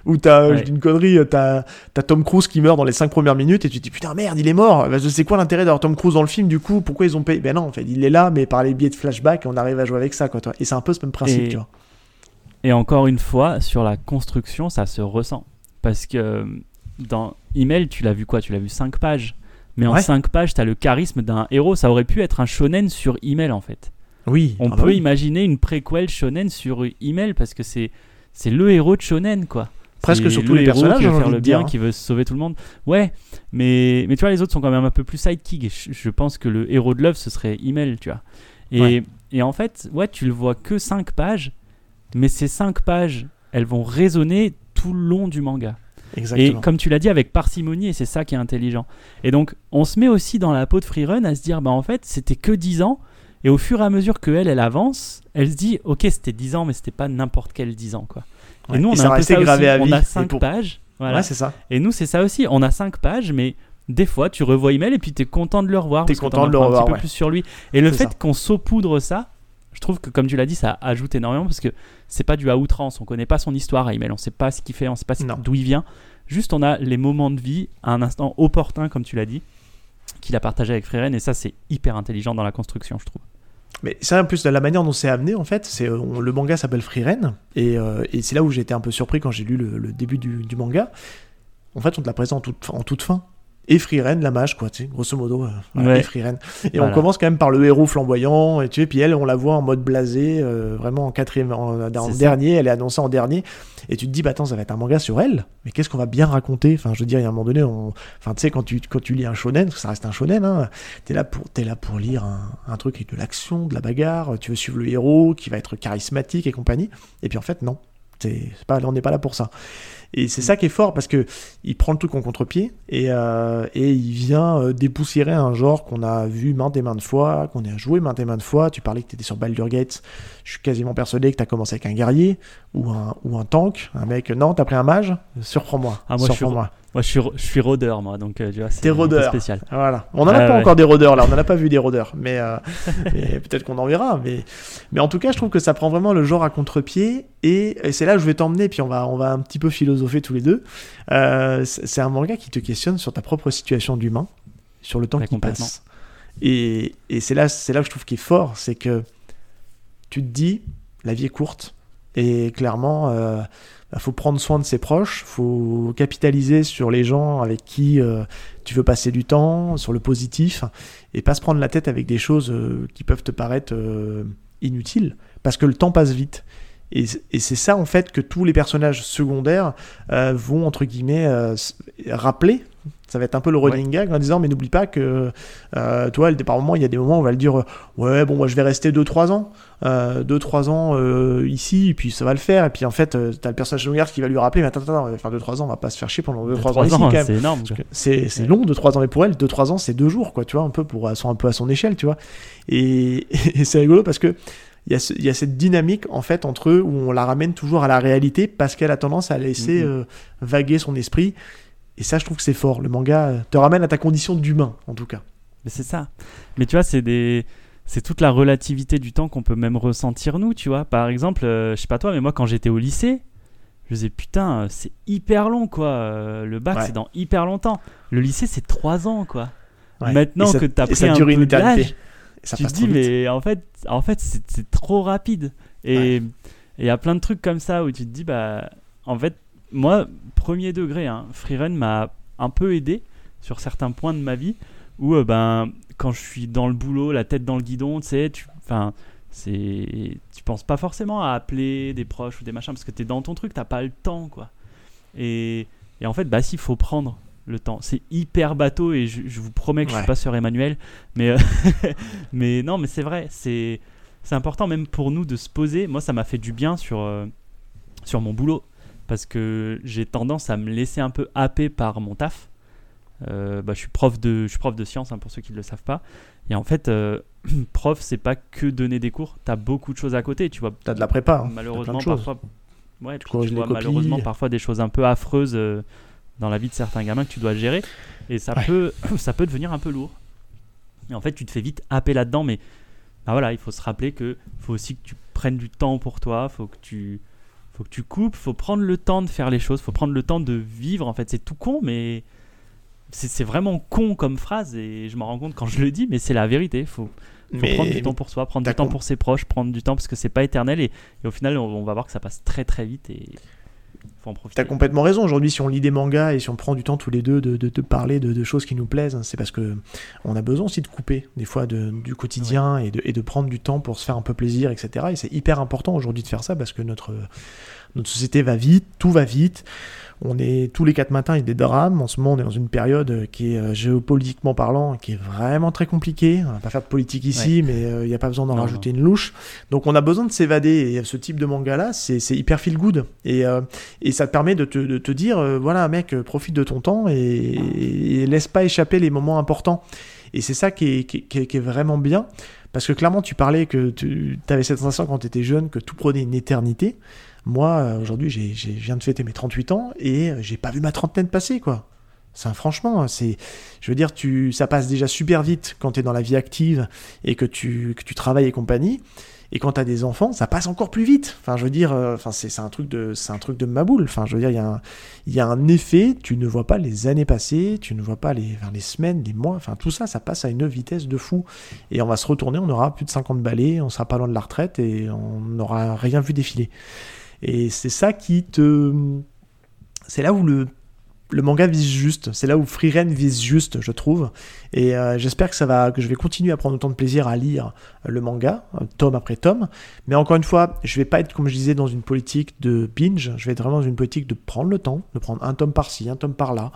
S1: où t'as,
S2: Ouais.
S1: je dis une connerie, t'as, t'as Tom Cruise qui meurt dans les 5 premières minutes et tu te dis putain merde, il est mort. Ben, je sais quoi l'intérêt d'avoir Tom Cruise dans le film du coup? Pourquoi ils ont payé? Ben non, en fait, il est là, mais par les biais de flashback, on arrive à jouer avec ça quoi. Toi. Et c'est un peu ce même principe,
S2: Et-
S1: tu vois.
S2: Et encore une fois, sur la construction, ça se ressent. Parce que euh, dans Email, tu l'as vu quoi? Tu l'as vu 5 pages. Mais en
S1: Ouais.
S2: 5 pages, tu as le charisme d'un héros. Ça aurait pu être un shonen sur Email en fait.
S1: Oui.
S2: On
S1: ah bah
S2: peut
S1: oui.
S2: imaginer une préquelle shonen sur Email parce que c'est c'est le héros de shonen quoi.
S1: Presque sur tous
S2: le
S1: les
S2: héros
S1: personnages,
S2: qui veut faire le
S1: dire,
S2: bien,
S1: hein.
S2: qui veut sauver tout le monde. Ouais, mais mais tu vois les autres sont quand même un peu plus sidekick. Je, je pense que le héros de Love ce serait Email, tu vois. Et,
S1: Ouais.
S2: et en fait, ouais, tu le vois que 5 pages, mais ces 5 pages, elles vont résonner tout le long du manga.
S1: Exactement.
S2: Et comme tu l'as dit, avec parcimonie, et c'est ça qui est intelligent. Et donc, on se met aussi dans la peau de Freerun à se dire, bah en fait, c'était que 10 ans. Et au fur et à mesure que elle, elle avance, elle se dit, ok, c'était 10 ans, mais c'était pas n'importe quel 10 ans, quoi.
S1: Ouais.
S2: Et nous, on
S1: Et
S2: a un peu
S1: restait
S2: ça
S1: gravé
S2: aussi.
S1: à
S2: On a
S1: Et
S2: 5
S1: pour-
S2: pages. Voilà.
S1: Ouais, c'est ça.
S2: et nous, c'est ça aussi. On a 5 pages, mais des fois, tu revois email et puis tu es content de le revoir. Parce que
S1: content
S2: t'en
S1: de le revoir,
S2: un petit
S1: ouais.
S2: peu plus sur lui. Et le fait qu'on saupoudre ça, je trouve que, comme tu l'as dit, ça ajoute énormément parce que c'est pas du à outrance. On connaît pas son histoire à email. On sait pas ce qu'il fait, on sait pas d'où il vient. Juste, on a les moments de vie à un instant opportun, comme tu l'as dit, qu'il a partagé avec Freeren. Et ça, c'est hyper intelligent dans la construction, je trouve.
S1: Mais ça, en plus, de la manière dont c'est amené, en fait, c'est le manga s'appelle Freeren, et, euh, et c'est là où j'ai été un peu surpris quand j'ai lu le, le début du, du manga. En fait, on te la présente en toute, en toute fin. Et Freeren, la mage, quoi, tu sais, grosso modo. euh, voilà,
S2: Ouais.
S1: Et Freeren. Et
S2: Voilà.
S1: on commence quand même par le héros flamboyant, et tu sais, puis elle, on la voit en mode blasé, euh, vraiment en quatrième, en, en
S2: C'est ça.
S1: dernier, elle est annoncée en dernier. Et tu te dis, bah attends, ça va être un manga sur elle, mais qu'est-ce qu'on va bien raconter? Enfin, je veux dire, il y a un moment donné, on... enfin, tu sais, quand tu, quand tu lis un shonen, parce que ça reste un shonen, hein, t'es là pour, t'es là pour lire un, un truc avec de l'action, de la bagarre, tu veux suivre le héros qui va être charismatique et compagnie. Et puis en fait, non. C'est pas, on n'est pas là pour ça. Et c'est ça qui est fort parce que il prend le truc en contre-pied et, euh, et il vient euh, dépoussiérer un genre qu'on a vu maintes et maintes fois, qu'on a joué maintes et maintes fois. Tu parlais que tu étais sur Baldur's Gate. Je suis quasiment persuadé que tu as commencé avec un guerrier ou un, ou un tank. Un mec, non, t'as pris un mage? Surprends-moi.
S2: Ah, moi. Moi, je suis, je suis rôdeur, moi, donc euh, tu vois, c'est spécial.
S1: Voilà. On n'en a pas
S2: ouais.
S1: encore des rôdeurs là, on n'en a pas vu des [laughs] rôdeurs, mais, euh, mais peut-être qu'on en verra. Mais, mais en tout cas, je trouve que ça prend vraiment le genre à contre-pied et, et c'est là où je vais t'emmener. Puis on va, on va un petit peu philosopher tous les deux. Euh, c'est un manga qui te questionne sur ta propre situation d'humain, sur le temps
S2: Ouais,
S1: qui passe. Et, et c'est là, c'est là que je trouve qu'il est fort, c'est que tu te dis, la vie est courte et clairement, euh, faut prendre soin de ses proches, faut capitaliser sur les gens avec qui euh, tu veux passer du temps, sur le positif, et pas se prendre la tête avec des choses euh, qui peuvent te paraître euh, inutiles, parce que le temps passe vite. Et, c'est ça en fait que tous les personnages secondaires vont entre guillemets rappeler. Ça va être un peu le running gag en disant mais n'oublie pas que euh, toi par moment il y a des moments où on va le dire euh, ouais bon moi je vais rester 2-3 ans 2-3 ans euh, ici et puis ça va le faire et puis en fait euh, t'as le personnage secondaire qui va lui rappeler mais attends attends on va faire 2-3 ans on va pas se faire chier pendant 2-3 ans
S2: Trois
S1: ici
S2: ans,
S1: quand même
S2: c'est énorme.
S1: c'est c'est long, 2-3 ans, mais pour elle, 2-3 ans, c'est deux jours, quoi, tu vois, un peu, pour, un peu à son échelle, tu vois. Et, [laughs] et c'est rigolo parce que il y, a ce- il y a cette dynamique, en fait, entre eux, où on la ramène toujours à la réalité parce qu'elle a tendance à laisser
S2: Mhm.
S1: euh, vaguer son esprit. Et ça, je trouve que c'est fort. Le manga euh, te ramène à ta condition d'humain, en tout cas.
S2: Mais c'est ça. Mais tu vois, c'est des. C'est toute la relativité du temps qu'on peut même ressentir nous, tu vois. Par exemple, euh, je sais pas toi, mais moi quand j'étais au lycée, je disais putain, euh, c'est hyper long quoi. Euh, le bac
S1: Ouais.
S2: c'est dans hyper longtemps. Le lycée c'est 3 ans quoi.
S1: Ouais.
S2: Maintenant
S1: ça-
S2: que t'as pris
S1: ça
S2: un
S1: dure une
S2: peu
S1: éternité. ça
S2: tu te dis mais en fait, en fait c'est trop rapide. Et et il y a plein de trucs comme ça où tu te dis bah en fait moi premier degré, hein, Freerun m'a un peu aidé sur certains points de ma vie où euh, ben quand je suis dans le boulot, la tête dans le guidon, tu sais, tu c'est tu penses pas forcément à appeler des proches ou des machins parce que tu es dans ton truc, t'as pas le temps quoi. Et, et en fait bah s'il faut prendre le temps. C'est hyper bateau et je, je vous promets que je
S1: Ouais.
S2: suis pas sur Emmanuel, mais euh, [laughs] mais non, mais c'est vrai, c'est c'est important même pour nous de se poser. Moi, ça m'a fait du bien sur euh, sur mon boulot parce que j'ai tendance à me laisser un peu happer par mon taf. Euh, bah, je suis prof de je suis prof de sciences hein, pour ceux qui ne le savent pas. Et en fait, euh, [clears throat] prof, c'est pas que donner des cours. T'as beaucoup de choses à côté. Tu vois
S1: T'as de la prépa. hein.
S2: Malheureusement parfois ouais, tu
S1: les
S2: vois malheureusement parfois des choses un peu affreuses euh, dans la vie de certains gamins que tu dois gérer et ça
S1: Ouais.
S2: peut [clears throat] ça peut devenir un peu lourd Et en fait, tu te fais vite happer là-dedans, mais bah voilà, il faut se rappeler que faut aussi que tu prennes du temps pour toi, faut que tu faut que tu coupes, faut prendre le temps de faire les choses, faut prendre le temps de vivre. En fait, c'est tout con, mais c'est vraiment con comme phrase et je m'en rends compte quand je le dis, mais c'est la vérité. Faut, faut
S1: Mais-
S2: prendre du temps pour soi, prendre du temps pour ses proches, prendre du temps parce que c'est pas éternel et, et au final, on, on va voir que ça passe très très vite et faut en profiter.
S1: T'as complètement raison. Aujourd'hui, si on lit des mangas et si on prend du temps tous les deux de, de, de parler de, de choses qui nous plaisent, c'est parce que on a besoin aussi de couper des fois de- du quotidien et, de, et de prendre du temps pour se faire un peu plaisir, etc. Et c'est hyper important aujourd'hui de faire ça parce que notre, notre société va vite, tout va vite. On est tous les quatre matins, il y a des drames. En ce moment, on est dans une période qui est euh, géopolitiquement parlant, qui est vraiment très compliquée. On va pas faire de politique ici, mais euh, il n'y a pas besoin d'en
S2: Non,
S1: rajouter une louche. Donc, on a besoin de s'évader. Et ce type de manga-là, c'est c'est hyper feel good. Et, euh, et ça te permet de te, de te dire, euh, voilà, mec, euh, profite de ton temps et, et laisse pas échapper les moments importants. Et c'est ça qui est, qui, est- qui est- qui est vraiment bien. Parce que clairement, tu parlais que tu avais cette sensation quand tu étais jeune que tout prenait une éternité. Moi, euh, aujourd'hui, je viens de fêter mes 38 ans et euh, j'ai pas vu ma trentaine passer, quoi. Ça, franchement, c'est, je veux dire, tu, ça passe déjà super vite quand tu es dans la vie active et que tu, que tu travailles et compagnie. Et quand tu as des enfants, ça passe encore plus vite. Enfin, je veux dire, euh, enfin, c'est, un truc de, c'est un truc de ma boule. Enfin, je veux dire, il y a un, y a un effet. Tu ne vois pas les années passer, tu ne vois pas les, les semaines, les mois. Enfin, tout ça, ça passe à une vitesse de fou. Et on va se retourner, on aura plus de 50 balais, on sera pas loin de la retraite et on n'aura rien vu défiler. Et c'est ça qui te, c'est là où le le manga vise juste, c'est là où Freeren vise juste, je trouve. Et euh, j'espère que ça va, que je vais continuer à prendre autant de plaisir à lire euh, le manga, euh, tome après tome. Mais encore une fois, je vais pas être, comme je disais, dans une politique de binge. Je vais être vraiment dans une politique de prendre le temps, de prendre un tome par-ci, un tome par-là.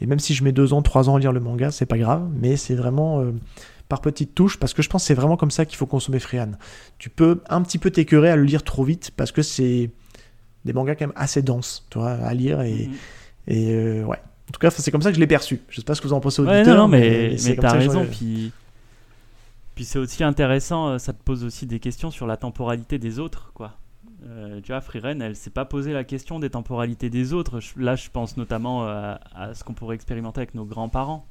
S1: Et même si je mets deux ans, trois ans à lire le manga, c'est pas grave. Mais c'est vraiment par petites touches, parce que je pense que c'est vraiment comme ça qu'il faut consommer Freehan. Tu peux un petit peu t'écœurer à le lire trop vite, parce que c'est des mangas quand même assez denses, tu vois, à lire et
S2: Mhm.
S1: et euh, ouais. En tout cas, c'est comme ça que je l'ai perçu. Je sais pas ce que vous en pensez
S2: Ouais,
S1: auditeurs.
S2: non, non, mais, mais t'as raison. Puis, puis c'est aussi intéressant, euh, ça te pose aussi des questions sur la temporalité des autres, quoi. Euh, tu vois, Freeren, elle s'est pas posé la question des temporalités des autres. Je- là, je pense notamment à, à ce qu'on pourrait expérimenter avec nos grands-parents.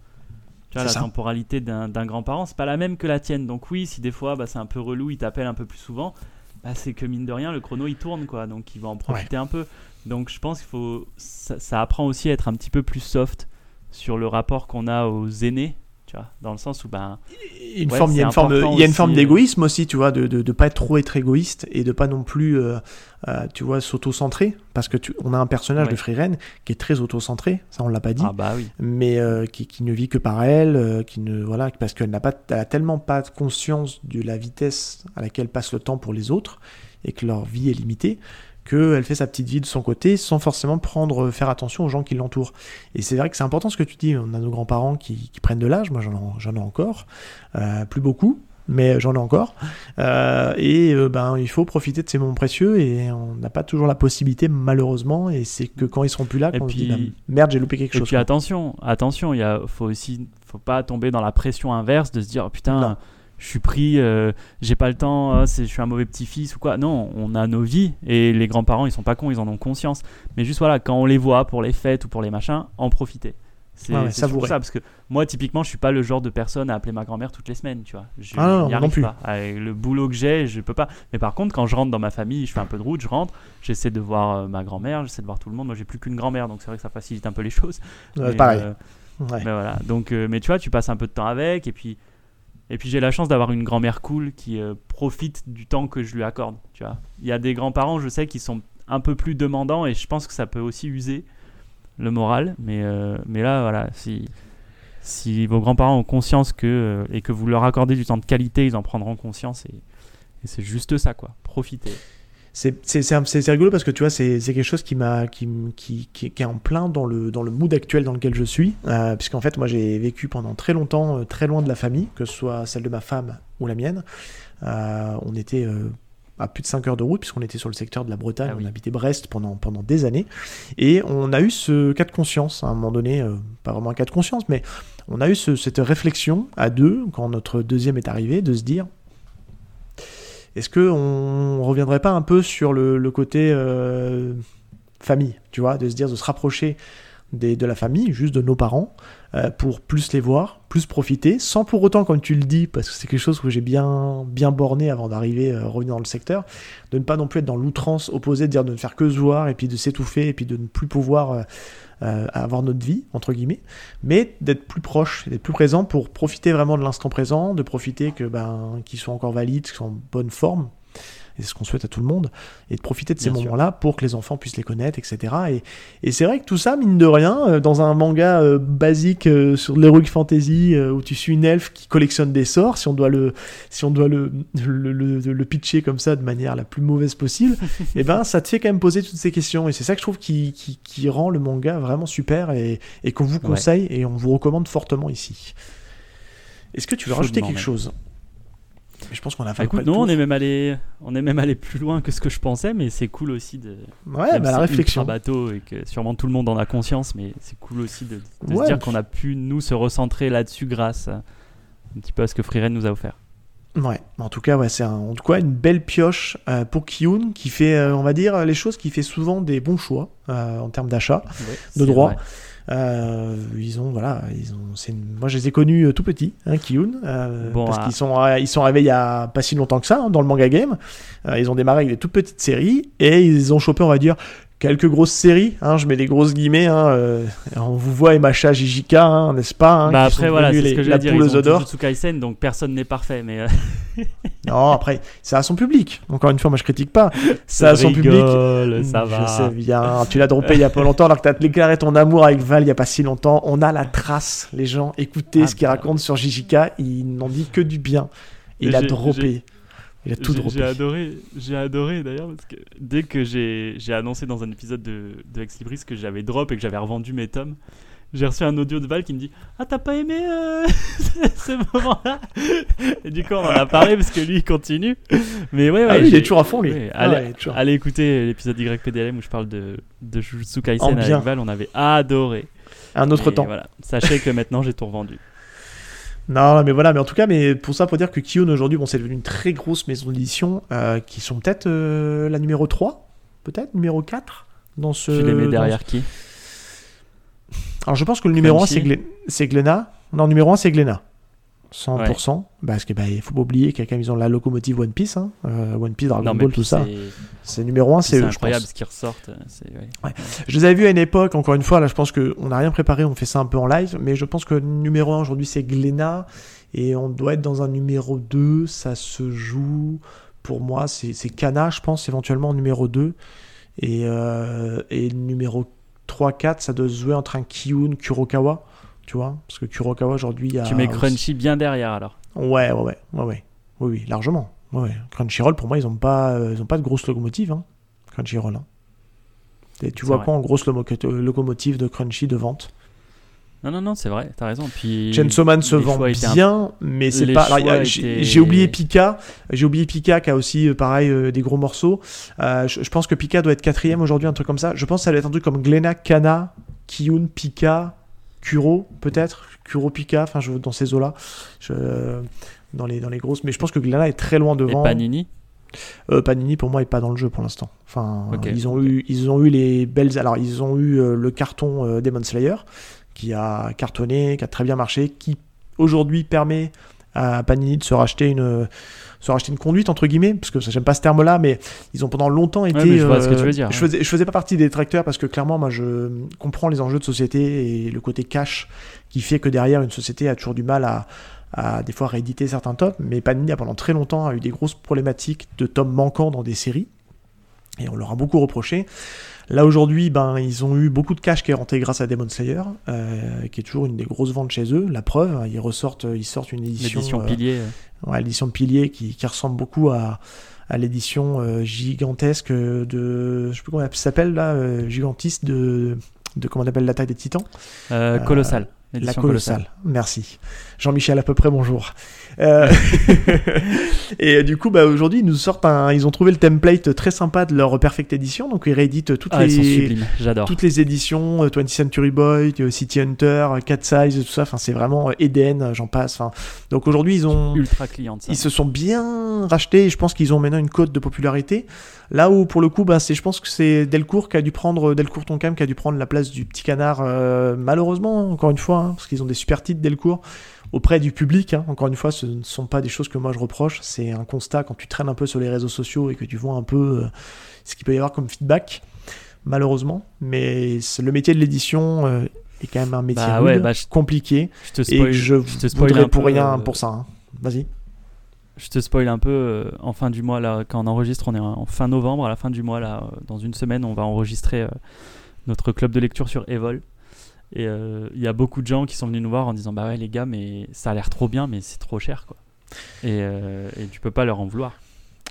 S2: Tu vois, la
S1: ça.
S2: temporalité d'un d'un grand-parent, c'est pas la même que la tienne. Donc oui, si des fois, bah, c'est un peu relou, il t'appelle un peu plus souvent, bah, c'est que mine de rien, le chrono il tourne, quoi. Donc il va en profiter un peu. Donc je pense qu'il faut, ça, ça apprend aussi à être un petit peu plus soft sur le rapport qu'on a aux aînés, tu vois, dans le sens où ben
S1: Une
S2: Ouais,
S1: forme, il y a une forme,
S2: important
S1: il y a une
S2: aussi,
S1: forme
S2: euh.
S1: d'égoïsme aussi, tu vois, de, de, de pas être trop être égoïste et de pas non plus, euh, euh, tu vois, s'auto-centrer. Parce que tu, on a un personnage
S2: Ouais.
S1: de Freeren qui est très auto-centré, ça on l'a pas dit,
S2: ah bah oui,
S1: mais euh, qui, qui ne vit que par elle, qui ne, voilà, parce qu'elle n'a pas, elle a tellement pas conscience de la vitesse à laquelle passe le temps pour les autres et que leur vie est limitée qu'elle fait sa petite vie de son côté sans forcément prendre, faire attention aux gens qui l'entourent. Et c'est vrai que c'est important ce que tu dis. On a nos grands-parents qui, qui prennent de l'âge. Moi, j'en ai- encore. Euh, plus beaucoup, mais j'en ai encore. Euh, et euh, ben, il faut profiter de ces moments précieux et on n'a pas toujours la possibilité, malheureusement. Et c'est que quand ils seront plus là,
S2: Et
S1: qu'on se dit,
S2: puis-
S1: bah, merde, j'ai loupé quelque
S2: Et
S1: chose.
S2: puis
S1: quoi.
S2: attention, attention, il faut aussi, faut pas tomber dans la pression inverse de se dire oh, putain,
S1: Non.
S2: Je suis pris, euh, j'ai pas le temps, ah, c'est- je suis un mauvais petit-fils ou quoi. Non, on a nos vies et les grands-parents ils sont pas cons, ils en ont conscience. Mais juste voilà, quand on les voit pour les fêtes ou pour les machins, en profiter. C'est
S1: ouais,
S2: ça parce que moi typiquement je suis pas le genre de personne à appeler ma grand-mère toutes les semaines, tu vois. Je
S1: Ah non,
S2: n'y
S1: non
S2: arrive
S1: plus.
S2: pas. Avec le boulot que j'ai, je peux pas. Mais par contre quand je rentre dans ma famille, je fais un peu de route, je rentre, j'essaie de voir euh, ma grand-mère, j'essaie de voir tout le monde. Moi j'ai plus qu'une grand-mère donc c'est vrai que ça facilite un peu les [laughs] choses.
S1: Ouais,
S2: Mais,
S1: pareil.
S2: euh,
S1: Ouais.
S2: mais voilà. Donc, euh, mais tu vois, tu passes un peu de temps avec, et puis, et puis j'ai la chance d'avoir une grand-mère cool qui euh, profite du temps que je lui accorde. Tu vois, il y a des grands-parents, je sais, qui sont un peu plus demandants, et je pense que ça peut aussi user le moral. Mais, euh, mais là, voilà, si vos grands-parents ont conscience que euh, et que vous leur accordez du temps de qualité, ils en prendront conscience, et, et c'est juste ça, quoi. Profitez.
S1: C'est rigolo parce que tu vois, c'est quelque chose qui, m'a qui, qui, qui, qui est en plein dans le, dans le mood actuel dans lequel je suis. Euh, puisqu'en fait, moi, j'ai vécu pendant très longtemps euh, très loin de la famille, que ce soit celle de ma femme ou la mienne. Euh, on était euh, à plus de 5 heures de route, puisqu'on était sur le secteur de la Bretagne,
S2: Ah oui.
S1: on habitait Brest pendant, pendant des années. Et on a eu ce cas de conscience, à un moment donné, euh, pas vraiment un cas de conscience, mais on a eu ce- cette réflexion à deux, quand notre deuxième est arrivé, de se dire est-ce que on reviendrait pas un peu sur le, côté euh, famille, tu vois, de se dire de se rapprocher de la famille, juste de nos parents, euh, pour plus les voir, plus profiter, sans pour autant, comme tu le dis, parce que c'est quelque chose que j'ai bien, bien borné avant d'arriver, euh, revenir dans le secteur, de ne pas non plus être dans l'outrance opposée, de dire de ne faire que se voir et puis de s'étouffer et puis de ne plus pouvoir euh, euh, avoir notre vie, entre guillemets, mais d'être plus proche, d'être plus présent pour profiter vraiment de l'instant présent, de profiter que ben, qu'ils soient encore valides, qu'ils soient en bonne forme, et c'est ce qu'on souhaite à tout le monde, et de profiter de ces moments-là pour que les enfants puissent les connaître, etc. Et, et c'est vrai que tout ça, mine de rien, euh, dans un manga euh, basique euh, sur l'heroic fantasy, euh, où tu suis une elfe qui collectionne des sorts, si on doit le, si on doit le, le, le- le pitcher comme ça de manière la plus mauvaise possible, [laughs] et ben ça te fait quand même poser toutes ces questions. Et c'est ça que je trouve qui, qui, qui rend le manga vraiment super et, et qu'on vous conseille et on vous recommande fortement ici. Est-ce que tu veux rajouter quelque chose? Je pense qu'on a fait
S2: Ah,
S1: près
S2: écoute, non, on est même allé, on est même allé plus loin que ce que je pensais, mais c'est cool aussi de.
S1: Ouais, bah, la réflexion.
S2: bateau et que sûrement tout le monde en a conscience, mais c'est cool aussi de, de
S1: Ouais.
S2: se dire qu'on a pu nous se recentrer là-dessus grâce à, un petit peu à ce que Freeren nous a offert.
S1: Ouais, en tout cas, ouais, c'est un- en tout cas une belle pioche euh, pour Kiyun qui fait, euh, on va dire, les choses qui fait souvent des bons choix euh, en termes d'achat.
S2: C'est
S1: droit.
S2: vrai.
S1: Euh, ils ont, voilà, ils ont, une- moi je les ai connus euh, tout petits, hein, Kiyun, euh,
S2: Bon,
S1: parce
S2: ah.
S1: qu'ils sont, euh, ils sont arrivés il y a pas si longtemps que ça hein, dans le manga game. Ils ont démarré avec des toutes petites séries et ils ont chopé, on va dire, quelques grosses séries. Hein, je mets des grosses guillemets. Hein, euh, on vous voit Emacha Jijika, hein, n'est-ce pas hein,
S2: bah après voilà, c'est ce que j'allais dire.
S1: poule
S2: Ils
S1: aux
S2: ont Kaisen, donc personne n'est parfait, mais euh, [laughs]
S1: Non, après, c'est à son public. Encore une fois, moi je critique pas. C'est à
S2: je
S1: son public.
S2: ça
S1: Je
S2: va.
S1: sais bien, tu l'as droppé il y a pas longtemps alors que t'as déclaré ton amour avec Val il y a pas si longtemps. On a la trace, les gens. Écoutez
S2: Ah
S1: ce qu'il
S2: bah.
S1: raconte sur Jijika, il n'en dit que du bien. Il a droppé. Il a tout
S2: J'ai-
S1: droppé.
S2: J'ai adoré, j'ai adoré d'ailleurs parce que dès que j'ai annoncé dans un épisode de, de Ex Libris que j'avais drop et que j'avais revendu mes tomes, j'ai reçu un audio de Val qui me dit Ah, t'as pas aimé euh, [laughs] ce moment-là? Et du coup, on en a parlé parce que lui il continue. Mais ouais, ouais.
S1: Ah il est toujours à fond lui.
S2: ouais,
S1: Ah
S2: allez,
S1: ouais, toujours-
S2: allez écouter l'épisode YPDLM où je parle de, de Jujutsu Kaisen avec Val, on avait adoré.
S1: Un autre
S2: Et
S1: temps.
S2: Voilà. Sachez que maintenant j'ai tout revendu.
S1: Non, mais voilà, mais en tout cas, mais pour ça, pour dire que Kiyun aujourd'hui, bon, c'est devenu une très grosse maison d'édition euh, qui sont peut-être euh, la numéro 3, peut-être, numéro 4 dans ce.
S2: tu les mets derrière qui
S1: Alors je pense que le numéro 1
S2: Crunchy.
S1: c'est Glen- c'est Glenna. Non, le numéro 1 c'est Glenna. 100%. Parce que bah, il faut pas oublier qu'il y a quand même ils ont la locomotive One Piece, hein. Euh, One Piece, Dragon
S2: Non,
S1: Ball, tout ça.
S2: c'est-
S1: numéro 1, c'est eux,
S2: incroyable ce qu'ils ressortent. ouais.
S1: Je les avais vus à une époque, encore une fois, là je pense qu'on n'a rien préparé, on fait ça un peu en live, mais je pense que numéro 1 aujourd'hui c'est Glenna, et on doit être dans un numéro 2, ça se joue, pour moi c'est Kana, je pense, éventuellement en numéro 2, et, euh, et numéro 3-4, ça doit se jouer entre un Kiyun, Kurokawa, tu vois, parce que Kurokawa aujourd'hui... a
S2: Tu mets Crunchy bien derrière alors.
S1: Ouais, ouais, ouais, ouais, ouais. Oui, oui, largement. Ouais, ouais. Crunchyroll, pour moi, ils ont pas, euh, ils ont pas de grosse locomotive, hein. Crunchyroll. hein. Et tu vois
S2: vrai.
S1: quoi en grosse lomo- euh, locomotive de Crunchy de vente
S2: Non, non, non, c'est vrai, t'as raison. Puis
S1: Chainsaw Man se vend
S2: un-
S1: bien, mais c'est pas. J'ai
S2: étaient-
S1: j'ai oublié Pika. J'ai oublié Pika qui a aussi, euh, pareil, euh, des gros morceaux. Euh, je, je pense que Pika doit être quatrième aujourd'hui, un truc comme ça. Je pense que ça doit être un truc comme Glenna, Kana, Kiyun, Pika, Kuro, peut-être? Kuro, Pika, enfin, je, dans ces eaux-là. Dans les, dans les grosses. Mais je pense que Glenna est très loin
S2: Et
S1: devant.
S2: Panini?
S1: Euh, Panini pour moi est pas dans le jeu pour l'instant. Enfin, ils ont eu, ils ont eu les belles. Alors ils ont eu euh, le carton euh, Demon Slayer qui a cartonné, qui a très bien marché, qui aujourd'hui permet à Panini de se racheter une, se racheter une conduite entre guillemets, parce que ça j'aime pas ce terme-là, mais ils ont pendant longtemps été.
S2: mais je vois ce que tu veux dire,
S1: Je
S2: ouais.
S1: faisais, je faisais pas partie des détracteurs parce que clairement moi je comprends les enjeux de société et le côté cash qui fait que derrière une société a toujours du mal à à des fois rééditer certains tomes, mais Panini a pendant très longtemps a eu des grosses problématiques de tomes manquants dans des séries, et on leur a beaucoup reproché. Là aujourd'hui, ben, ils ont eu beaucoup de cash qui est rentré grâce à Demon Slayer, euh, qui est toujours une des grosses ventes chez eux. La preuve, ils ressortent, ils sortent une édition,
S2: L'édition
S1: euh,
S2: pilier. euh.
S1: ouais, l'édition Pilier qui, qui ressemble beaucoup à, à l'édition euh, gigantesque de, je sais plus comment elle s'appelle là, euh, gigantiste de, de comment on appelle l'attaque des Titans.
S2: Euh,
S1: Euh,
S2: colossal.
S1: La colossale. Merci. Jean-Michel à peu près bonjour. Euh, [laughs] et euh, du coup, bah, aujourd'hui, ils nous sortent un. Ils ont trouvé le template très sympa de leur Perfect Edition, donc ils rééditent toutes
S2: Ah,
S1: les
S2: sublimes, j'adore.
S1: toutes les éditions, euh, 20th Century Boy, euh, City Hunter, euh, Cat Size, tout ça. Enfin, c'est vraiment euh, Eden, euh, j'en passe. Enfin, donc aujourd'hui, ils ont
S2: Ultra cliente, ça.
S1: ils se sont bien rachetés et je pense qu'ils ont maintenant une cote de popularité. Là où pour le coup, bah, c'est, je pense que c'est Delcourt qui a dû prendre Delcourt Tonkam qui a dû prendre la place du petit canard. euh, malheureusement, encore une fois, hein, parce qu'ils ont des super titres Delcourt auprès du public. hein. Encore une fois, ce ne sont pas des choses que moi je reproche. C'est un constat quand tu traînes un peu sur les réseaux sociaux et que tu vois un peu euh, ce qu'il peut y avoir comme feedback, malheureusement. Mais le métier de l'édition euh, est quand même un métier
S2: Bah ouais, bah, je-
S1: compliqué.
S2: Je te
S1: Et
S2: spoil,
S1: je
S2: je te
S1: voudrais pour rien
S2: euh,
S1: pour ça. hein. Vas-y.
S2: Je te spoil un peu euh, en fin du mois là quand on enregistre on est en fin novembre à la fin du mois là euh, dans une semaine on va enregistrer euh, notre club de lecture sur Evol. Et il y a beaucoup de gens qui sont venus nous voir en disant bah ouais les gars mais ça a l'air trop bien mais c'est trop cher quoi. Et, et tu peux pas leur en vouloir.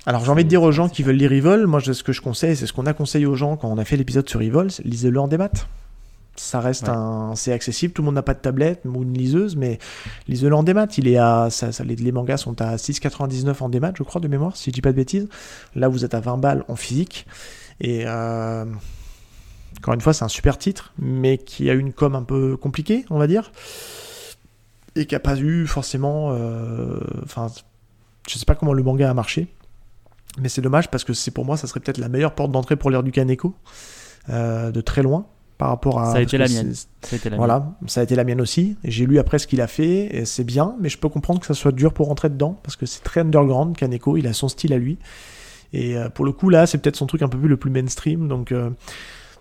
S1: Alors j'ai envie de dire aux gens qui veulent lire Evol, moi je- ce que je conseille, c'est ce qu'on a conseillé aux gens quand on a fait l'épisode sur Evol, lisez-le en démat. Ça reste
S2: Ouais.
S1: un, c'est accessible, tout le monde n'a pas de tablette ou une liseuse, mais lisez-le en démat. Il est à, ça, ça- les, les mangas sont à 6,99 en démat, je crois de mémoire, si je dis pas de bêtises. Là vous êtes à 20 balles en physique et euh, encore une fois c'est un super titre, mais qui a une com un peu compliquée, on va dire, et qui a pas eu forcément, euh, enfin je sais pas comment le manga a marché. Mais c'est dommage parce que c'est pour moi, ça serait peut-être la meilleure porte d'entrée pour l'ère du Kaneko, euh, de très loin, par rapport à.
S2: Ça a été la mienne. ça a été la mienne.
S1: Voilà, ça a été la mienne aussi. Et J'ai lu après ce qu'il a fait, et c'est bien, mais je peux comprendre que ça soit dur pour rentrer dedans, parce que c'est très underground, Kaneko, il a son style à lui. Et euh, pour le coup, là, c'est peut-être son truc un peu plus le plus mainstream, donc. euh,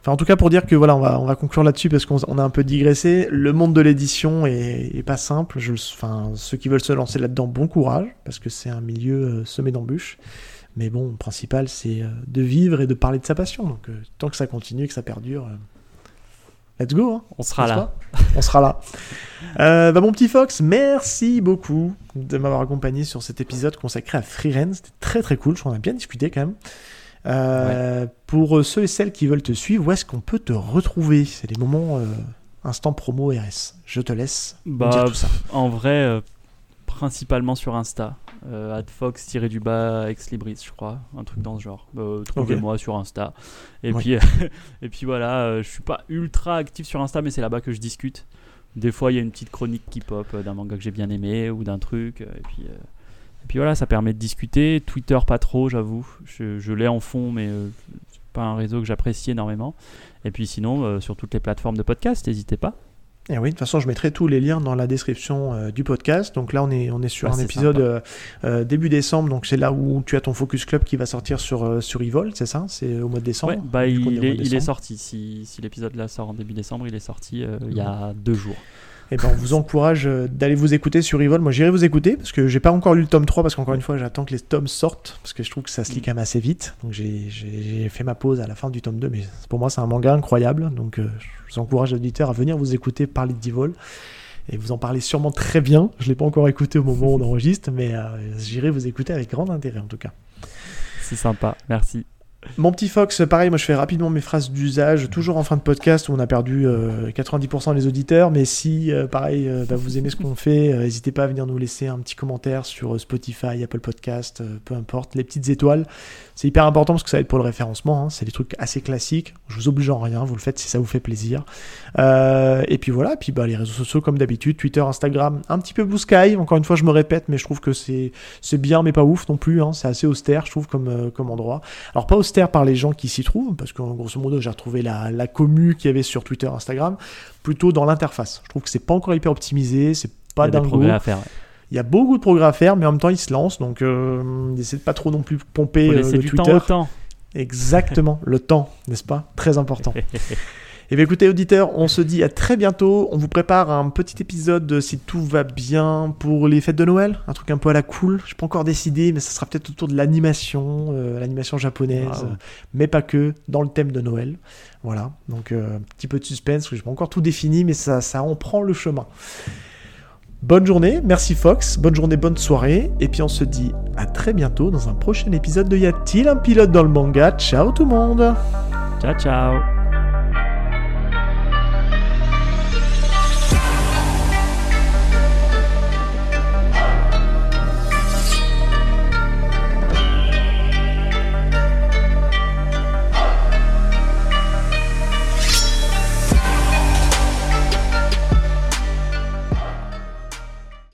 S1: Enfin, en tout cas, pour dire que voilà, on va, on va conclure là-dessus parce qu'on on a un peu digressé. Le monde de l'édition est, est pas simple. Je, enfin, ceux qui veulent se lancer là-dedans, bon courage parce que c'est un milieu euh, semé d'embûches. Mais bon, le principal, c'est de vivre et de parler de sa passion. Donc, euh, tant que ça continue, que ça perdure, euh, let's go. hein,
S2: on sera là
S1: On sera là. [laughs] Euh, bah, mon petit Fox, merci beaucoup de m'avoir accompagné sur cet épisode consacré à Freeren. C'était très très cool. Je crois qu'on a bien discuté quand même. Euh, Pour ceux et celles qui veulent te suivre, où est-ce qu'on peut te retrouver? C'est les moments euh, instant promo RS. Je te laisse
S2: Bah,
S1: dire tout ça.
S2: en vrai euh, principalement sur Insta. Euh, @fox-du-bas ex libris je crois un truc dans ce genre. Euh, trouvez-moi sur Insta. Et puis [laughs] et puis voilà euh, je suis pas ultra actif sur Insta mais c'est là-bas que je discute. Des fois il y a une petite chronique qui pop euh, d'un manga que j'ai bien aimé ou d'un truc et puis et puis voilà ça permet de discuter. Twitter pas trop j'avoue. Je, je l'ai en fond mais c'est pas un réseau que j'apprécie énormément. Et puis sinon sur toutes les plateformes de podcast n'hésitez pas
S1: Et oui, de toute façon, je mettrai tous les liens dans la description euh, du podcast. Donc là, on est, on est sur
S2: Ah,
S1: un épisode euh, euh, début décembre. Donc c'est là où tu as ton Focus Club qui va sortir sur, sur Evol, c'est ça? C'est au mois de décembre?
S2: Ouais, bah il, est, il est sorti. Si, si l'épisode là sort en début décembre, il est sorti il y a deux jours.
S1: Et ben, on vous encourage euh, d'aller vous écouter sur Evol. Moi, j'irai vous écouter parce que j'ai pas encore lu le tome 3 parce qu'encore une fois, j'attends que les tomes sortent parce que je trouve que ça se lit quand même assez vite. Donc, j'ai- fait ma pause à la fin du tome 2, mais pour moi, c'est un manga incroyable. Donc, euh, je vous encourage, auditeurs, à venir vous écouter parler d'Evol. Et vous en parlez sûrement très bien. Je l'ai pas encore écouté au moment où on enregistre, mais euh, j'irai vous écouter avec grand intérêt en tout cas.
S2: C'est sympa, merci.
S1: Mon petit Fox, pareil, moi je fais rapidement mes phrases d'usage, toujours en fin de podcast où on a perdu euh, 90% des auditeurs, mais si, euh, pareil, euh, bah, vous aimez ce qu'on fait, euh, n'hésitez pas à venir nous laisser un petit commentaire sur euh, Spotify, Apple Podcast, euh, peu importe, les petites étoiles. C'est hyper important parce que ça aide pour le référencement, hein, c'est des trucs assez classiques, je vous oblige en rien, vous le faites si ça vous fait plaisir. Euh, et puis voilà, puis bah, les réseaux sociaux comme d'habitude, Twitter, Instagram, un petit peu Blue Sky, encore une fois je me répète, mais je trouve que c'est c'est bien mais pas ouf non plus, hein, c'est assez austère je trouve comme, euh, comme endroit. Alors pas austère par les gens qui s'y trouvent, parce que grosso modo j'ai retrouvé la, la commu qu'il y avait sur Twitter, Instagram, plutôt dans l'interface. Je trouve que c'est pas encore hyper optimisé, c'est pas dingo.
S2: à faire. ouais.
S1: Il y a beaucoup de progrès à faire, mais en même temps il se lance, donc euh, il essaie de pas trop non plus pomper euh, le
S2: du
S1: Twitter.
S2: temps au temps.
S1: Exactement, [laughs] le temps, n'est-ce pas? Très important. [laughs] Et bien écoutez auditeurs, on se dit à très bientôt. On vous prépare un petit épisode euh, si tout va bien pour les fêtes de Noël, un truc un peu à la cool. Je pas encore décidé, mais ça sera peut-être autour de l'animation, euh, l'animation japonaise,
S2: Wow.
S1: mais pas que, dans le thème de Noël. Voilà, donc euh, un petit peu de suspense, je n'ai pas encore tout défini, mais ça, ça en prend le chemin. Bonne journée, merci Fox, bonne journée, bonne soirée, et puis on se dit à très bientôt dans un prochain épisode de Y a-t-il un pilote dans le manga? Ciao tout le monde
S2: Ciao, ciao.